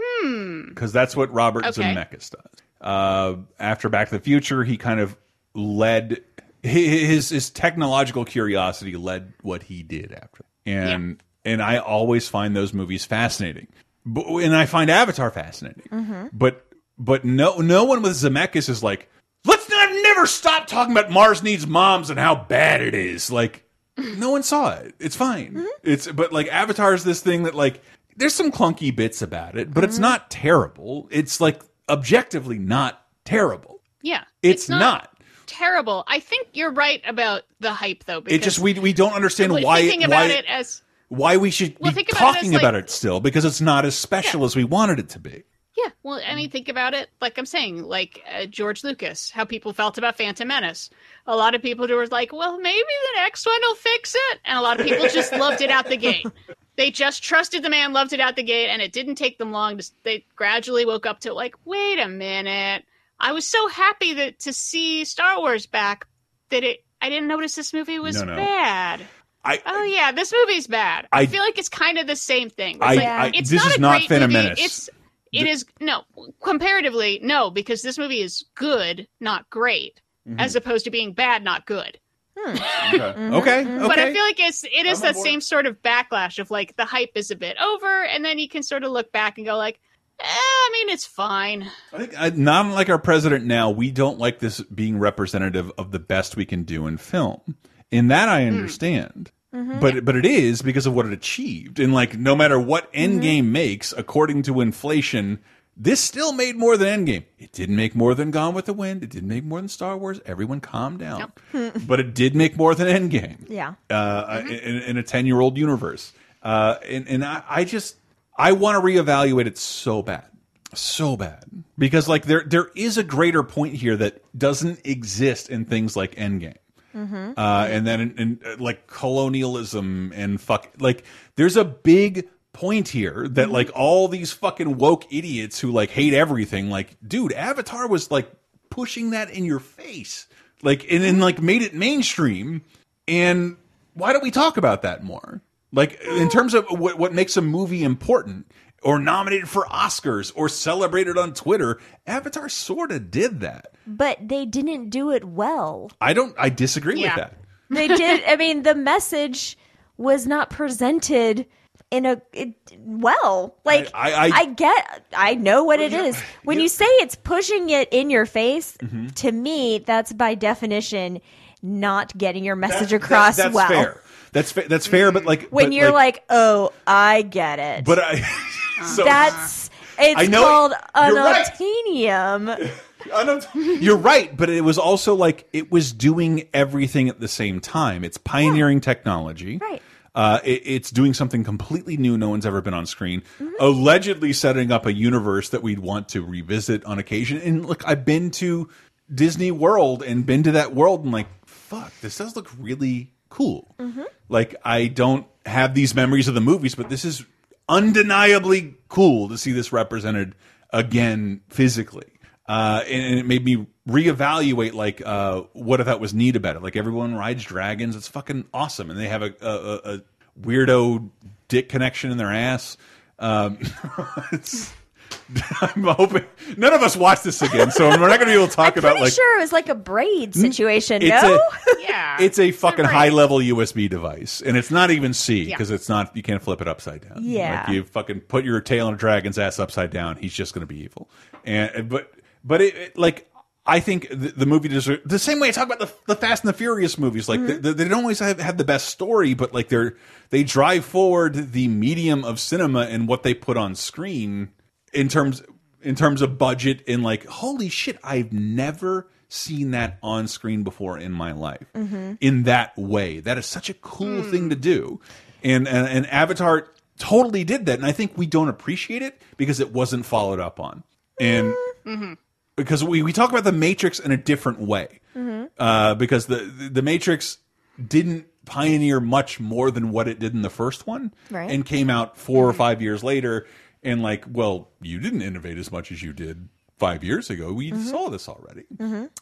Hmm. because that's what Robert Okay. Zemeckis does. Uh, after Back to the Future, he kind of led his his technological curiosity led what he did after, and and I always find those movies fascinating, but, and I find Avatar fascinating. Mm-hmm. But but no no one with Zemeckis is like let's not never stop talking about Mars needs moms and how bad it is. Like no one saw it. It's fine. Mm-hmm. It's but like Avatar is this thing that like there's some clunky bits about it, but it's Mm-hmm. not terrible. It's like objectively not terrible. Yeah. It's, not. terrible. I think you're right about the hype though. Because It just we we don't understand why thinking why about it as why we should Well, be about it talking like- about it still because it's not as special as we wanted it to be. Yeah, well, I mean, think about it. Like I'm saying, like uh, George Lucas, how people felt about Phantom Menace. A lot of people were like, "Well, maybe the next one will fix it," and a lot of people just <laughs> loved it out the gate. They just trusted the man, loved it out the gate, and it didn't take them long. To, they gradually woke up to it, like, "Wait a minute! I was so happy that to see Star Wars back that it. I didn't notice this movie was No, no. bad." I, oh yeah, this movie's bad. I, I- feel like it's kind of the same thing. It's I- like, I- it's this not is a not great Phantom movie. Menace. It's It is no comparatively no because this movie is good, not great, Mhm. as opposed to being bad, not good. Okay. <laughs> Okay. But I feel like it's it is that board. same sort of backlash of like the hype is a bit over, and then you can sort of look back and go like, eh, I mean, it's fine. I think uh, not unlike our president now, we don't like this being representative of the best we can do in film. In that, I understand. Mhm. But but it is because of what it achieved, and like no matter what Endgame makes, according to inflation, this still made more than Endgame. It didn't make more than Gone with the Wind. It didn't make more than Star Wars. Everyone, calm down. <laughs> but it did make more than Endgame Yeah. uh, in, in a 10 year old universe. Uh, and and I, I just, I want to reevaluate it so bad. So bad. Because like there there is a greater point here that doesn't exist in things like Endgame. Mm-hmm. Uh, and then in, in, uh, like colonialism and fuck like there's a big point here that like all these fucking woke idiots who like hate everything like dude avatar was like pushing that in your face. Like and, and like made it mainstream. And why don't we talk about that more? Like in terms of what, what makes a movie important or nominated for oscars or celebrated on twitter avatar sort of did that But they didn't do it well. i don't i disagree Yeah. with that They did. I mean, the message was not presented in a it, well. Like I- I- get, I know what it is. <laughs> When you say it's pushing it in your face, Mm-hmm. to me, that's by definition not getting your message across that's well. fair that's fa that's fair but like When but, you're like, oh, I get it. but i <laughs> so that's it's I know- called you're right. unobtainium. <laughs> You're right, but it was also like it was doing everything at the same time. It's pioneering technology. Right. Uh, it, it's doing something completely new. No one's ever been on screen. Mm-hmm. Allegedly setting up a universe that we'd want to revisit on occasion. And look, I've been to Disney World and been to that world and like, fuck, this does look really cool. Mm-hmm. Like I don't have these memories of the movies, but this is undeniably cool to see this represented again physically. Uh, and, it made me reevaluate like uh, what I thought was neat about it. Like everyone rides dragons; it's fucking awesome, and they have a, a, a- a weirdo dick connection in their ass. Um, <laughs> it's, <laughs> I'm hoping none of us watch this again, so we're not going to be able to talk about like sure it was like a braid situation. it's no, <laughs> Yeah. <laughs> it's a fucking high level USB device, and it's not even C Yeah. because it's not. You can't flip it upside down. Yeah. like you fucking put your tail on a dragon's ass upside down, he's just going to be evil. And but but it, it- like I think the, the movie deserves the same way I talk about the, the Fast and the Furious movies. Like Mm-hmm. they, they don't always have, have the best story, but like they're they drive forward the medium of cinema and what they put on screen in terms in terms of budget and like holy shit, I've never seen that on screen before in my life Mm-hmm. in that way. That is such a cool thing to do. And, and and Avatar totally did that. And I think we don't appreciate it because it wasn't followed up on. And because we, we talk about the Matrix in a different way. Uh, because the, the Matrix didn't pioneer much more than what it did in the first one Right. and came out 4 or five years later and like well you didn't innovate as much as you did five years ago we saw this already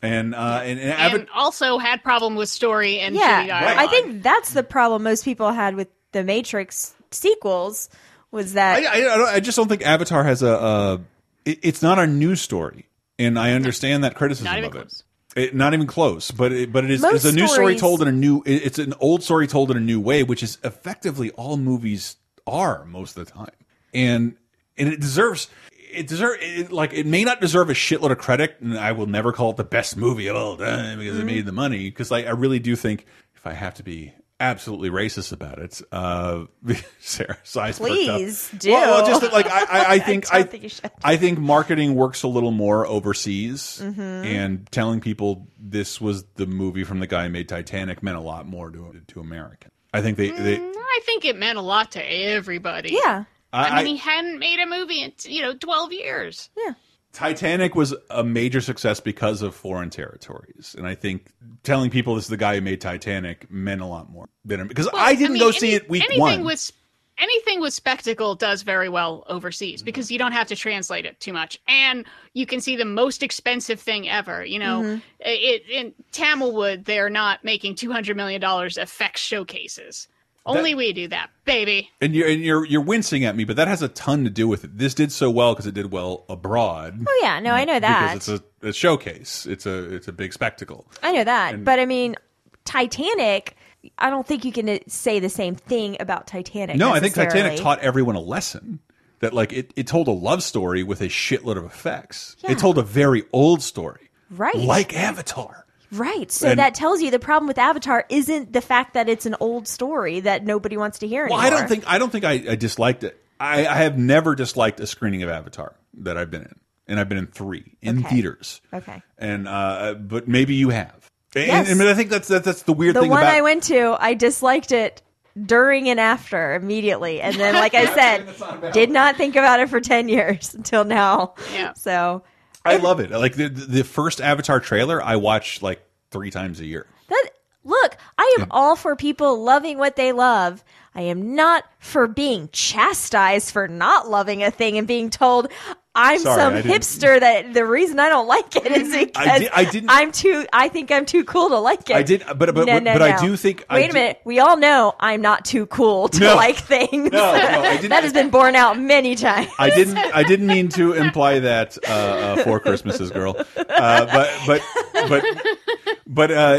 and uh and, and, Ava- and also had problem with story and yeah, shitty dialogue. I think that's the problem most people had with the Matrix sequels was that I, I, I don't- I just don't think Avatar has a. Uh, it, it's not a new story, and I understand that criticism Not even of close. it. It, not even close, but it, but it is it's a new story told in a new. it- It's an old story told in a new way, which is effectively all movies are most of the time, and and it deserves. It deserve it, like it may not deserve a shitload of credit, and I will never call it the best movie of all time because Mm-hmm. it made the money. Because like I really do think if I have to be absolutely racist about it, uh, <laughs> Sarah, size perked up. Please do. Well, well, just that, like I, I, I <laughs> think I I, think you should. I think marketing works a little more overseas, Mm-hmm. and telling people this was the movie from the guy who made Titanic meant a lot more to to American. I think they, they Mm, I think it meant a lot to everybody. yeah, I, I, mean, he hadn't made a movie in you know twelve years. Yeah. Titanic was a major success because of foreign territories, and I think telling people this is the guy who made Titanic meant a lot more than because Well, I didn't mean, go see any- it week anything one. With, anything with spectacle does very well overseas because you don't have to translate it too much, and you can see the most expensive thing ever. You know, Mm-hmm. it in Tamilwood they're not making two hundred million dollars effects showcases. Only we do that, baby. And you're and you're you're wincing at me, but that has a ton to do with it. This did so well because it did well abroad. Oh yeah, no, I know that. Because it's a, a showcase. It's a it's a big spectacle. I know that, And- but I mean, Titanic. I don't think you can uh, say the same thing about Titanic. No, I think Titanic taught everyone a lesson. That like it, it told a love story with a shitload of effects. Yeah. It told a very old story. Right. Like Avatar. Right. So And- that tells you the problem with Avatar isn't the fact that it's an old story that nobody wants to hear Well, anymore. I don't think I don't think I, I disliked it. I, I have never disliked a screening of Avatar that I've been in, and I've been in three in Okay. theaters. Okay. And uh, but maybe you have. And, Yes. and I think that's that's, that's the weird The thing one about I went to, I disliked it during and after immediately, and then, like I <laughs> said, did not think about it for ten years <laughs> until now. Yeah. So I love it. Like the the first Avatar trailer, I watch like three times a year. that look, I am all for people loving what they love. I am not for being chastised for not loving a thing and being told I'm Sorry, some hipster that the reason I don't like it is <laughs> because did- I didn't- I'm too I think I'm too cool to like it. I did, but but No, but, no, I do think. Wait a do- minute. We all know I'm not too cool to No. like things. No, no, I didn't- <laughs> that has been borne out many times. I didn't. I didn't mean to imply that uh, uh, for Christmases, girl. Uh, but but but but uh,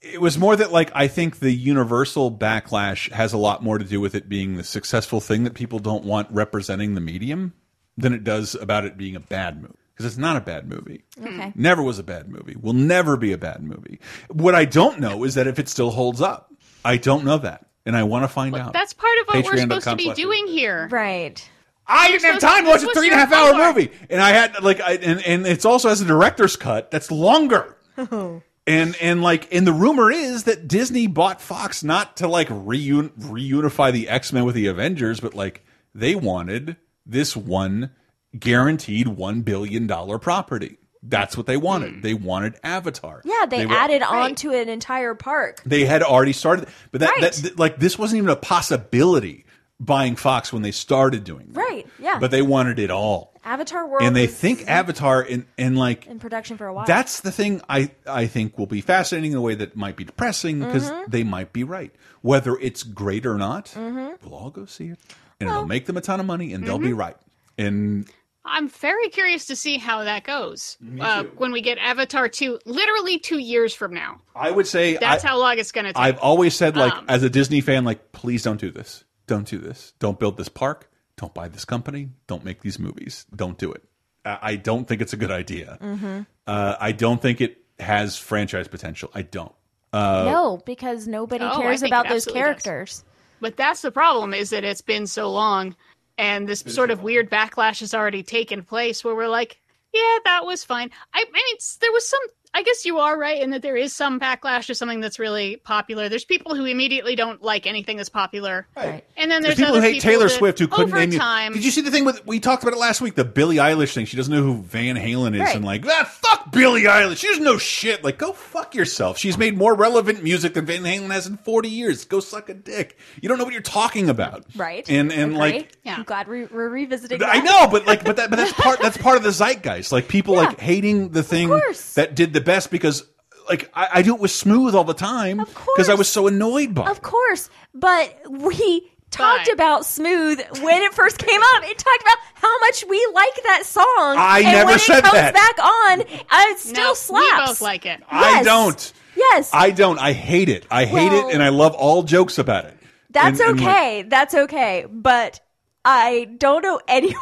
it was more that like I think the universal backlash has a lot more to do with it being the successful thing that people don't want representing the medium than it does about it being a bad movie because it's not a bad movie. Okay. Mm-hmm. Never was a bad movie. Will never be a bad movie. What I don't know is that if it still holds up. I don't know that, and I want to find out. That's part of what we're supposed to be doing here. Right. I didn't have time to watch a What's three and a your half hour homework? movie, and I had like, I, and and it's also has a director's cut that's longer. <laughs> And and like, and the rumor is that Disney bought Fox not to like reun reunify the X Men with the Avengers, but like they wanted this one guaranteed one billion dollar property. That's what they wanted. They wanted Avatar. Yeah, they, were- added on to an entire park. they had already started, but that, Right. that like this wasn't even a possibility buying Fox when they started doing that. Right. Yeah. But they wanted it all. Avatar World and they think Avatar in and like in production for a while. that's the thing I I think will be fascinating in a way that might be depressing because Mhm. they might be right. Whether it's great or not, Mhm. we'll all go see it. And it'll make them a ton of money and they'll be Mm-hmm. right. And I'm very curious to see how that goes uh, when we get Avatar 2, literally two years from now. I would say That's I, how long it's going to take. I've always said like Um, as a Disney fan like please don't do this. Don't do this. Don't build this park. Don't buy this company. Don't make these movies. Don't do it. I I don't think it's a good idea. Mhm. Uh, I don't think it has franchise potential. I don't. Uh, no, because nobody Oh, cares think about those characters. does. But that's the problem is that it's been so long and this sort of weird backlash has already taken place where we're like, yeah, that was fine. I, I mean, there was some, I guess you are right in that there is some backlash to something that's really popular. There's people who immediately don't like anything that's popular. Right. And then There's there's, people who other hate Taylor Swift who couldn't over name you. time, Did you see the thing with we talked about it last week? The Billie Eilish thing. She doesn't know who Van Halen is, Right. and like that. Fuck Billie Eilish. She doesn't know shit. Like go fuck yourself. She's made more relevant music than Van Halen has in forty years. Go suck a dick. You don't know what you're talking about. Right. And and Agree. like I'm glad we, we're revisiting. I that. know, but like, but that, but that's part. That's part of the zeitgeist. Like people like hating the thing that did the best because, like, I, I do it with smooth all the time because I was so annoyed by. it. Of course, but we talked about Smooth when it first came up. It talked about how much we like that song. I and never when said it comes that. back on, uh, it still No, slaps. we both like it. I Yes. don't. Yes, I don't. I hate it. I hate Well- it, and I love all jokes about it. that's And- and, like, okay. that's okay. But I don't know <laughs> anyone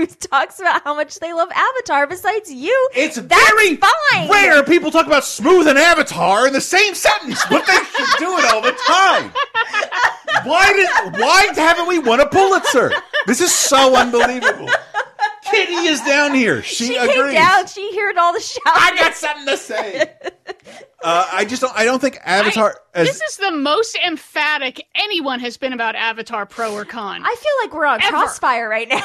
who talks about how much they love Avatar besides you. It's that's very fine. Rare people talk about smooth and Avatar in the same sentence, but they should do it all the time. Why did? Why haven't we won a Pulitzer? This is so unbelievable. Kitty is down here. She, She agrees. came down. She heard all the shouting. I got something to say. <laughs> Uh, I just don't. I don't think Avatar. as, this is the most emphatic anyone has been about Avatar Pro or Con. I feel like we're on Ever. crossfire right now.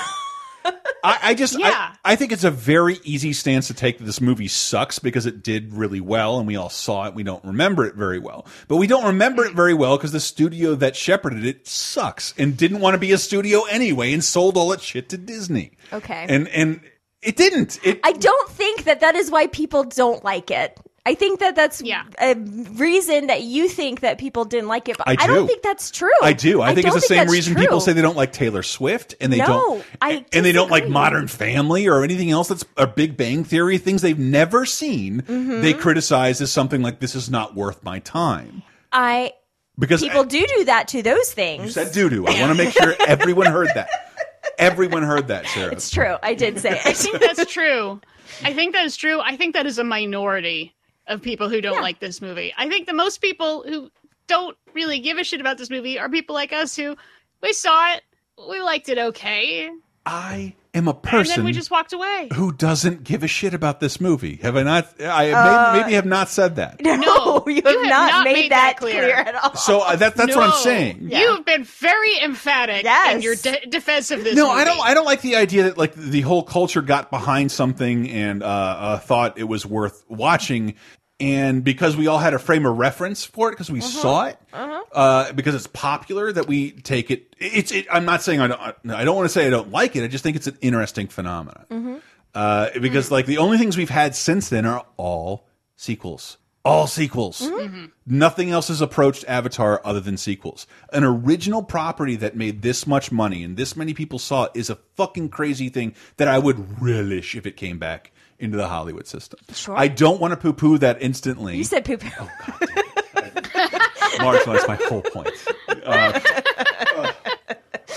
I, I just, Yeah. I, I think it's a very easy stance to take that this movie sucks because it did really well and we all saw it. We don't remember it very well, but we don't remember it very well because the studio that shepherded it sucks and didn't want to be a studio anyway and sold all its shit to Disney. Okay. And and it didn't. It I don't think that that is why people don't like it. I think that that's Yeah. a reason that you think that people didn't like it, but I I, don't think that's true. I do. I, think it's don't the same that's reason people say they don't like Taylor Swift and they No, don't I and they don't like. Modern Family or anything else that's a Big Bang Theory things they've never seen. Mhm. They criticize as something like this is not worth my time I because people do do that to those things. you said doo doo. I want to make sure <laughs> everyone heard that. Everyone heard that, Sarah. It's true. I did say I it. think that's true. I think that is true. I think that is a minority of people who don't like this movie. I think the most people who don't really give a shit about this movie are people like us who we saw it, we liked it okay, I am a and person then we just walked away. who doesn't give a shit about this movie. Have I not? I Uh, maybe, maybe have not said that. <laughs> No, you have, not, made, that clear. at all. So uh, that, that's what I'm No. saying. You have been very emphatic in your de- defense of this. No, movie. I don't. I don't like the idea that like the whole culture got behind something and uh, uh, thought it was worth watching, and because we all had a frame of reference for it because we uh-huh. saw it, uh-huh. uh, because it's popular, that we take it. It's. It, I'm not saying I don't. I don't want to say I don't like it. I just think it's an interesting phenomenon. Mm-hmm. Uh, because mm-hmm. like the only things we've had since then are all sequels. All sequels. Mm-hmm. Nothing else has approached Avatar other than sequels. An original property that made this much money and this many people saw it is a fucking crazy thing that I would relish if it came back into the Hollywood system. Sure. I don't want to poo poo that instantly. You said poo-poo. Oh poop. <laughs> marginalize my whole point. Uh, uh,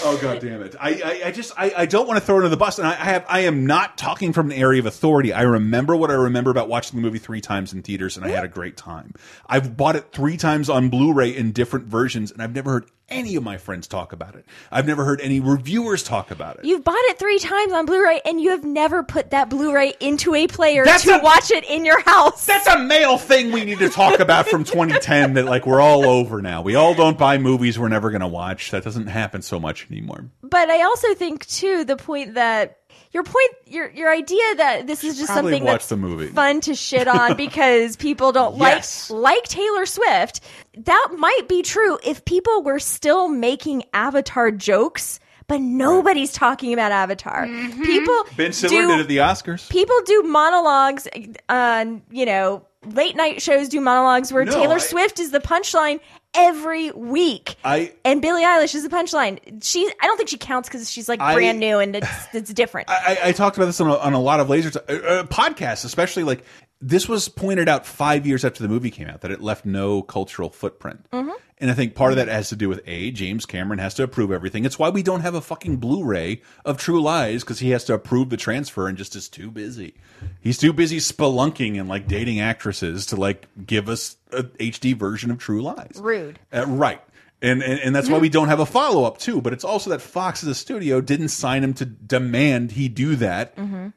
oh god damn it! I I, I just I, I don't want to throw it under the bus, and I, I have I am not talking from an area of authority. I remember what I remember about watching the movie three times in theaters, and I had a great time. I've bought it three times on Blu-ray in different versions, and I've never heard any of my friends talk about it. I've never heard any reviewers talk about it. You've bought it three times on Blu-ray, and you have never put that Blu-ray into a player That's to a- watch it in your house. That's a male thing we need to talk about from 2010 that like we're all over now. We all don't buy movies we're never going to watch. That doesn't happen so much anymore. But I also think too the point that your point, your your idea that this is just Probably something that's the movie. fun to shit on <laughs> because people don't Yes. like like Taylor Swift. That might be true if people were still making Avatar jokes, but nobody's talking about Avatar. People Ben Stiller do did at the Oscars. people do monologues on you know late night shows do monologues where No, Taylor I- Swift is the punchline every week. I and Billie Eilish is the punchline. She I don't think she counts because she's like I- brand new and it's <laughs> it's different. I, I talked about this on a, on a lot of laser t- uh, uh, podcasts, especially like this was pointed out five years after the movie came out that it left no cultural footprint. Mhm. And I think part of that has to do with a James Cameron has to approve everything. It's why we don't have a fucking Blu-ray of True Lies because he has to approve the transfer and just is too busy. He's too busy spelunking and like dating actresses to like give us a HD version of True Lies. Rude. Uh, right. And, and and that's why we <laughs> don't have a follow up too. But it's also that Fox as a studio didn't sign him to demand he do that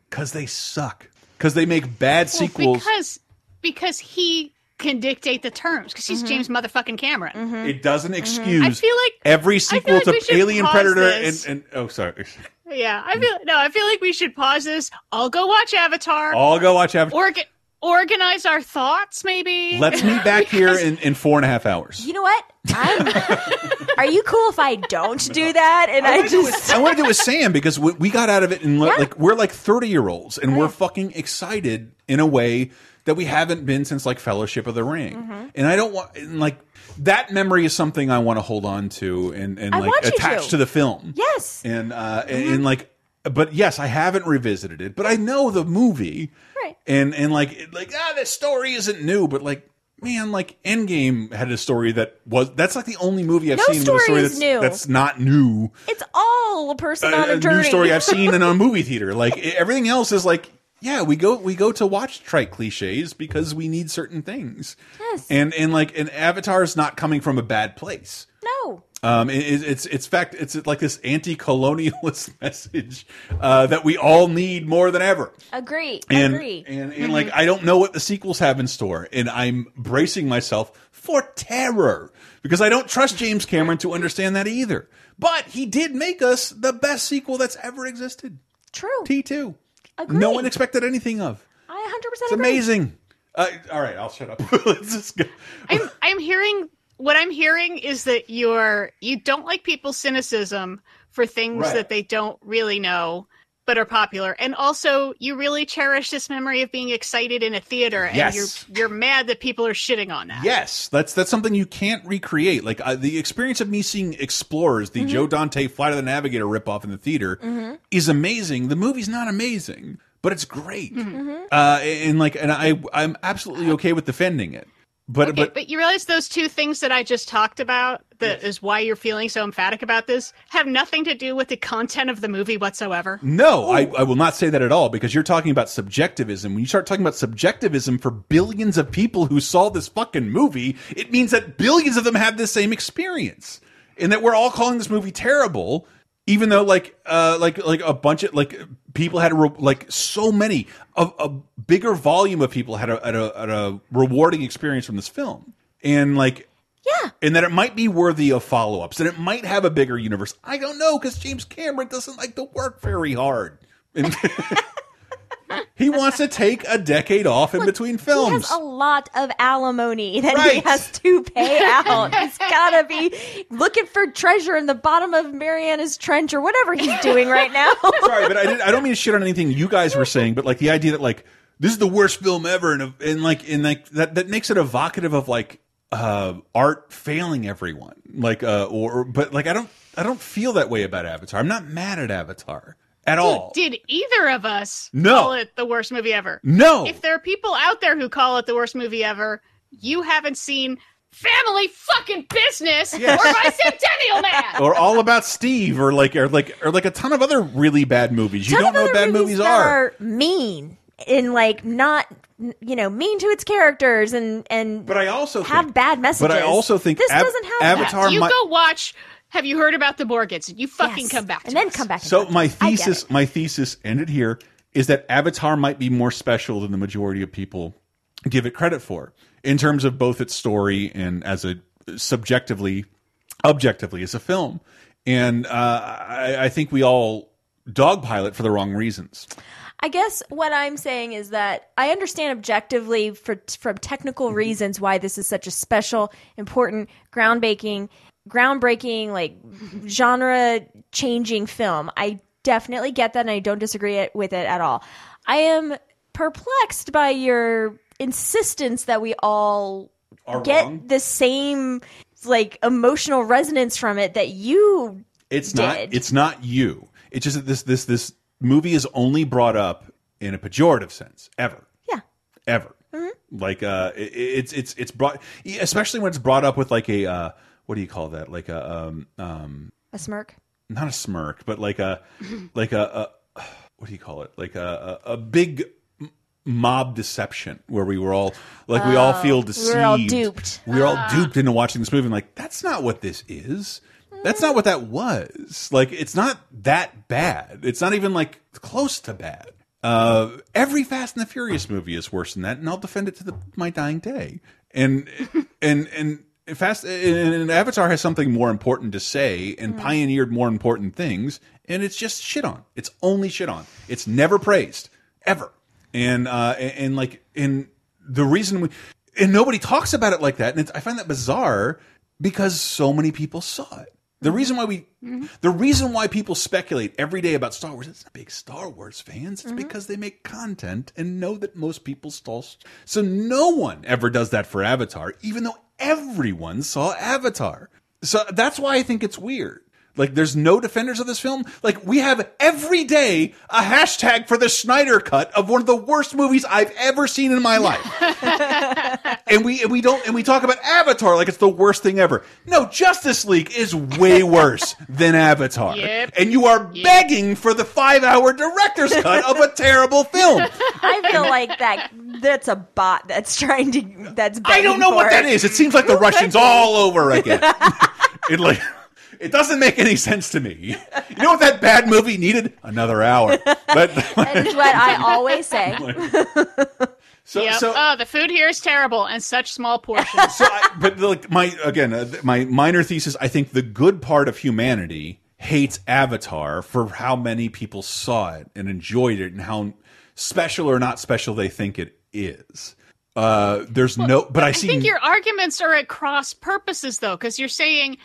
because they suck. Because they make bad Well, sequels. because because he can dictate the terms because he's mm-hmm. James motherfucking Cameron. Mm-hmm. It doesn't mm-hmm. excuse I feel like every sequel like to Alien Predator and, and oh sorry. Yeah, I feel no. I feel like we should pause this. I'll go watch Avatar. I'll go watch Avatar. Orga- organize our thoughts, maybe. Let's meet back <laughs> here in, in four and a half hours. You know what? I'm, <laughs> are you cool if I don't do that? And I, just I want to do with Sam because we, we got out of it and like we're like thirty year olds and we're fucking excited in a way that we haven't been since like Fellowship of the Ring. Mhm. And I don't want and, like that memory is something I want to hold on to and and I like want you attach to. to. the film. yes. And uh and, Mm-hmm. and like but yes, I haven't revisited it, but I know the movie. Right. And and like like ah the story isn't new, but like man, like Endgame had a story that was that's like the only movie I've No seen with a story story is that's new. that's not new It's all a person on a, a, a journey. new story I've seen in a <laughs> movie theater. Like everything else is like, yeah, we go we go to watch trite cliches because we need certain things. Yes. And and like an Avatar is not coming from a bad place. No. Um, it, it- it's it's fact it's like this anti-colonialist <laughs> message uh, that we all need more than ever. Agree. And Agree. and, and like I don't know what the sequels have in store, and I'm bracing myself for terror because I don't trust James Cameron to understand that either. But he did make us the best sequel that's ever existed. True. T two. Agree. No one expected anything of. I 100 It's percent agree. It's amazing. Uh, all right, I'll shut up. <laughs> Let's just go. I'm I'm hearing what I'm hearing is that you're you don't like people's cynicism for things Right. that they don't really know, but are popular. And also, you really cherish this memory of being excited in a theater, and Yes. you're you're mad that people are shitting on that. Yes, that's that's something you can't recreate. Like uh, the experience of me seeing Explorers, the Joe Dante Flight of the Navigator ripoff in the theater, Mhm. is amazing. The movie's not amazing, but it's great. Mm-hmm. Uh, and like, and I I'm absolutely okay with defending it. But Okay, but but you realize those two things that I just talked about, that is why you're feeling so emphatic about this, have nothing to do with the content of the movie whatsoever. No, I, I will not say that at all because you're talking about subjectivism. When you start talking about subjectivism for billions of people who saw this fucking movie, it means that billions of them have the same experience, and that we're all calling this movie terrible, even though like uh like like a bunch of like people had a re like so many a, a bigger volume of people had a, had a had a rewarding experience from this film, and like yeah. And that it might be worthy of follow ups, and it might have a bigger universe. I don't know, because James Cameron doesn't like to work very hard. <laughs> He wants to take a decade off in between films. He has a lot of alimony that he has to pay out. he's gotta be looking for treasure in the bottom of Mariana's Trench or whatever he's doing right now. <laughs> Sorry, but I, didn't, I don't mean to shit on anything you guys were saying, but like the idea that like this is the worst film ever, and and like and like that that makes it evocative of like uh art failing everyone, like uh or but like I don't I don't feel that way about Avatar. I'm not mad at Avatar at all. Did either of us No. call it the worst movie ever? No. If there are people out there who call it the worst movie ever, you haven't seen Family Fucking Business Yes. or Bicentennial Man. or all about Steve, or like, or like, or like a ton of other really bad movies. You don't know what bad movies that are. mean in like not you know mean to its characters and and But I also have think- bad messages. but I also think this Av- doesn't have Avatar that. you might- go watch. Have you heard about the Morgans? You fucking Yes. come back and then us. come back. and So talk. my thesis, my thesis ended here is that Avatar might be more special than the majority of people give it credit for in terms of both its story and as a subjectively, objectively as a film. And uh, I, I think we all dogpile it for the wrong reasons. I guess what I'm saying is that I understand objectively for from technical reasons why this is such a special, important, groundbreaking, groundbreaking, like genre changing film. I definitely get that, and I don't disagree it- with it at all. I am perplexed by your insistence that we all Are get wrong? the same like emotional resonance from it that you It's did. not. It's not you. It's just that this this this movie is only brought up in a pejorative sense ever. Yeah. Ever. Like uh, it, it's it's it's brought, especially when it's brought up with like a uh, what do you call that? Like a um um a smirk. not a smirk, but like a <laughs> like a, a what do you call it? Like a a, a big mob deception where we were all like we all Oh, feel we deceived. were all duped. We were all Ah. duped into watching this movie. And like that's not what this is. That's not what that was. Like it's not that bad. It's not even like close to bad. Uh, every Fast and the Furious movie is worse than that, and I'll defend it to the, my dying day. And and and Fast and, and Avatar has something more important to say and pioneered more important things, and it's just shit on. It's only shit on. It's never praised ever. And uh, and, and like and the reason we and nobody talks about it like that, and it's, I find that bizarre because so many people saw it. The reason why we, mm-hmm. the reason why people speculate every day about Star Wars, it's not big Star Wars fans. It's mm-hmm. because they make content and know that most people stall. So no one ever does that for Avatar, even though everyone saw Avatar. So that's why I think it's weird. Like, there's no defenders of this film. Like, we have every day a hashtag for the Snyder cut of one of the worst movies I've ever seen in my <laughs> life and we and we don't and we talk about Avatar like it's the worst thing ever. No, Justice League is way <laughs> worse than Avatar, Yep. and you are begging for the five-hour director's cut of a terrible film. I feel like that that's a bot that's trying to that's I don't know begging what for that it. is. It seems like the <laughs> Russians all over again. it like it doesn't make any sense to me. You know what that bad movie needed? Another hour. But <laughs> That is what I always say. <laughs> so Yep. so oh, the food here is terrible and such small portions. so I, but like my again uh, my minor thesis i think the good part of humanity hates avatar for how many people saw it and enjoyed it and how special or not special they think it is uh there's no but i I see think your arguments are at cross purposes, though, because you're saying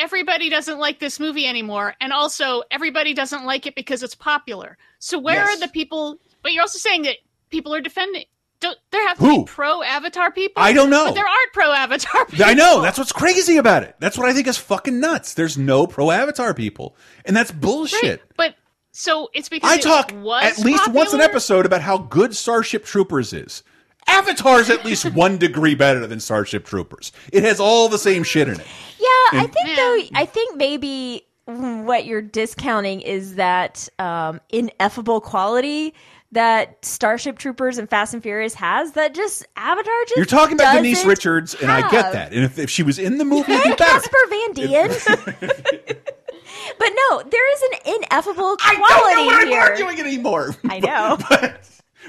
everybody doesn't like this movie anymore, and also everybody doesn't like it because it's popular. So where Yes. are the people? But you're also saying that people are defending. Don't there have to Who? be pro Avatar people? I don't know. But there aren't pro Avatar people. <laughs> I know. That's what's crazy about it. That's what I think is fucking nuts. There's no pro Avatar people, and that's bullshit. But so it's because I it talk at least once an episode about how good Starship Troopers is. Avatar's at least <laughs> one degree better than Starship Troopers. It has all the same shit in it. Yeah, I And- think though. I think maybe what you're discounting is that um, ineffable quality that Starship Troopers and Fast and Furious has. That just Avatar just You're talking about Denise doesn't Richards, and I get that. And if, if she was in the movie, it'd be and better. Casper Van Dien. <laughs> <laughs> but no, there is an ineffable quality I don't know what I'm arguing anymore. I know. But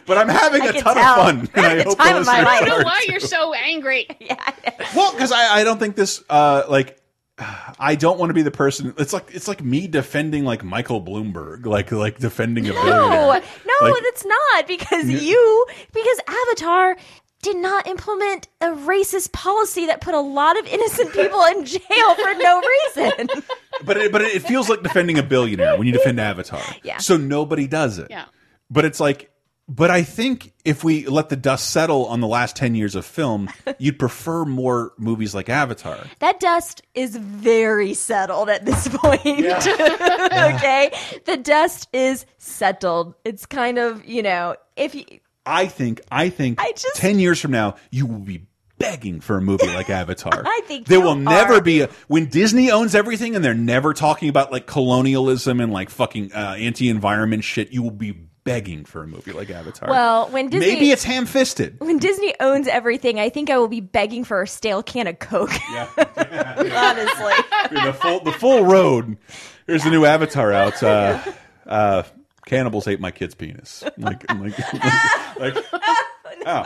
I'm having I a ton tell. of fun. <laughs> And I hope time of my listeners I don't know why you're so angry. <laughs> Well, because I, I don't think this uh like I don't want to be the person. It's like it's like me defending like Michael Bloomberg, like like defending a No, billionaire. no, Like- that's not because Yeah. you because Avatar did not implement a racist policy that put a lot of innocent people in jail for no <laughs> reason. But it, but it feels like defending a billionaire when you defend Avatar. Yeah. So nobody does it. Yeah. But it's like. But I think if we let the dust settle on the last ten years of film, <laughs> you'd prefer more movies like Avatar. That dust is very settled at this <laughs> point. <laughs> okay? The dust is settled. It's kind of, you know, if you I think I think I just- ten years from now you will be begging for a movie like Avatar. I think there you will never be a when Disney owns everything and they're never talking about like colonialism and like fucking uh, anti-environment shit. You will be begging for a movie like Avatar. Well, when Disney maybe it's ham-fisted. when Disney owns everything, I think I will be begging for a stale can of Coke. Yeah, <laughs> Honestly. <laughs> the full the full road. There's a new Avatar out. Uh, <laughs> uh, cannibals ate my kid's penis. Like like like, like oh.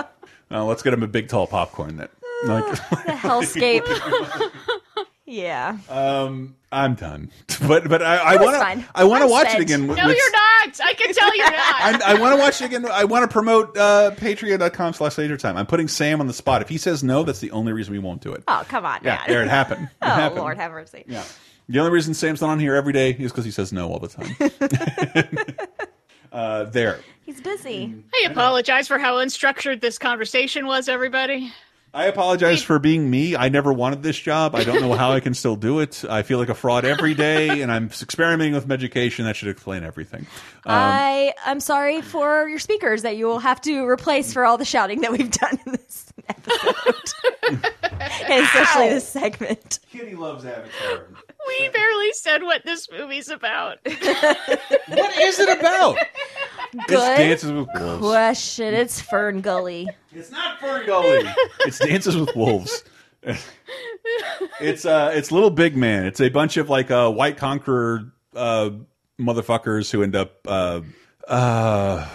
Well, let's get him a big tall popcorn That Like the hellscape. Yeah. Um, I'm done. <laughs> But but I, I It was want to I want to watch spent. it again. No, with- you're not. I can tell you're <laughs> not. I'm, I want to watch it again. I want to promote uh, Patreon.com slash Laser Time. I'm putting Sam on the spot. If he says no, that's the only reason we won't do it. Oh, come on, yeah, man. there it happened. It <laughs> oh, happened. Lord have mercy. Yeah. The only reason Sam's not on here every day is because he says no all the time. uh, there. He's busy. I apologize for how unstructured this conversation was, everybody. I apologize for being me. I never wanted this job. I don't know how I can <laughs> still do it. I feel like a fraud every day, and I'm experimenting with medication. That should explain everything. Um, I I'm sorry for your speakers that you will have to replace for all the shouting that we've done in this episode, <laughs> <laughs> and especially this segment. Kitty loves Avatar. We barely said what this movie's about. <laughs> what is it about? Good Dances with Wolves. question. It's FernGully. It's not FernGully. it's Dances with Wolves. it's uh, it's Little Big Man. It's a bunch of like uh, white conqueror uh, motherfuckers who end up uh, uh,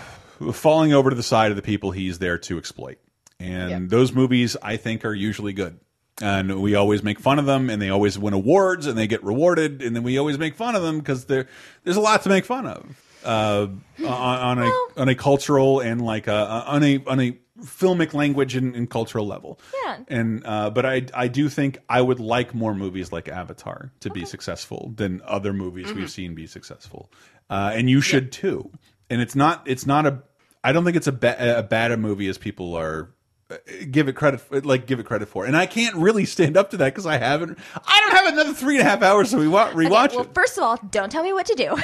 falling over to the side of the people he's there to exploit. And those movies, I think, are usually good. And we always make fun of them, and they always win awards, and they get rewarded, and then we always make fun of them because there's a lot to make fun of uh, on, on a on a cultural and like a, on a on a filmic language and, and cultural level. Yeah. And uh, but I I do think I would like more movies like Avatar to be successful than other movies Mm-hmm. we've seen be successful, uh, and you should too. And it's not it's not a I don't think it's a, ba a bad a movie as people are give it credit for, like give it credit for. And I can't really stand up to that because I haven't. I don't have another three and a half hours to rewatch, rewatch well, it. first of all, don't tell me what to do. <laughs>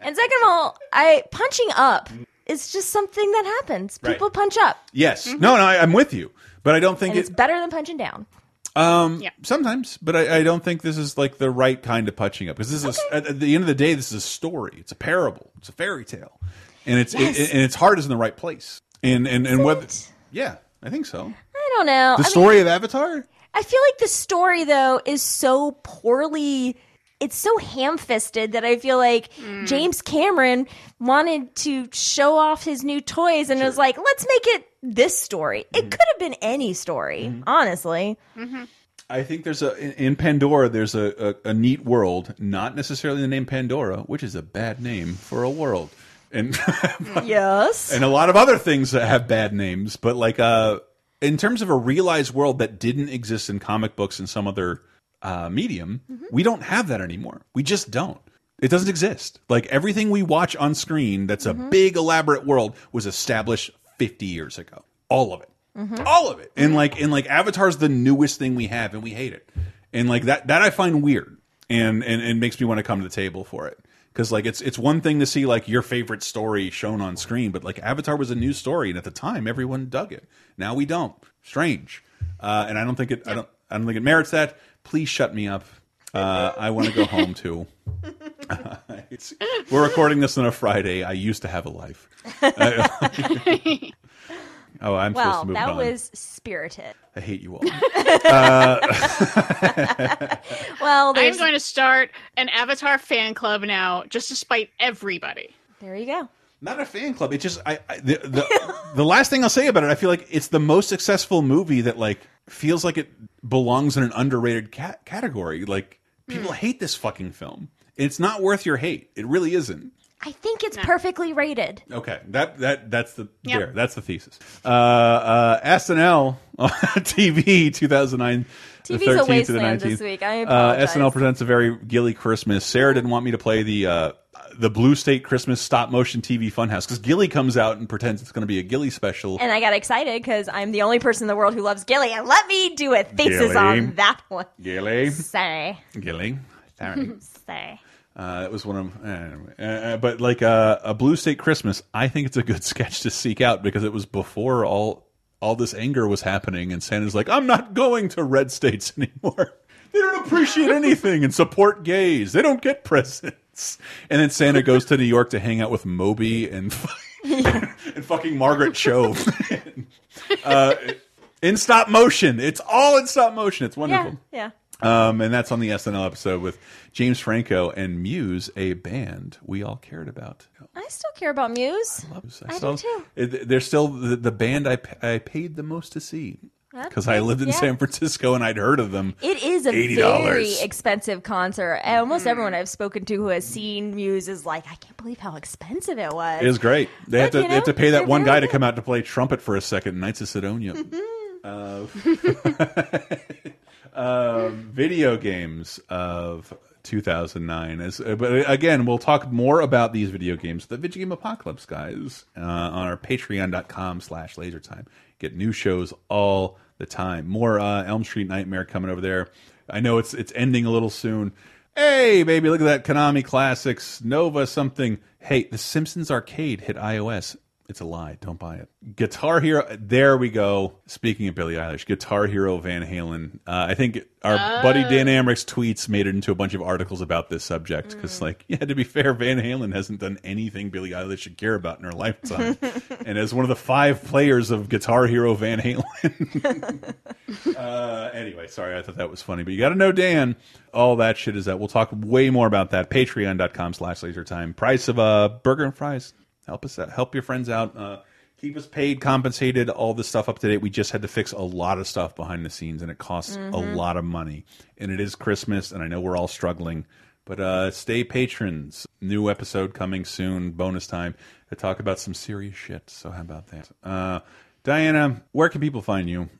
and second of all, I punching up is just something that happens. Right. People punch up. Yes, no, no, I, I'm with you, but I don't think And it. it's better than punching down. Um, yeah. sometimes, but I, I don't think this is like the right kind of punching up because this is at, at the end of the day, this is a story. It's a parable. It's a fairy tale, and it's Yes. it, and its heart is in the right place. And and and whether yeah, I think so. I don't know. The I mean, story of Avatar. I feel like the story though is so poorly it's so ham-fisted that I feel like hmm. James Cameron wanted to show off his new toys and was like, "Let's make it this story." It mm-hmm. could have been any story, mm-hmm. honestly. Mm-hmm. I think there's a in- in Pandora. There's a, a a neat world, not necessarily the name Pandora, which is a bad name for a world, and <laughs> yes, and a lot of other things that have bad names. But like uh, in terms of a realized world that didn't exist in comic books and some other uh, medium, Mm-hmm. we don't have that anymore. We just don't. It doesn't exist. Like everything we watch on screen that's a Mm-hmm. big elaborate world was established 50 years ago. All of it. Mm-hmm. All of it. And like and like Avatar's the newest thing we have and we hate it. And like that that I find weird and and it makes me want to come to the table for it. Cuz like it's it's one thing to see like your favorite story shown on screen, but like Avatar was a new story and at the time everyone dug it. Now we don't. Strange. Uh and I don't think it I don't I don't think it merits that. Please shut me up. Uh, I want to go home too. <laughs> <laughs> We're recording this on a Friday. I used to have a life. <laughs> I- oh, I'm supposed well, to move that on. was spirited. I hate you all. <laughs> uh, <laughs> Well, I'm going to start an Avatar fan club now, just to spite everybody. there you go. not a fan club. It just I, I the, the <laughs> the last thing I'll say about it. I feel like it's the most successful movie that like feels like it belongs in an underrated cat category. Like people hate this fucking film. It's not worth your hate. It really isn't. I think it's perfectly rated. Okay, that that that's the Yep. there. That's the thesis. Uh, uh, SNL <laughs> TV 2009. the TV's a 13th to the wasteland this 19th. week. I Uh, apologize. SNL presents a very gilly Christmas. Sarah didn't want me to play the uh, the Blue State Christmas stop motion TV Funhouse because Gilly comes out and pretends it's going to be a Gilly special. And I got excited because I'm the only person in the world who loves Gilly. And let me do a thesis Gilly. on that one. Gilly, Say. Gilly, <laughs> sorry. Say. Uh, it was one of, uh, but like uh, a Blue State Christmas, I think it's a good <laughs> sketch to seek out because it was before all all this anger was happening, and Santa's like, "I'm not going to red states <laughs> anymore. They don't appreciate anything and support gays. They don't get presents." And then Santa goes to New York to hang out with Moby and <laughs> and fucking Margaret Cho. uh, in stop motion. It's all in stop motion. It's wonderful. Yeah. Um, and that's on the SNL episode with James Franco and Muse, a band we all cared about. I still care about Muse. I, love, I, I still- do too. it- They're still the, the band I, I paid the most to see because I lived in yeah. San Francisco and I'd heard of them. It is a $80. very expensive concert. And Almost everyone I've spoken to who has seen Muse is like, I can't believe how expensive it was. It is great. They have to you they have to pay that one very guy to come out to play trumpet for a second. Knights of Cydonia. uh, <laughs> <laughs> video games of 2009. As, uh, but again, we'll talk more about these video games, the Video Game Apocalypse guys, uh, on our patreon.com slash lasertime. Get new shows all the time. More uh, Elm Street Nightmare coming over there. I know it's it's ending a little soon. Hey, baby, look at that Konami Classics, Nova something. Hey, The Simpsons Arcade hit iOS. It's a lie. Don't buy it. Guitar Hero. There we go. Speaking of Billie Eilish, Guitar Hero Van Halen. Uh, I think our buddy Dan Amrich's tweets made it into a bunch of articles about this subject. Because, like, <laughs> yeah, to be fair, Van Halen hasn't done anything Billie Eilish should care about in her lifetime. <laughs> and as one of the five players of Guitar Hero Van Halen. <laughs> uh, anyway, sorry, I thought that was funny. But you got to know Dan. All that shit is that. We'll talk way more about that. Patreon.com slash lasertime. Price of uh, burger and fries. Help us out. Help your friends out. Uh, keep us paid, compensated, all this stuff up to date. We just had to fix a lot of stuff behind the scenes, and it costs a Mhm. lot of money. And it is Christmas, and I know we're all struggling. But uh, stay patrons. New episode coming soon. Bonus time to talk about some serious shit. So how about that? Uh, Diana, where can people find you?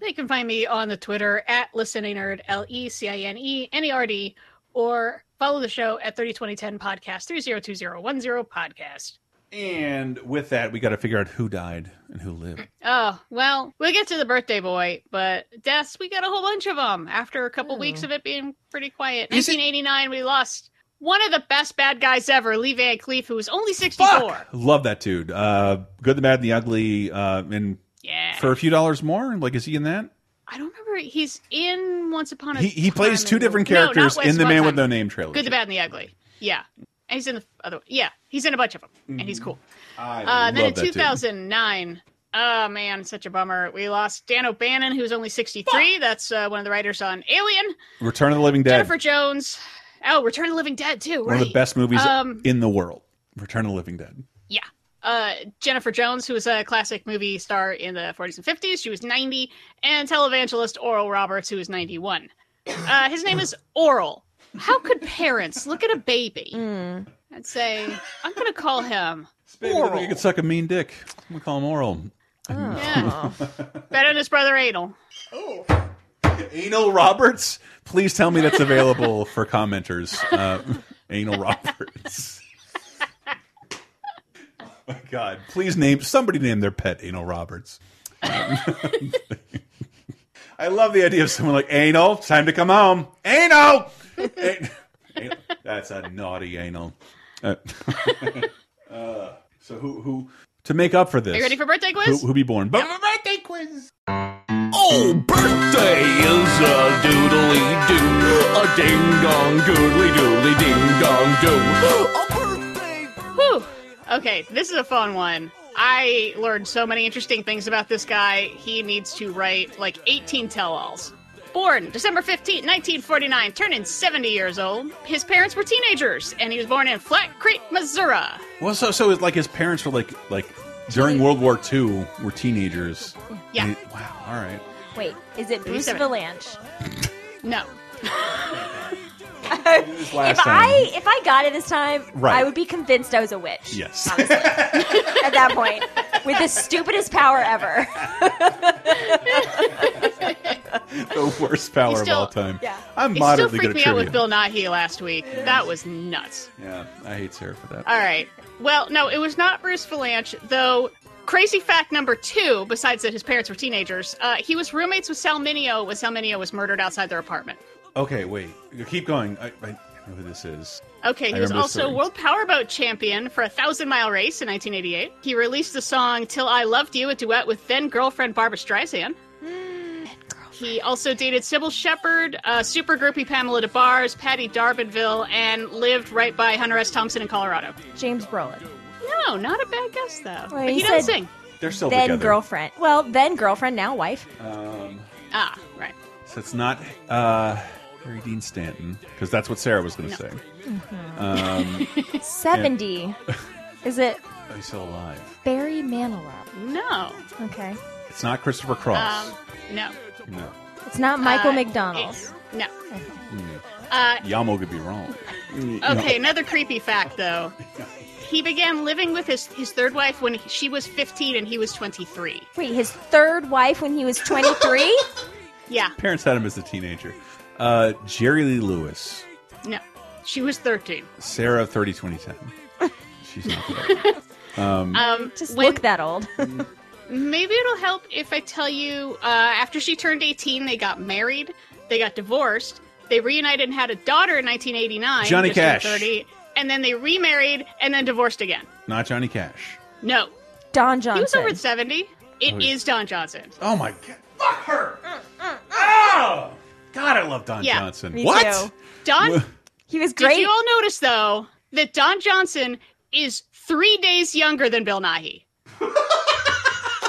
They can find me on the Twitter at listening nerd L E C I N E N E R D, or follow the show at 302010 podcast 302010 podcast. And with that, we got to figure out who died and who lived. Oh well, we'll get to the birthday boy, but deaths we got a whole bunch of them after a couple weeks of it being pretty quiet. Is it- 1989, we lost one of the best bad guys ever, Lee Van Cleef, who was only 64. Love that dude. Uh, Good, the Bad, and the Ugly. Uh, and Yeah. for a few dollars more, like is he in that? I don't remember. He's in Once Upon a He he plays two different characters Once in the Upon a Man with No Name trailer. Good, the Bad, and the Ugly. Yeah, and he's in the other. one. Yeah, he's in a bunch of them, and he's cool. I Uh, and then in love that dude. 2009, oh man, such a bummer. We lost Dan O'Bannon, who's only 63. That's uh, one of the writers on Alien. Return of the Living Dead. Jennifer Jones. Oh, Return of the Living Dead too. One of the best movies Um, in the world. Return of the Living Dead. yeah. Uh, Jennifer Jones, who was a classic movie star in the 40s and 50s, she was 90, and televangelist Oral Roberts, who was 91. Uh, his name is Oral. How could parents look at a baby <laughs> and say, "I'm going to call him Baby, Oral"? You could suck a mean dick. I'm going to call him oral. <laughs> Yeah. Better than his brother Anal. Oh. Anal Roberts. Please tell me that's available for commenters. Uh, <laughs> Anal Roberts. oh my God! Please name somebody name their pet Anal Roberts. Um, I love the idea of someone like Anal. Time to come home. Anal. An- Anal. That's a naughty anal. Uh, <laughs> uh, so who who to make up for this? Are you ready for birthday quiz? who be born? But birthday quiz. Oh, birthday is a doodly doo, a ding dong doodly doodly ding dong doo. A birthday. Whew. Okay, this is a fun one. I learned so many interesting things about this guy. He needs to write like 18 tell alls. Born December 15, 1949, turning 70 years old. His parents were teenagers, and he was born in Flat Creek, Missouri. Well, so so it's like his parents were like like during World War II were teenagers. Yeah. He- wow. All right. Wait, is it Bruce seven. Vilanch? No. <laughs> <laughs> if last I if I got it this time, Right. I would be convinced I was a witch. Yes. <laughs> At that point, with the stupidest power ever. <laughs> the worst power still- of all time. Yeah. I'm It still moderately freaked good me at out trivia. with Bill Nighy last week. That was nuts. Yeah, I hate Sarah for that. All right. Well, no, it was not Bruce Vilanch, though. Crazy fact number two, besides that his parents were teenagers, uh, he was roommates with Sal Mineo when Sal Mineo was murdered outside their apartment. Okay, wait. Keep going. I, I know who this is. Okay, he was also story. World Powerboat Champion for a thousand mile race in 1988. He released the song Till I Loved You, a duet with then girlfriend Barbra Streisand. He also dated Cybill Shepherd, uh, super groupie Pamela DeBars, Patti D'Arbanville, and lived right by Hunter S. Thompson in Colorado. James Brolin. No, not a bad guess though. Well, but he he doesn't sing. They're still then together. girlfriend. Well, then girlfriend, now wife. Um, Ah, right. so it's not uh, Harry Dean Stanton because that's what Sarah was going to say. Um, <laughs> Seventy. Is it he's still alive. Barry Manilow? No. Okay. It's not Christopher Cross. Um, no. no. It's not Michael Uh, McDonald. it's- No. Mm. Uh, Yamo could be wrong. Okay, <laughs> another creepy fact though. He began living with his, his third wife when he- she was 15 and he was 23. Wait, his third wife when he was 23? <laughs> Yeah, Parents had him as a teenager. Uh, Jerry Lee Lewis, no. She was 13. Sarah, 30 2010. <laughs> She's not that. Um, Um, Just when- look that old. <laughs> Maybe it'll help if I tell you uh, after she turned 18, they got married, they got divorced, they reunited and had a daughter in 1989. Johnny just Cash. 30, and then they remarried and then divorced again. not Johnny Cash. No. Don Johnson. He was over 70. It Oh, is. Don Johnson. Oh my god. Fuck her. Oh! God, I love Don Yeah, Johnson. me what? too. Don. He was Did great. you all notice though that Don Johnson is three days younger than Bill Nighy?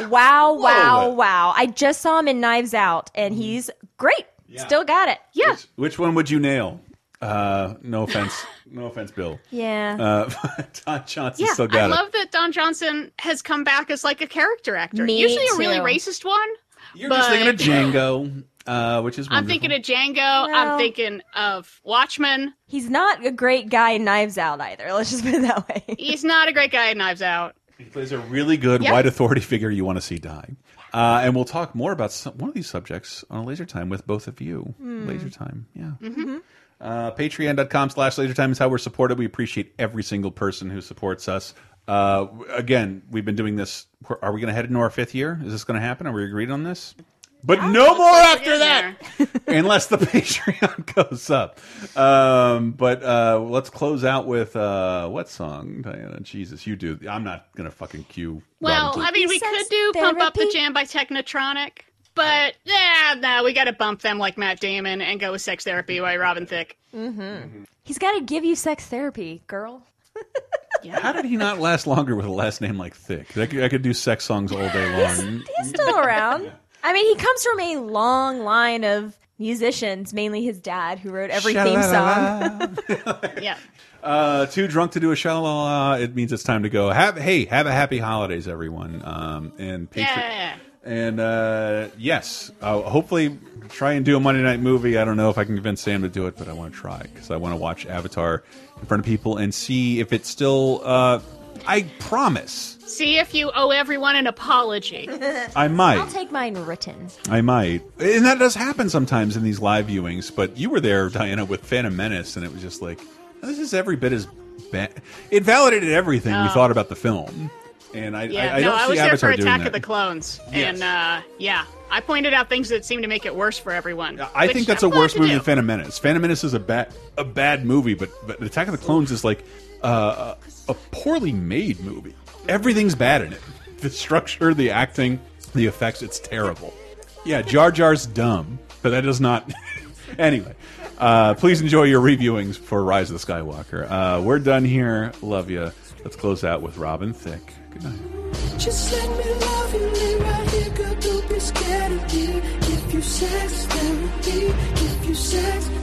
Wow, wow, Whoa. wow. I just saw him in Knives Out and he's great. Still got it. Yeah. Which one would you nail? Uh, no offense. no offense, Bill. <laughs> Yeah. Uh, <laughs> Don Johnson Yeah, still I got it. I love that Don Johnson has come back as like a character actor. Me Usually a really racist one. You're but just thinking of Django, uh, which is I'm thinking of Django. Well- I'm thinking of Watchmen. He's not a great guy in Knives Out either. Let's just put it that way. <laughs> He's not a great guy in Knives Out. He plays a really good Yeah. white authority figure you want to see die. Uh, and we'll talk more about some, one of these subjects on a laser time with both of you. Hmm. Laser time, yeah. Mm-hmm. Uh, Patreon.com slash laser time is how we're supported. We appreciate every single person who supports us. Uh, again, we've been doing this. Are we going to head into our fifth year? Is this going to happen? Are we agreed on this? But no more after that, <laughs> unless the <laughs> Patreon goes up. Um, but uh, let's close out with uh, what song, Diana? Jesus, you do. I'm not gonna fucking cue. Well, I mean, we He could says do Pump Up the. Jam by Technotronic, but yeah, no, we got to bump them like Matt Damon and go with Sex Therapy by Robin Thicke. Mm-hmm. He's got to give you sex therapy, girl. <laughs> Yeah. How did he not last longer with a last name like Thick? I could, I could do sex songs all day long. He's still around. I mean, he comes from a long line of musicians, mainly his dad, who wrote every theme song. <laughs> yeah. Uh, too drunk to do a shalala. It means it's time to go. Have hey, have a happy holidays, everyone. Um, and Patreon. Yeah. And uh, yes, uh, hopefully try and do a Monday night movie. I don't know if I can convince Sam to do it, but I want to try because I want to watch Avatar in front of people and see if it's still uh, I promise. See if you owe everyone an apology. <laughs> I might. I'll take mine written. I might. And that does happen sometimes in these live viewings, but you were there, Diana, with Phantom Menace, and it was just like, this is every bit as bad. It validated everything we Oh. thought about the film. And I, Yeah, I, I no, don't I see was there for Avatar doing Attack of the Clones, Yes. and uh, yeah, I pointed out things that seemed to make it worse for everyone. I think that's I'm a worse movie do. than Phantom Menace. Phantom Menace is a bad a bad movie, but but Attack of the Clones is like uh, a a poorly made movie. Everything's bad in it. The structure, the acting, the effects. It's terrible. Yeah, Jar Jar's dumb, but that does not. <laughs> anyway, uh, please enjoy your reviewings for Rise of the Skywalker. Uh, we're done here. Love you. Let's close out with Robin Thicke. Good night. Just let me love you, lay right here, girl. Don't be scared of me. Give you sex give you sex.